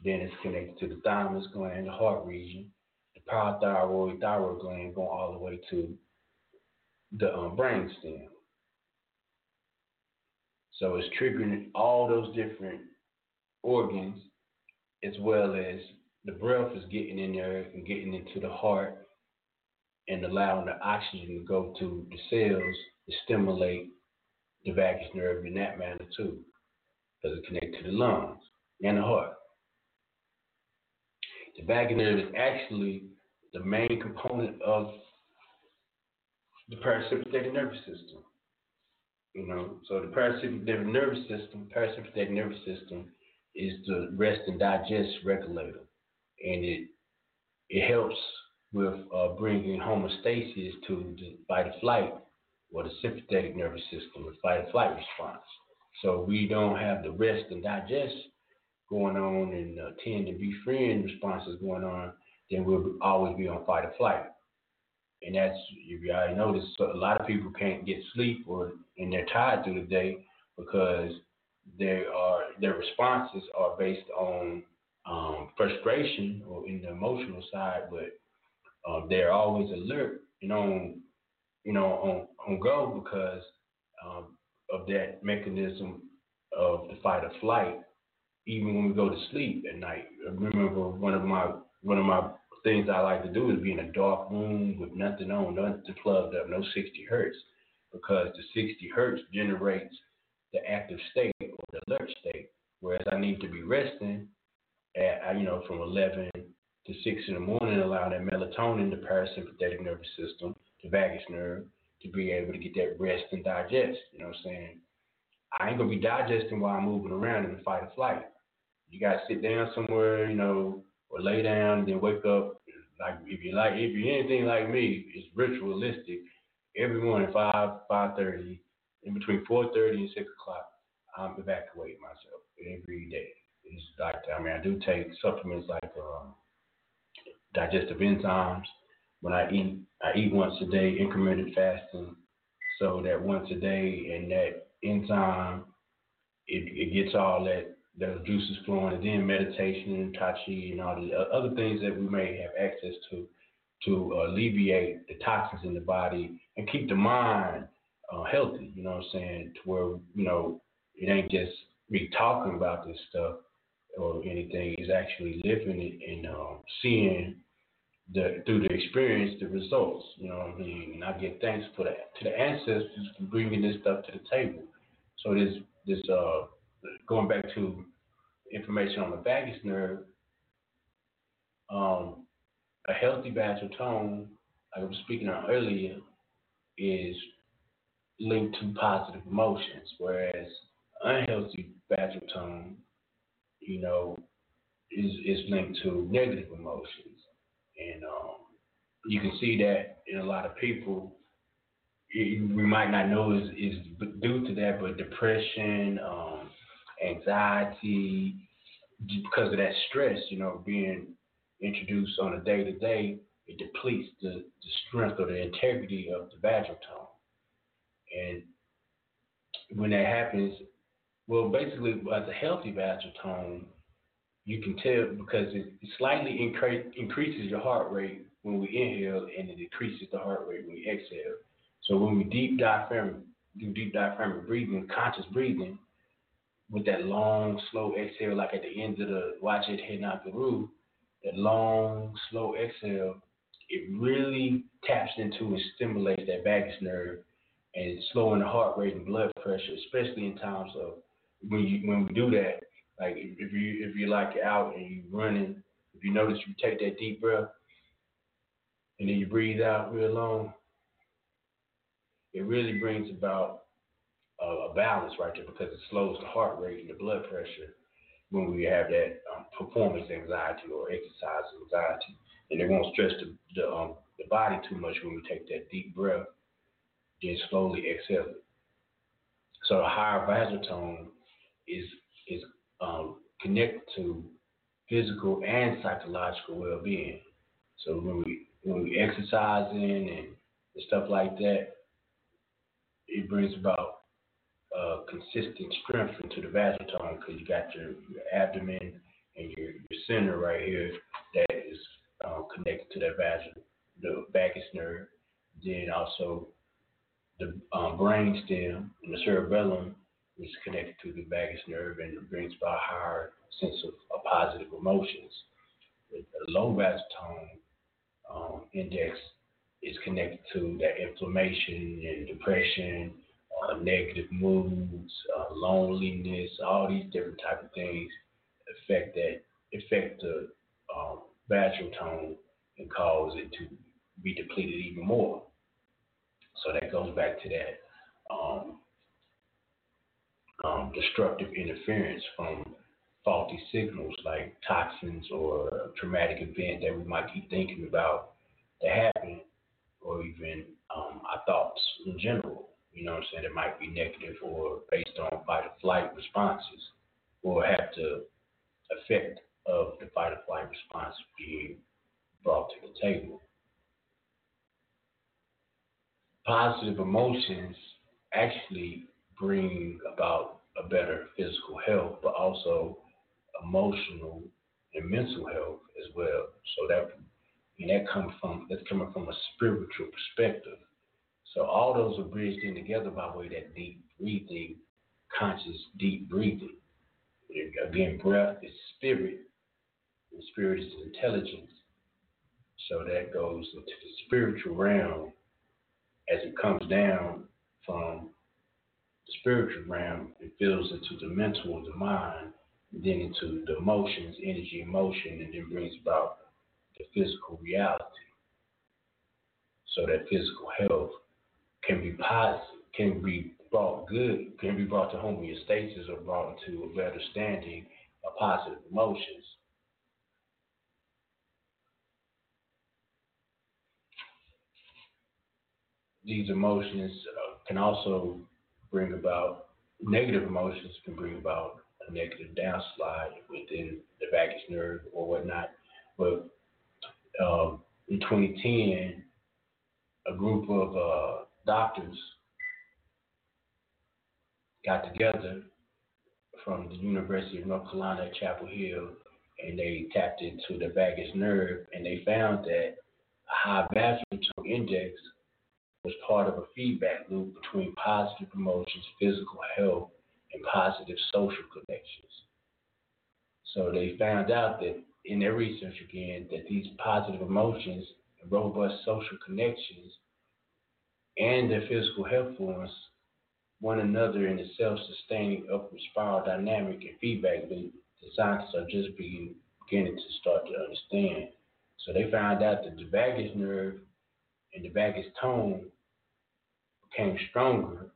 Then it's connected to the thymus gland, the heart region, the parathyroid, thyroid gland, going all the way to the um, brain stem. So it's triggering all those different organs as well as the breath is getting in there and getting into the heart and allowing the oxygen to go to the cells to stimulate the vagus nerve in that manner too, because it connects to the lungs and the heart. The vagus nerve is actually the main component of the parasympathetic nervous system. You know, so the parasympathetic nervous system, parasympathetic nervous system is the rest and digest regulator, and it it helps with uh, bringing homeostasis to the fight or flight or the sympathetic nervous system, the fight or flight response. So we don't have the rest and digest going on and uh, tend to be freeing responses going on, then we'll always be on fight or flight. And that's, if noticed, so a lot of people can't get sleep or and they're tired through the day because they are their responses are based on um, frustration or in the emotional side, but uh, they're always alert and on, you know, on on go because um, of that mechanism of the fight or flight. Even when we go to sleep at night, I remember one of my one of my things I like to do is be in a dark room with nothing on, nothing plugged up, no 60 hertz, because the 60 hertz generates the active state or the alert state, whereas I need to be resting at you know from 11 to 6 in the morning, allow that melatonin, the parasympathetic nervous system, the vagus nerve, to be able to get that rest and digest. You know what I'm saying? I ain't gonna be digesting while I'm moving around in the fight or flight. You gotta sit down somewhere, you know, or lay down and then wake up. Like if you like, if you're anything like me, it's ritualistic. Every morning, five, five thirty, in between four thirty and six o'clock, I'm evacuating myself every day. It's like I mean, I do take supplements like um, digestive enzymes. When I eat, I eat once a day, intermittent fasting, so that once a day, and that enzyme, it, it gets all that those juices flowing, and then meditation and tai chi and all the other things that we may have access to to alleviate the toxins in the body and keep the mind uh, healthy. You know what I'm saying? To where you know it ain't just me talking about this stuff or anything. It's actually living it and um, seeing the through the experience the results. You know what I mean? And I give thanks for that to the ancestors for bringing this stuff to the table. So this this uh going back to information on the vagus nerve, um, a healthy vagal tone, like I was speaking on earlier, is linked to positive emotions, whereas unhealthy vagal tone, you know, is is linked to negative emotions, and um, you can see that in a lot of people. It, we might not know is is due to that, but depression, um, anxiety, because of that stress, you know, being introduced on a day to day, it depletes the, the strength or the integrity of the vagal tone. And when that happens, well, basically, as a healthy vagal tone, you can tell because it slightly incre- increases your heart rate when we inhale and it decreases the heart rate when we exhale. So when we deep diaphragm, do deep diaphragmatic breathing, conscious breathing, with that long, slow exhale, like at the end of the watch it heading out the roof, that long, slow exhale, it really taps into and stimulates that vagus nerve and slowing the heart rate and blood pressure, especially in times of when you when we do that. Like if you if you're like out and you're running, if you notice you take that deep breath and then you breathe out real long, it really brings about a, balance right there because it slows the heart rate and the blood pressure when we have that um, performance anxiety or exercise anxiety, and it won't stress the the, um, the body too much when we take that deep breath, then slowly exhale it. So a higher vagal tone is is um, connected to physical and psychological well-being. So when we when we exercising and stuff like that, it brings about consistent strength into the vagal tone because you got your, your abdomen and your, your center right here that is uh, connected to that vagal, the vagus nerve. Then also the um, brain stem and the cerebellum is connected to the vagus nerve and brings about a higher sense of, of positive emotions. The, low vagal tone um, index is connected to that inflammation and depression uh, negative moods, uh, loneliness, all these different type of things affect that affect the um, vagal tone and cause it to be depleted even more. So that goes back to that um, um, destructive interference from faulty signals like toxins or traumatic event that we might keep thinking about that happened, or even um, our thoughts in general. You know what I'm saying? It might be negative or based on fight or flight responses or have the effect of the fight or flight response being brought to the table. Positive emotions actually bring about a better physical health, but also emotional and mental health as well. So that and that comes from that's coming from a spiritual perspective. So all those are bridged in together by way of that deep breathing, conscious deep breathing. Again, breath is spirit, and spirit is intelligence. So that goes into the spiritual realm as it comes down from the spiritual realm, it fills into the mental, the mind, then into the emotions, energy, emotion, and then brings about the physical reality. So that physical health can be positive, can be brought good, can be brought to homeostasis or brought into a better standing of positive emotions. These emotions uh, can also bring about negative emotions can bring about a negative downslide within the vagus nerve or whatnot. But um, in 2010, a group of uh, doctors got together from the University of North Carolina at Chapel Hill and they tapped into the vagus nerve and they found that a high vagal tone index was part of a feedback loop between positive emotions, physical health, and positive social connections. So they found out that in their research again that these positive emotions and robust social connections and their physical health forms one another in a self-sustaining upward spiral dynamic and feedback loop the scientists are just beginning, beginning to start to understand. So they found out that the vagus nerve and the vagus tone became stronger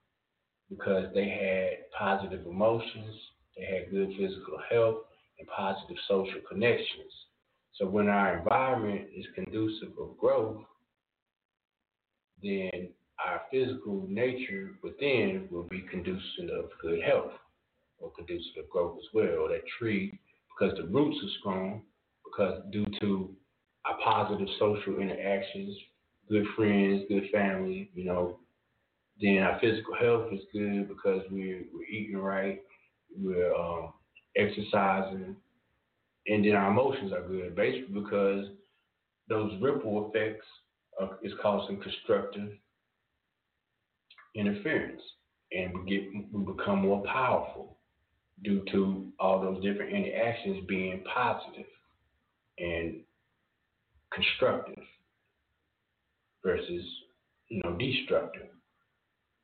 because they had positive emotions, they had good physical health, and positive social connections. So when our environment is conducive of growth, then our physical nature within will be conducive of good health or conducive of growth as well. That tree, because the roots are strong, because due to our positive social interactions, good friends, good family, you know, then our physical health is good because we're, we're eating right, we're um, exercising, and then our emotions are good, basically because those ripple effects are, is causing constructive interference, and we get we become more powerful due to all those different interactions being positive and constructive versus you know destructive.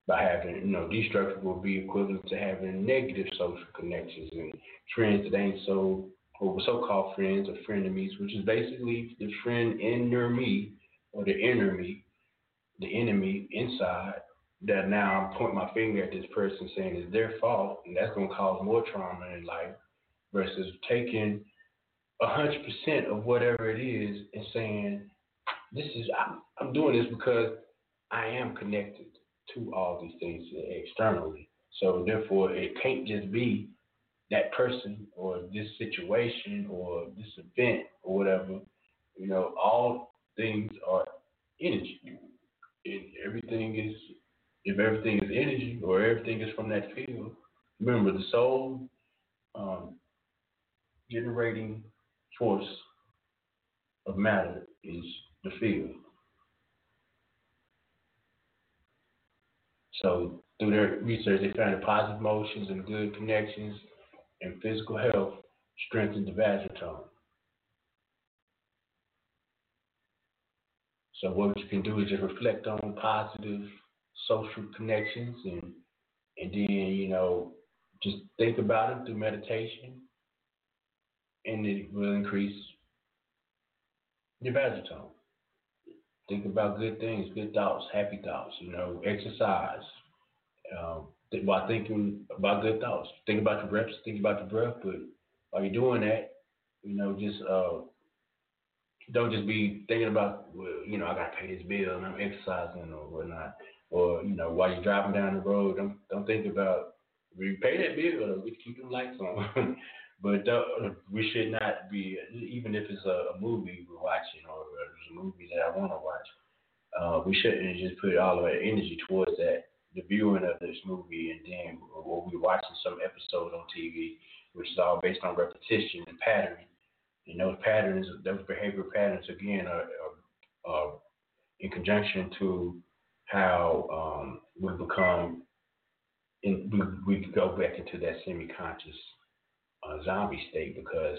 By having you know destructive will be equivalent to having negative social connections and friends that ain't so or so-called friends or frenemies, which is basically the friend inner me or the me, the enemy inside that now I'm pointing my finger at this person saying it's their fault and that's to cause more trauma in life versus taking hundred percent of whatever it is and saying this is I'm, I'm doing this because I am connected to all these things externally. So therefore, it can't just be that person or this situation or this event or whatever. You know, all things are energy. And everything is if everything is energy or everything is from that field, remember the soul um, generating force of matter is the field. So through their research, they found that positive emotions and good connections and physical health strengthen the vagal tone. So what you can do is just reflect on positive social connections and and then you know just think about it through meditation and it will increase your vagal tone. Think about good things, good thoughts, happy thoughts, you know, exercise. Um, while thinking about good thoughts. Think about your reps think about your breath, but while you're doing that, you know, just uh, don't just be thinking about, well, you know, I gotta pay this bill and I'm exercising or whatnot or you know while you're driving down the road, don't don't think about we pay that bill or we keep the lights on. [laughs] but uh, we should not be even if it's a, a movie we're watching or there's a movie that I want to watch. Uh, we shouldn't just put all of our energy towards that the viewing of this movie and then or we're watching some episode on TV, which is all based on repetition and pattern. And those patterns, those behavior patterns, again, are, are, are in conjunction to how um, we become, in, we, we go back into that semi-conscious uh, zombie state because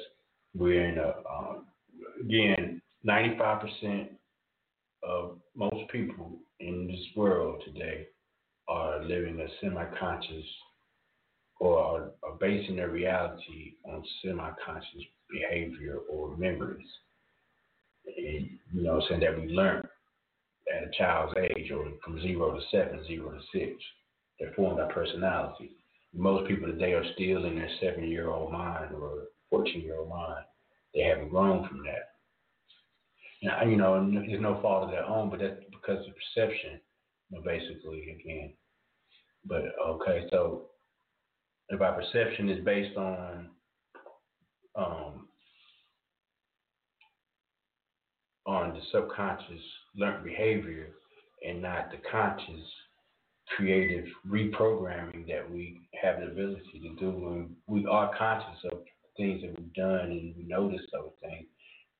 we're in a, um, again, 95% of most people in this world today are living a semi-conscious or are, are basing their reality on semi-conscious behavior or memories. And, you know, saying that we learn at a child's age or from zero to seven, zero to six. They form their personality. Most people today are still in their seven year old mind or 14 year old mind. They haven't grown from that. Now, you know, it's no fault of their own, but that's because of perception, you know, basically, again. But okay, so if our perception is based on um, on the subconscious learned behavior and not the conscious creative reprogramming that we have the ability to do when we are conscious of things that we've done and we notice those things,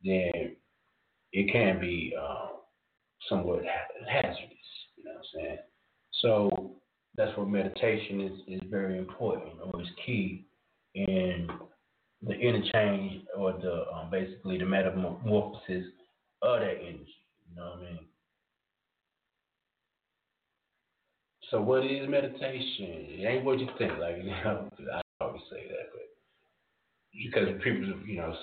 then it can be uh, somewhat hazardous You know what I'm saying? So that's where meditation is, is very important or is key in the interchange or the um, basically the metamorphosis of that energy. You know what I mean? So what is meditation? It ain't what you think. Like [laughs] you know, I always say that, but because people, you know,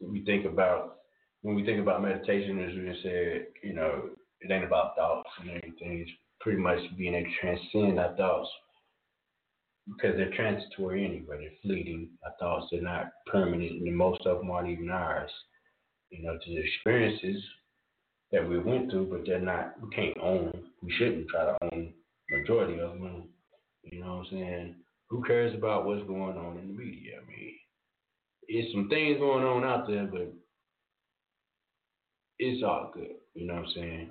we think about when we think about meditation, as we said, you know, it ain't about thoughts and everything. It's pretty much being able to transcend our thoughts because they're transitory anyway. They're fleeting. Our thoughts they're not permanent, and most of them aren't even ours. You know, to the experiences that we went through, but they're not. We can't own. We shouldn't try to own majority of them. You know what I'm saying? Who cares about what's going on in the media? I mean, it's some things going on out there, but it's all good. You know what I'm saying?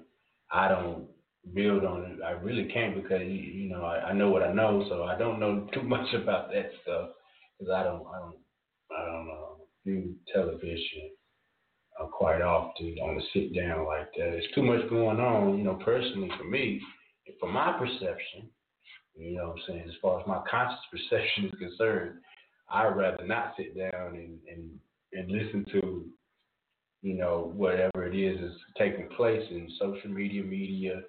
I don't build on it. I really can't because you, know I, I know what I know, so I don't know too [laughs] much about that stuff because I don't I don't I don't uh, do television uh, quite often on the sit down like that. There's too much going on, you know, personally for me, from my perception. You know what I'm saying? As far as my [laughs] conscious perception is concerned, I'd rather not sit down and and and listen to you know, whatever it is is taking place in social media, media,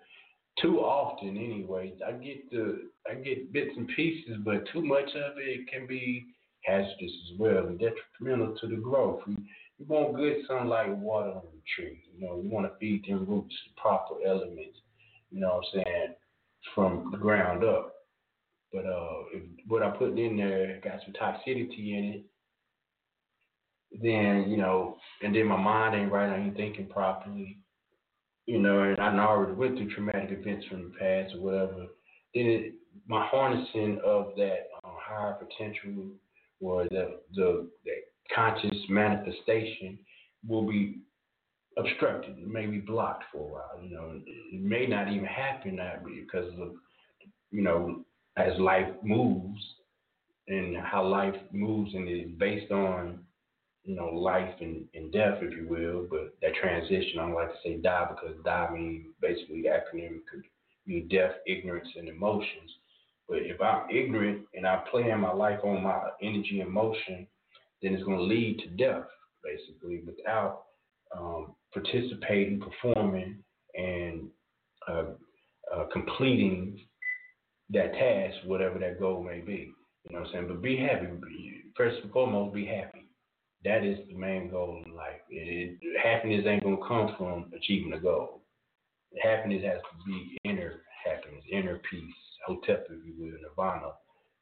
too often anyway. I get the I get bits and pieces, but too much of it can be hazardous as well and detrimental to the growth. We want good sunlight and water on the tree. You know, you want to feed them roots the proper elements, you know what I'm saying, from the ground up. But uh if what I put in there got some toxicity in it, then, you know, and then my mind ain't right, I ain't thinking properly, you know, and I already went through traumatic events from the past or whatever, then it, my harnessing of that uh, higher potential or the, the, the conscious manifestation will be obstructed, it may be blocked for a while, you know, it may not even happen that because of, you know, as life moves and how life moves and is based on you know, life and, and death, if you will, but that transition, I don't like to say die because die means basically the acronym could mean death, ignorance, and emotions. But if I'm ignorant and I plan my life on my energy and motion, then it's going to lead to death, basically, without um, participating, performing, and uh, uh, completing that task, whatever that goal may be. You know what I'm saying? But be happy. First and foremost, be happy. That is the main goal in life. It, it, happiness ain't gonna come from achieving a goal. Happiness has to be inner happiness, inner peace, hotep if you will, nirvana.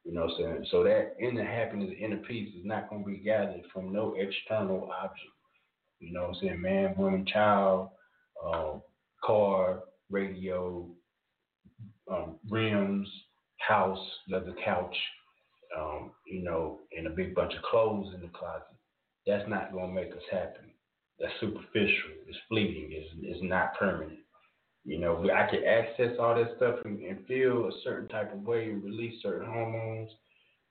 You know what I'm saying? So that inner happiness, inner peace is not gonna be gathered from no external object. You know what I'm saying? Man, woman, child, um, car, radio, um, rims, house, leather couch, um, you know, and a big bunch of clothes in the closet that's not going to make us happy. That's superficial. It's fleeting. It's, it's not permanent. You know, I can access all that stuff and, and feel a certain type of way and release certain hormones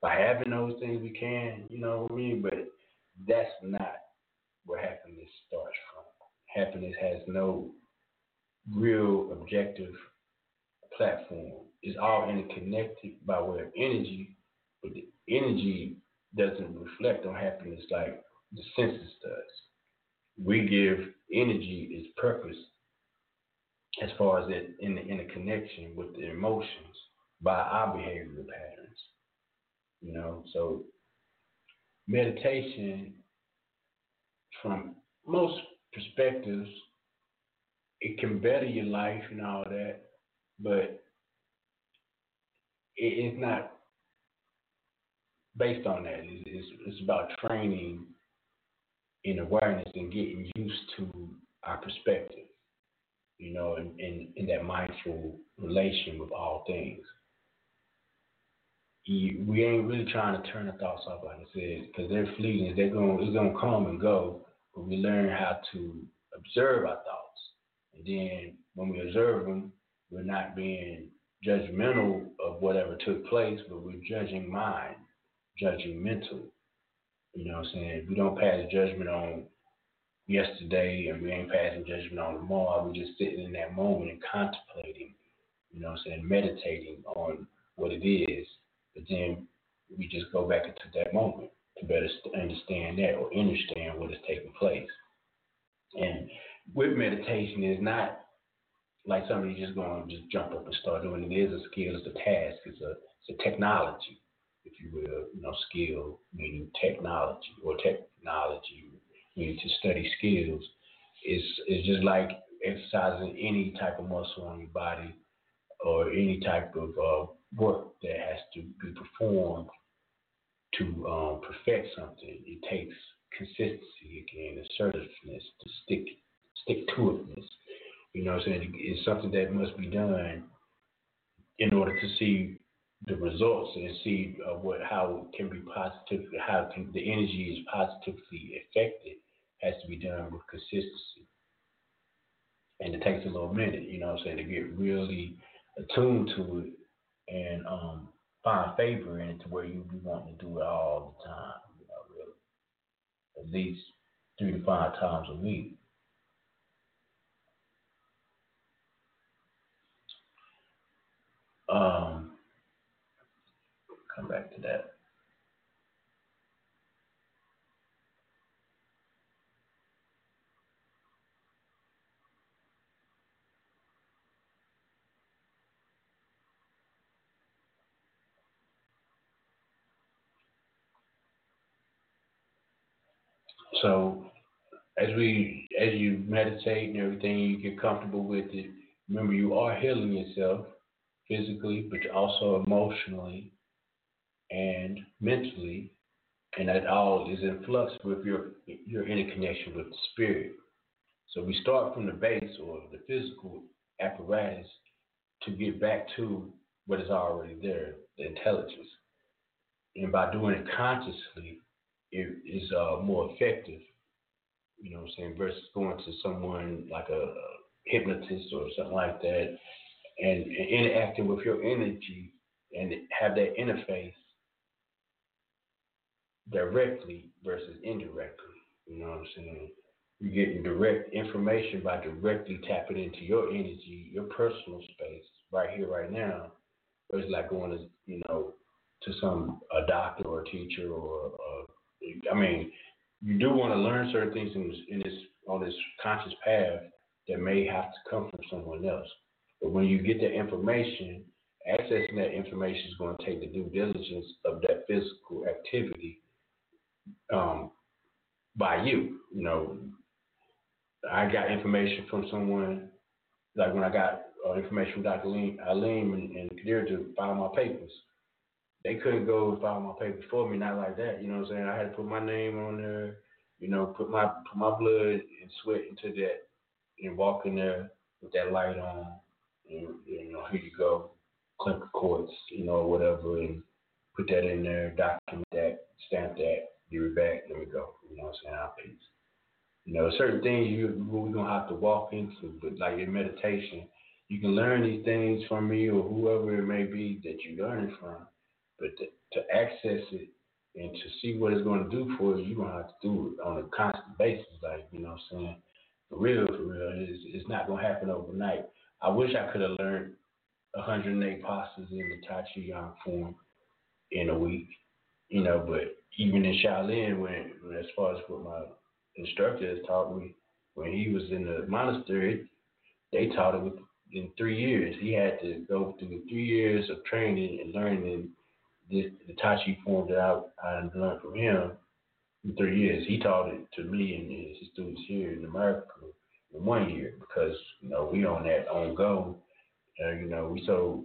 by having those things. We can, you know what I mean? But that's not where happiness starts from. Happiness has no real objective platform. It's all interconnected by way of energy, but the energy doesn't reflect on happiness like the senses does. We give energy its purpose as far as it in the, in the connection with the emotions by our behavioral patterns. You know, so meditation from most perspectives, it can better your life and all that, but it is not based on that. It's, it's about training in awareness and getting used to our perspective, you know, in, in, in that mindful relation with all things. we ain't really trying to turn the thoughts off, like I said, because they're fleeting. They're going, it's going to come and go. But we learn how to observe our thoughts, and then when we observe them, we're not being judgmental of whatever took place, but we're judging mind, judging mental, you know what I'm saying? We don't pass judgment on yesterday and we ain't passing judgment on tomorrow. We're just sitting in that moment and contemplating, you know I'm saying, meditating on what it is. But then we just go back into that moment to better understand that or understand what is taking place. And with meditation is not like somebody just going to just jump up and start doing it. It is a skill, it's a task, it's a it's a technology, if you will, you know, skill meaning technology or technology meaning to study skills. It's it's just like exercising any type of muscle on your body or any type of uh, work that has to be performed to um, perfect something. It takes consistency again, assertiveness, to stick stick to itness. You know what I'm saying? It's something that must be done in order to see the results and see uh, what how it can be positively how can, the energy is positively affected has to be done with consistency. And it takes a little minute, you know what I'm saying, to get really attuned to it and um, find favor in it to where you be wanting to do it all the time, you know, really. At least three to five times a week. Um, come back to that. So as we as you meditate and everything, you get comfortable with it. Remember, you are healing yourself physically, but also emotionally and mentally, and that all is in flux with your your interconnection with the spirit. So we start from the base or the physical apparatus to get back to what is already there, the intelligence. And by doing it consciously, is uh, more effective, you know what I'm saying, versus going to someone like a, hypnotist or something like that and, and interacting with your energy and have that interface directly versus indirectly. You know what I'm saying? You're getting direct information by directly tapping into your energy, your personal space, right here, right now. It's like going to, you know, to some a doctor or a teacher or, a, I mean, you do want to learn certain things in this, in this on this conscious path that may have to come from someone else. But when you get that information, accessing that information is going to take the due diligence of that physical activity um, by you. You know, I got information from someone, like when I got uh, information from Dr. Aleem, Aleem and, and Kadir to file my papers. They couldn't go file my papers for me, not like that. You know what I'm saying? I had to put my name on there, you know, put my put my blood and sweat into that and walk in there with that light on and, you know, here you go, click courts, you know, whatever, and put that in there, document that, stamp that, give it back, let we go. You know what I'm saying? Our peace. You know, certain things you we're gonna have to walk into, but like in meditation, you can learn these things from me or whoever it may be that you learn it from, but to, to access it and to see what it's going to do for you, you're going to have to do it on a constant basis. Like, you know what I'm saying? For real, for real. It's, it's not going to happen overnight. I wish I could have learned 108 postures in the Tai Chi Yang form in a week, you know, but even in Shaolin, when, when as far as what my instructor has taught me, when he was in the monastery, they taught it in three years. He had to go through three years of training and learning the, the Tai Chi form that I, I learned from him in three years. He taught it to me and his students here in America in one year because you know we on that on go. Uh, you know we so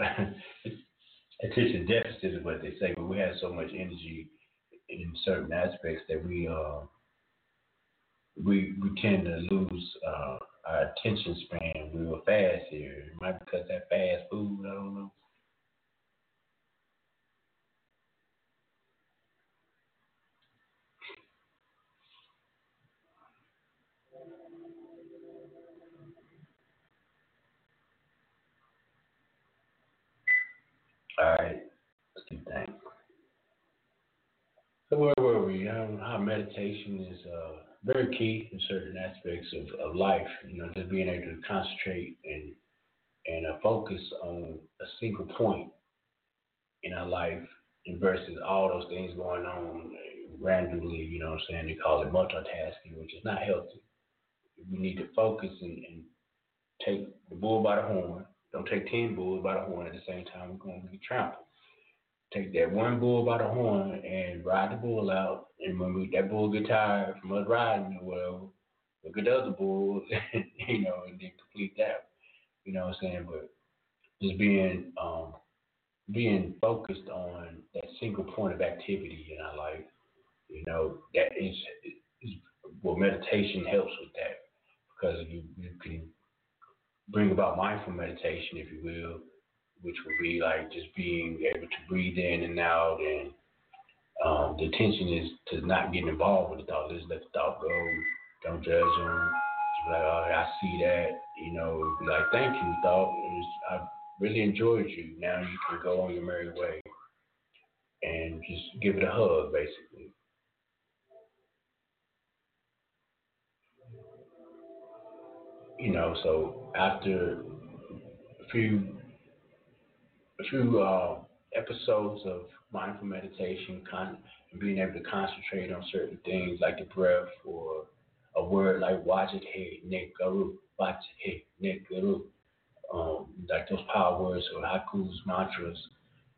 uh, [laughs] attention deficit is what they say, but we have so much energy in certain aspects that we uh we we tend to lose uh, our attention span real fast here. It might be because that fast food. I don't know. All right, let's keep that. So where were we? Um, how meditation is uh, very key in certain aspects of, of life. You know, just being able to concentrate and and uh, focus on a single point in our life versus all those things going on randomly. You know what I'm saying? They call it multitasking, which is not healthy. We need to focus and, and take the bull by the horn. Don't take ten bulls by the horn at the same time. We're going to be trampled take that one bull by the horn and ride the bull out. And when we, that bull get tired from us riding, well, look at the other bulls, [laughs] you know, and then complete that. You know what I'm saying? But just being um, being focused on that single point of activity in our life, you know, that is, is well, meditation helps with that because you you can bring about mindful meditation, if you will, which would be like just being able to breathe in and out and um, the intention is to not get involved with the thought. Just let the thought go. Don't judge them. Just be like, oh, I see that. You know, be like, thank you, thought. Was, I really enjoyed you. Now you can go on your merry way and just give it a hug, basically. You know, so after a few a few uh, episodes of mindful meditation con- being able to concentrate on certain things like the breath or a word like wajit he negaru, wajit he negaru, um, like those power words or haikus, mantras,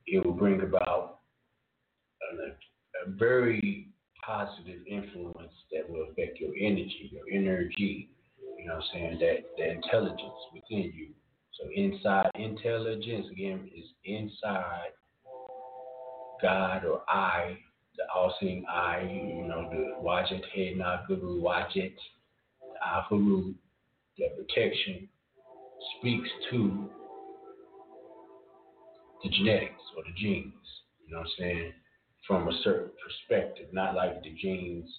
it will bring about a, a very positive influence that will affect your energy, your energy, you know what I'm saying, that, the intelligence within you so inside intelligence again is inside God or I, the all-seeing I. You know the watch it Wajit He Nagaru Wajit, the Afaru, that protection speaks to the genetics or the genes. You know what I'm saying? From a certain perspective, not like the genes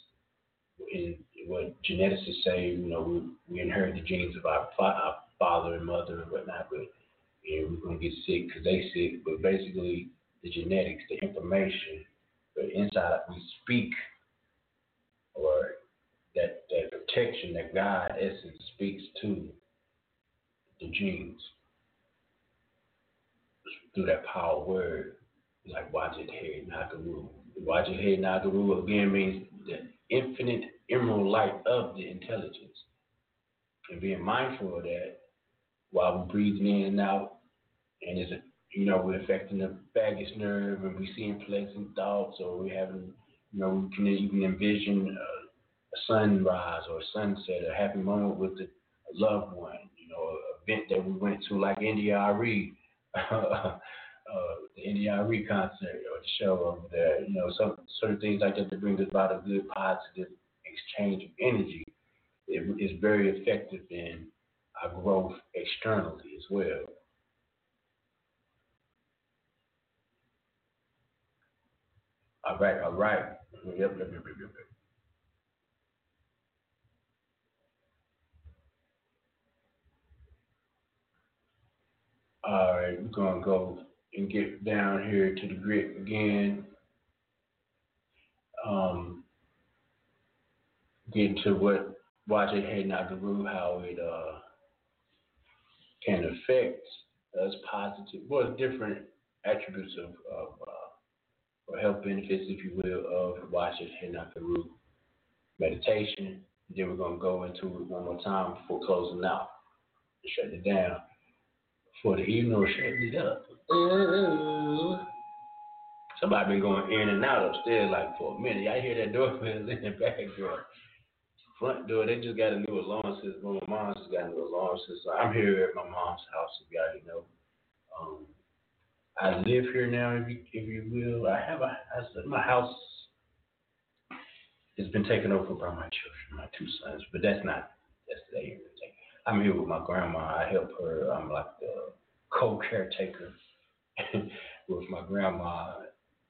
in what geneticists say. You know, we, we inherit the genes of our, our father and mother and whatnot, but yeah, we're gonna get sick because they sick. But basically, the genetics, the information, but inside we speak, or that that protection that God essence speaks to the genes through that power word, like Wajid He Nagaru. Wajid He Nagaru again means the infinite emerald light of the intelligence. And being mindful of that while we're breathing in and out, and it's a, you know we're affecting the vagus nerve, and we're seeing pleasant thoughts, or we're having, you know, we can even envision a, sunrise or a sunset, a happy moment with a loved one, you know, an event that we went to like India.Arie, [laughs] uh, the India.Arie concert or the show over there, you know, some of things like that to bring about a good positive exchange of energy. It is very effective in our growth externally as well. All right, all right. Yep, yep, yep, yep, yep. All right, we're gonna go and get down here to the grit again. Um, get to what Hey Nagaru, how it uh can affect us positive, well, different attributes of, of uh, or health benefits, if you will, of watching Hinakaru meditation. Then we're going to go into it one more time before closing out and shut it down for the evening or shutting it up. somebody been going in and out upstairs like for a minute. I hear that doorbell [laughs] in the background front door. They just got a new alarm system. My mom just got a new alarm system. I'm here at my mom's house, if you already know. Um, I live here now, if you if you will. I have a I, my house has been taken over by my children, my two sons, but that's not that's the thing. I'm here with my grandma. I help her. I'm like the co-caretaker [laughs] with my grandma.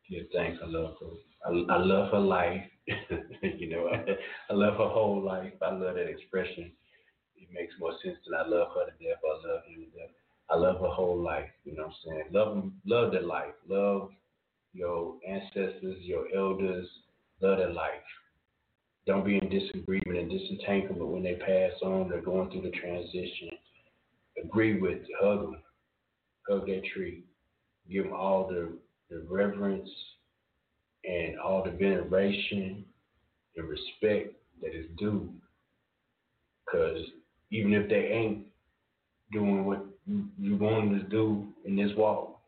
Give thanks. I love her. I, I love her life. [laughs] you know, I, I love her whole life. I love that expression. It makes more sense than I love her to death. I love him to death. I love her whole life. You know what I'm saying? Love love their life. Love your ancestors, your elders, love their life. Don't be in disagreement and disentanglement when they pass on. They're going through the transition. Agree with, hug them, hug that tree, give them all the, the reverence and all the veneration and respect that is due. Because even if they ain't doing what you, want them to do in this walk,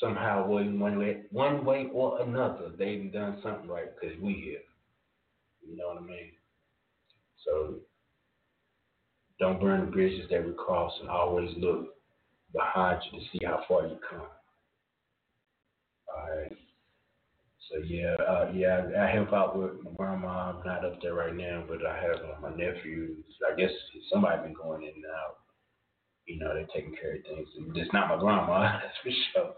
somehow, one way, one way or another, they've done something right because we here. You know what I mean? So don't burn the bridges that we cross and always look behind you to see how far you come. All right. So yeah, uh, yeah, I, help out with my grandma. I'm not up there right now, but I have uh, my nephews. I guess somebody been going in and out. You know, they're taking care of things. It's not my grandma, [laughs] that's for sure.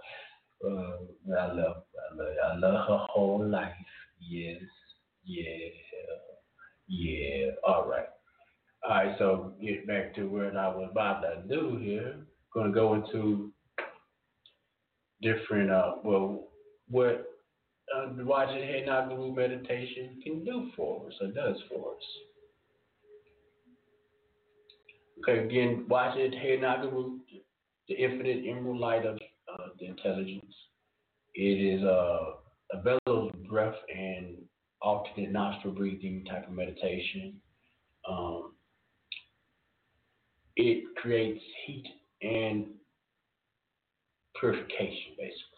Uh, I love, I love, I love her whole life. Yes, yeah, yeah. All right. All right, so get back to what I was about to do here. Going to go into different, uh, well, what uh, watching Nagaru meditation can do for us or does for us. Okay, again, watching Nagaru, the infinite emerald light of uh, the intelligence. It is uh, a bellows breath and alternate nostril breathing type of meditation. Um, it creates heat and purification, basically.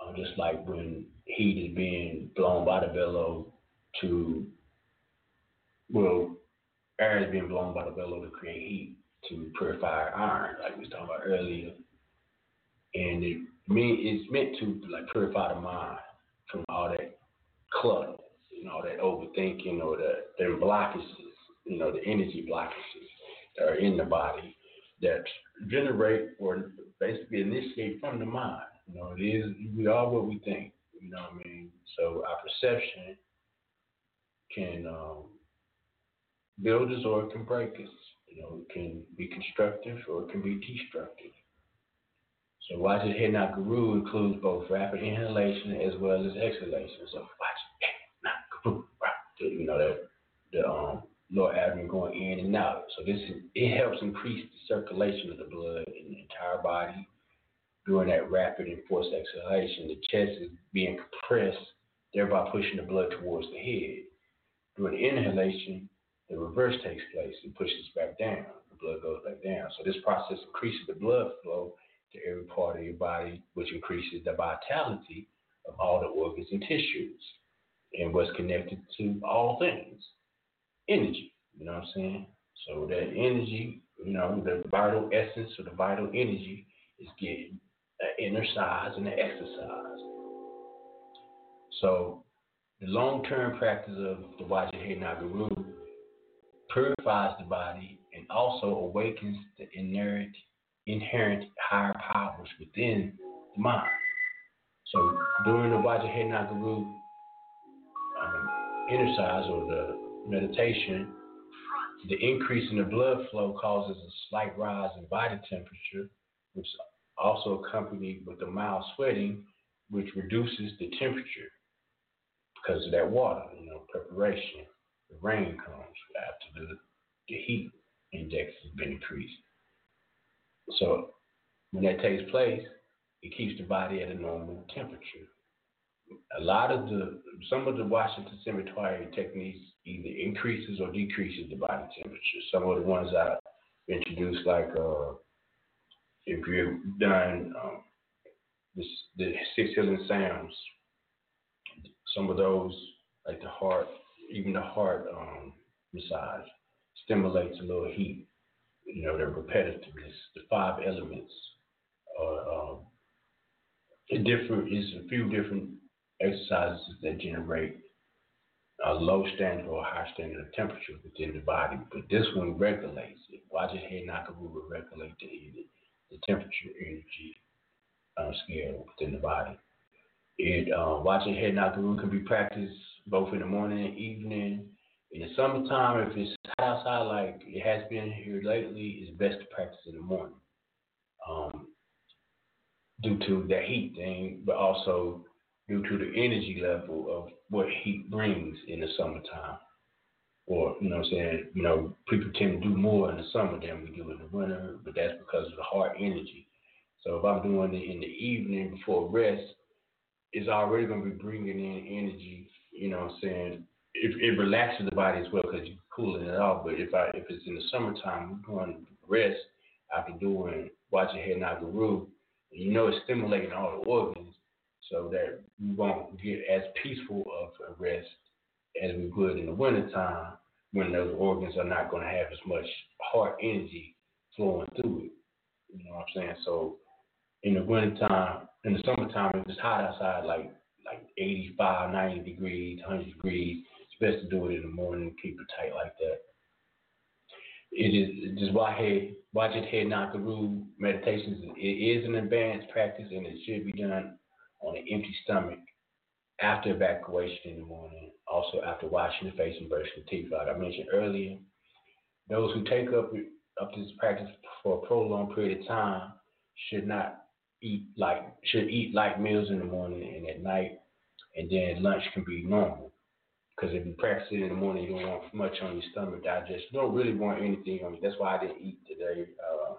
Uh, just like when heat is being blown by the bellow to, well, air is being blown by the bellow to create heat to purify iron, like we was talking about earlier. And it mean it's meant to like purify the mind from all that clutter, you know, that overthinking or the, the blockages, you know, the energy blockages that are in the body that generate or basically initiate from the mind. You know, it is we are what we think. You know what I mean? So our perception can um, build us or it can break us. You know, it can be constructive or it can be destructive. So Wajid Hedna Guru includes both rapid inhalation as well as exhalation. So Wajid Hedna Guru, you know that the um, lower abdomen going in and out. So this is, it helps increase the circulation of the blood in the entire body. During that rapid and forced exhalation, the chest is being compressed, thereby pushing the blood towards the head. During inhalation, the reverse takes place. It pushes back down. The blood goes back down. So this process increases the blood flow to every part of your body, which increases the vitality of all the organs and tissues and what's connected to all things. Energy, you know what I'm saying? So that energy, you know, the vital essence or the vital energy is getting inner size and an exercise. So the long-term practice of the Wajahid Nagaru purifies the body and also awakens the inherent inherent higher powers within the mind. So during the Wajahid Nagaru um, exercise or the meditation, the increase in the blood flow causes a slight rise in body temperature, which also accompanied with the mild sweating, which reduces the temperature because of that water, you know, preparation. The rain comes after the, the heat index has been increased. So when that takes place, it keeps the body at a normal temperature. A lot of the some of the Washington cemetery techniques either increases or decreases the body temperature. Some of the ones I've introduced, like uh, if you've done um, this, the six healing sounds, some of those, like the heart, even the heart um, massage, stimulates a little heat you know, their repetitiveness, the five elements are um, different. Is a few different exercises that generate a low standard or high standard of temperature within the body, but this one regulates it. Wajid Head Nakaru will regulate the, the temperature energy uh, scale within the body. It uh, Wajid Head Nakaru can be practiced both in the morning and evening in the summertime, if it's outside like it has been here lately, it's best to practice in the morning. Um, due to the heat thing, but also due to the energy level of what heat brings in the summertime. Or, you know what I'm saying, you know, people tend to do more in the summer than we do in the winter, but that's because of the heart energy. So if I'm doing it in the evening before rest, it's already going to be bringing in energy, you know what I'm saying? It, it relaxes the body as well because you're cooling it off. But if I if it's in the summertime, I'm going to rest I can do after doing watching head Nagaru, you know it's stimulating all the organs so that we won't get as peaceful of a rest as we would in the wintertime when those organs are not going to have as much heart energy flowing through it. You know what I'm saying? So in the wintertime, in the summertime, if it's hot outside, like like 85, 90 degrees, 100 degrees, it's best to do it in the morning, keep it tight like that. It is just Wajid Wajid Nakaru meditations. It is an advanced practice and it should be done on an empty stomach after evacuation in the morning, also after washing the face and brushing the teeth. Like I mentioned earlier, those who take up up this practice for a prolonged period of time should not eat like should eat light meals in the morning and at night, and then lunch can be normal. Because if you practice it in the morning, you don't want much on your stomach digest. You don't really want anything on you. That's why I didn't eat today. Uh,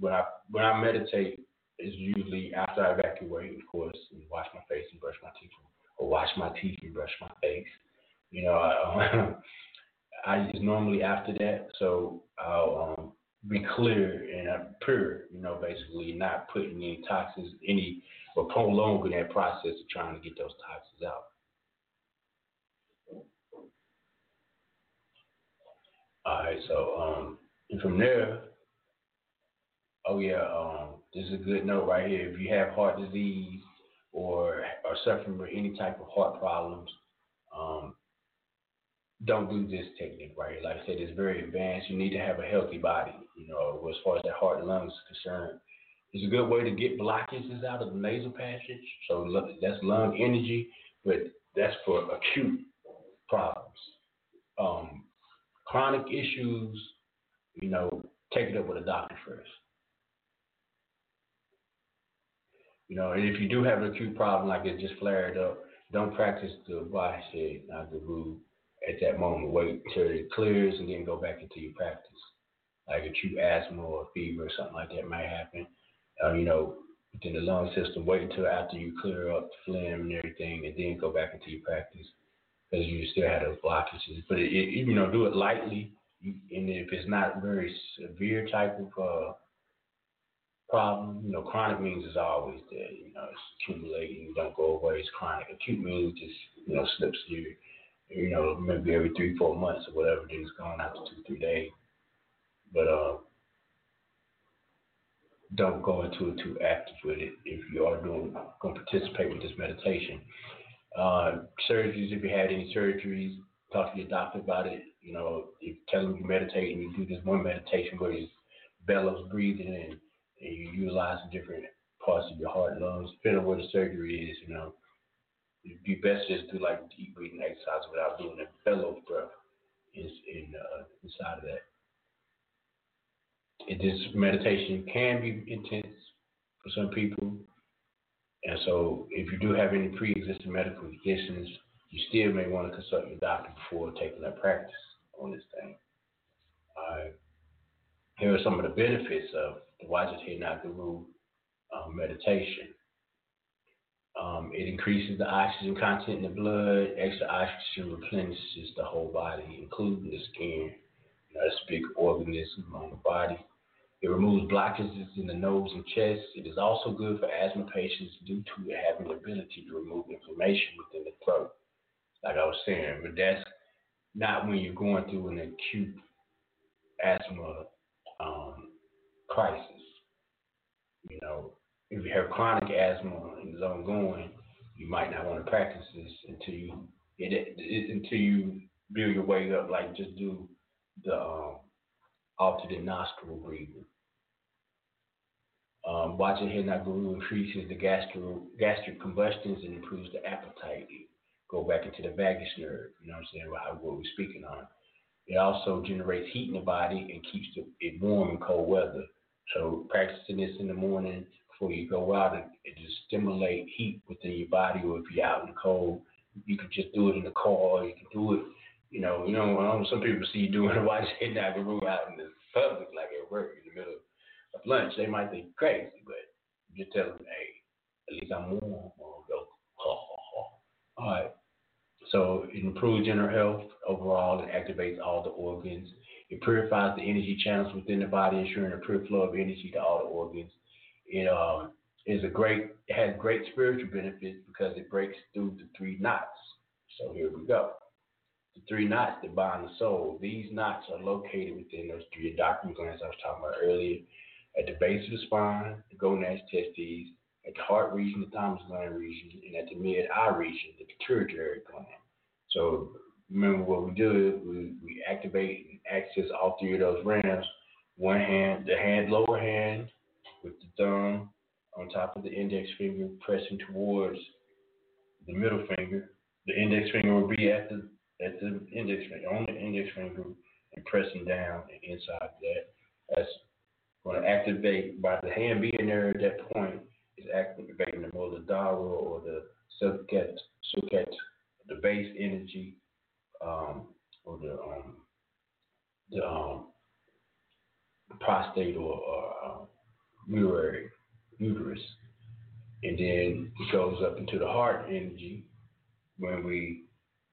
when I when I meditate, it's usually after I evacuate, of course, and wash my face and brush my teeth, or wash my teeth and brush my face. You know, I, [laughs] I it's normally after that, so I'll um, be clear and uh, pure. You know, basically not putting any toxins, any or prolonging that process of trying to get those toxins out. All right, so um, and from there, oh yeah, um, this is a good note right here. If you have heart disease or are suffering from any type of heart problems, um, don't do this technique right here. Like I said, it's very advanced. You need to have a healthy body, you know, as far as that heart and lungs is concerned. It's a good way to get blockages out of the nasal passage. So that's lung energy, but that's for acute problems. Um, chronic issues, you know, take it up with a doctor first. You know, and if you do have an acute problem like it just flared up, don't practice the Vahid Nagaru at that moment. Wait until it clears and then go back into your practice. Like acute asthma or fever or something like that might happen. Uh, you know, within the lung system, wait until after you clear up the phlegm and everything, and then go back into your practice because you still have those blockages. But it, it, you know, do it lightly, and if it's not very severe type of uh, problem, you know, chronic means it's always there. You know, it's accumulating, you don't go away. It's chronic. Acute means just you know slips you, you know, maybe every three, four months or whatever. Then it's gone after two, three days. But uh, don't go into it too active with it if you are doing going to participate with this meditation. Uh, surgeries, if you had any surgeries, talk to your doctor about it. You know, if tell them you meditate and you do this one meditation where you bellows breathing and, and you utilize different parts of your heart and lungs, depending on where the surgery is, you know, it'd be best just do like deep breathing exercise without doing a bellow breath in, in uh, inside of that. And this meditation can be intense for some people. And so, if you do have any pre-existing medical conditions, you still may want to consult your doctor before taking that practice on this thing. Uh, here are some of the benefits of Nagaru um, meditation. Um, it increases the oxygen content in the blood. Extra oxygen replenishes the whole body, including the skin. That's a big organism on the body. It removes blockages in the nose and chest. It is also good for asthma patients due to having the ability to remove inflammation within the throat. Like I was saying, but that's not when you're going through an acute asthma um, crisis. You know, if you have chronic asthma and it's ongoing, you might not want to practice this until you it, it, until you build your way up. Like just do the um, alternate nostril breathing. Um, watching head Nagaru increases the gastro, gastric combustions and improves the appetite. Go back into the vagus nerve, you know what I'm saying, what, what we're speaking on. It also generates heat in the body and keeps it warm in cold weather. So practicing this in the morning before you go out and, and just stimulate heat within your body, or if you're out in the cold, you can just do it in the car. Or you can do it, you know, you know. Some people see you doing it [laughs] it now, out in the public, like at work in the middle of lunch. They might think crazy, but you tell them, hey, at least I'm warm. Or go. All right. So it improves general health overall. It activates all the organs. It purifies the energy channels within the body, ensuring a pure flow of energy to all the organs. It um, is a great, has great spiritual benefits because it breaks through the three knots. So here we go. The three knots that bind the soul. These knots are located within those three endocrine glands I was talking about earlier, at the base of the spine, the gonads, testes, at the heart region, the thymus gland region, and at the mid-eye region, the pituitary gland. So remember what we do we, we activate and access all three of those realms. One hand, the hand, lower hand, with the thumb on top of the index finger, pressing towards the middle finger. The index finger will be at the at the index finger, on the index finger, and pressing down and inside that. That's going to activate by the hand being there at that point is activating the Muladhara or the Suket, Suket, the base energy um, or the um, the um, prostate or, or uh, uterary, uterus, and then it goes up into the heart energy when we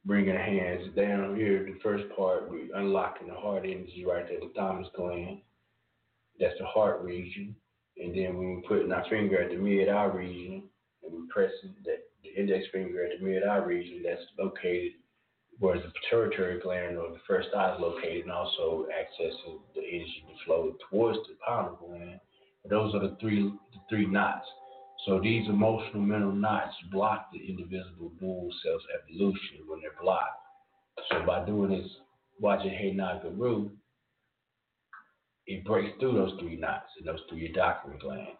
bring our hands down here. The first part we unlocking the heart energy right there, the thymus gland. That's the heart region, and then when we putting our finger at the mid-eye region and we pressing that the index finger at the mid-eye region, that's located whereas the pituitary gland or the first eye is located and also accessing the energy to flow towards the pineal gland. Those are the three the three knots. So these emotional mental knots block the indivisible dual cells evolution when they're blocked. So by doing this, watching Hey Nagaru, it breaks through those three knots and those three endocrine glands.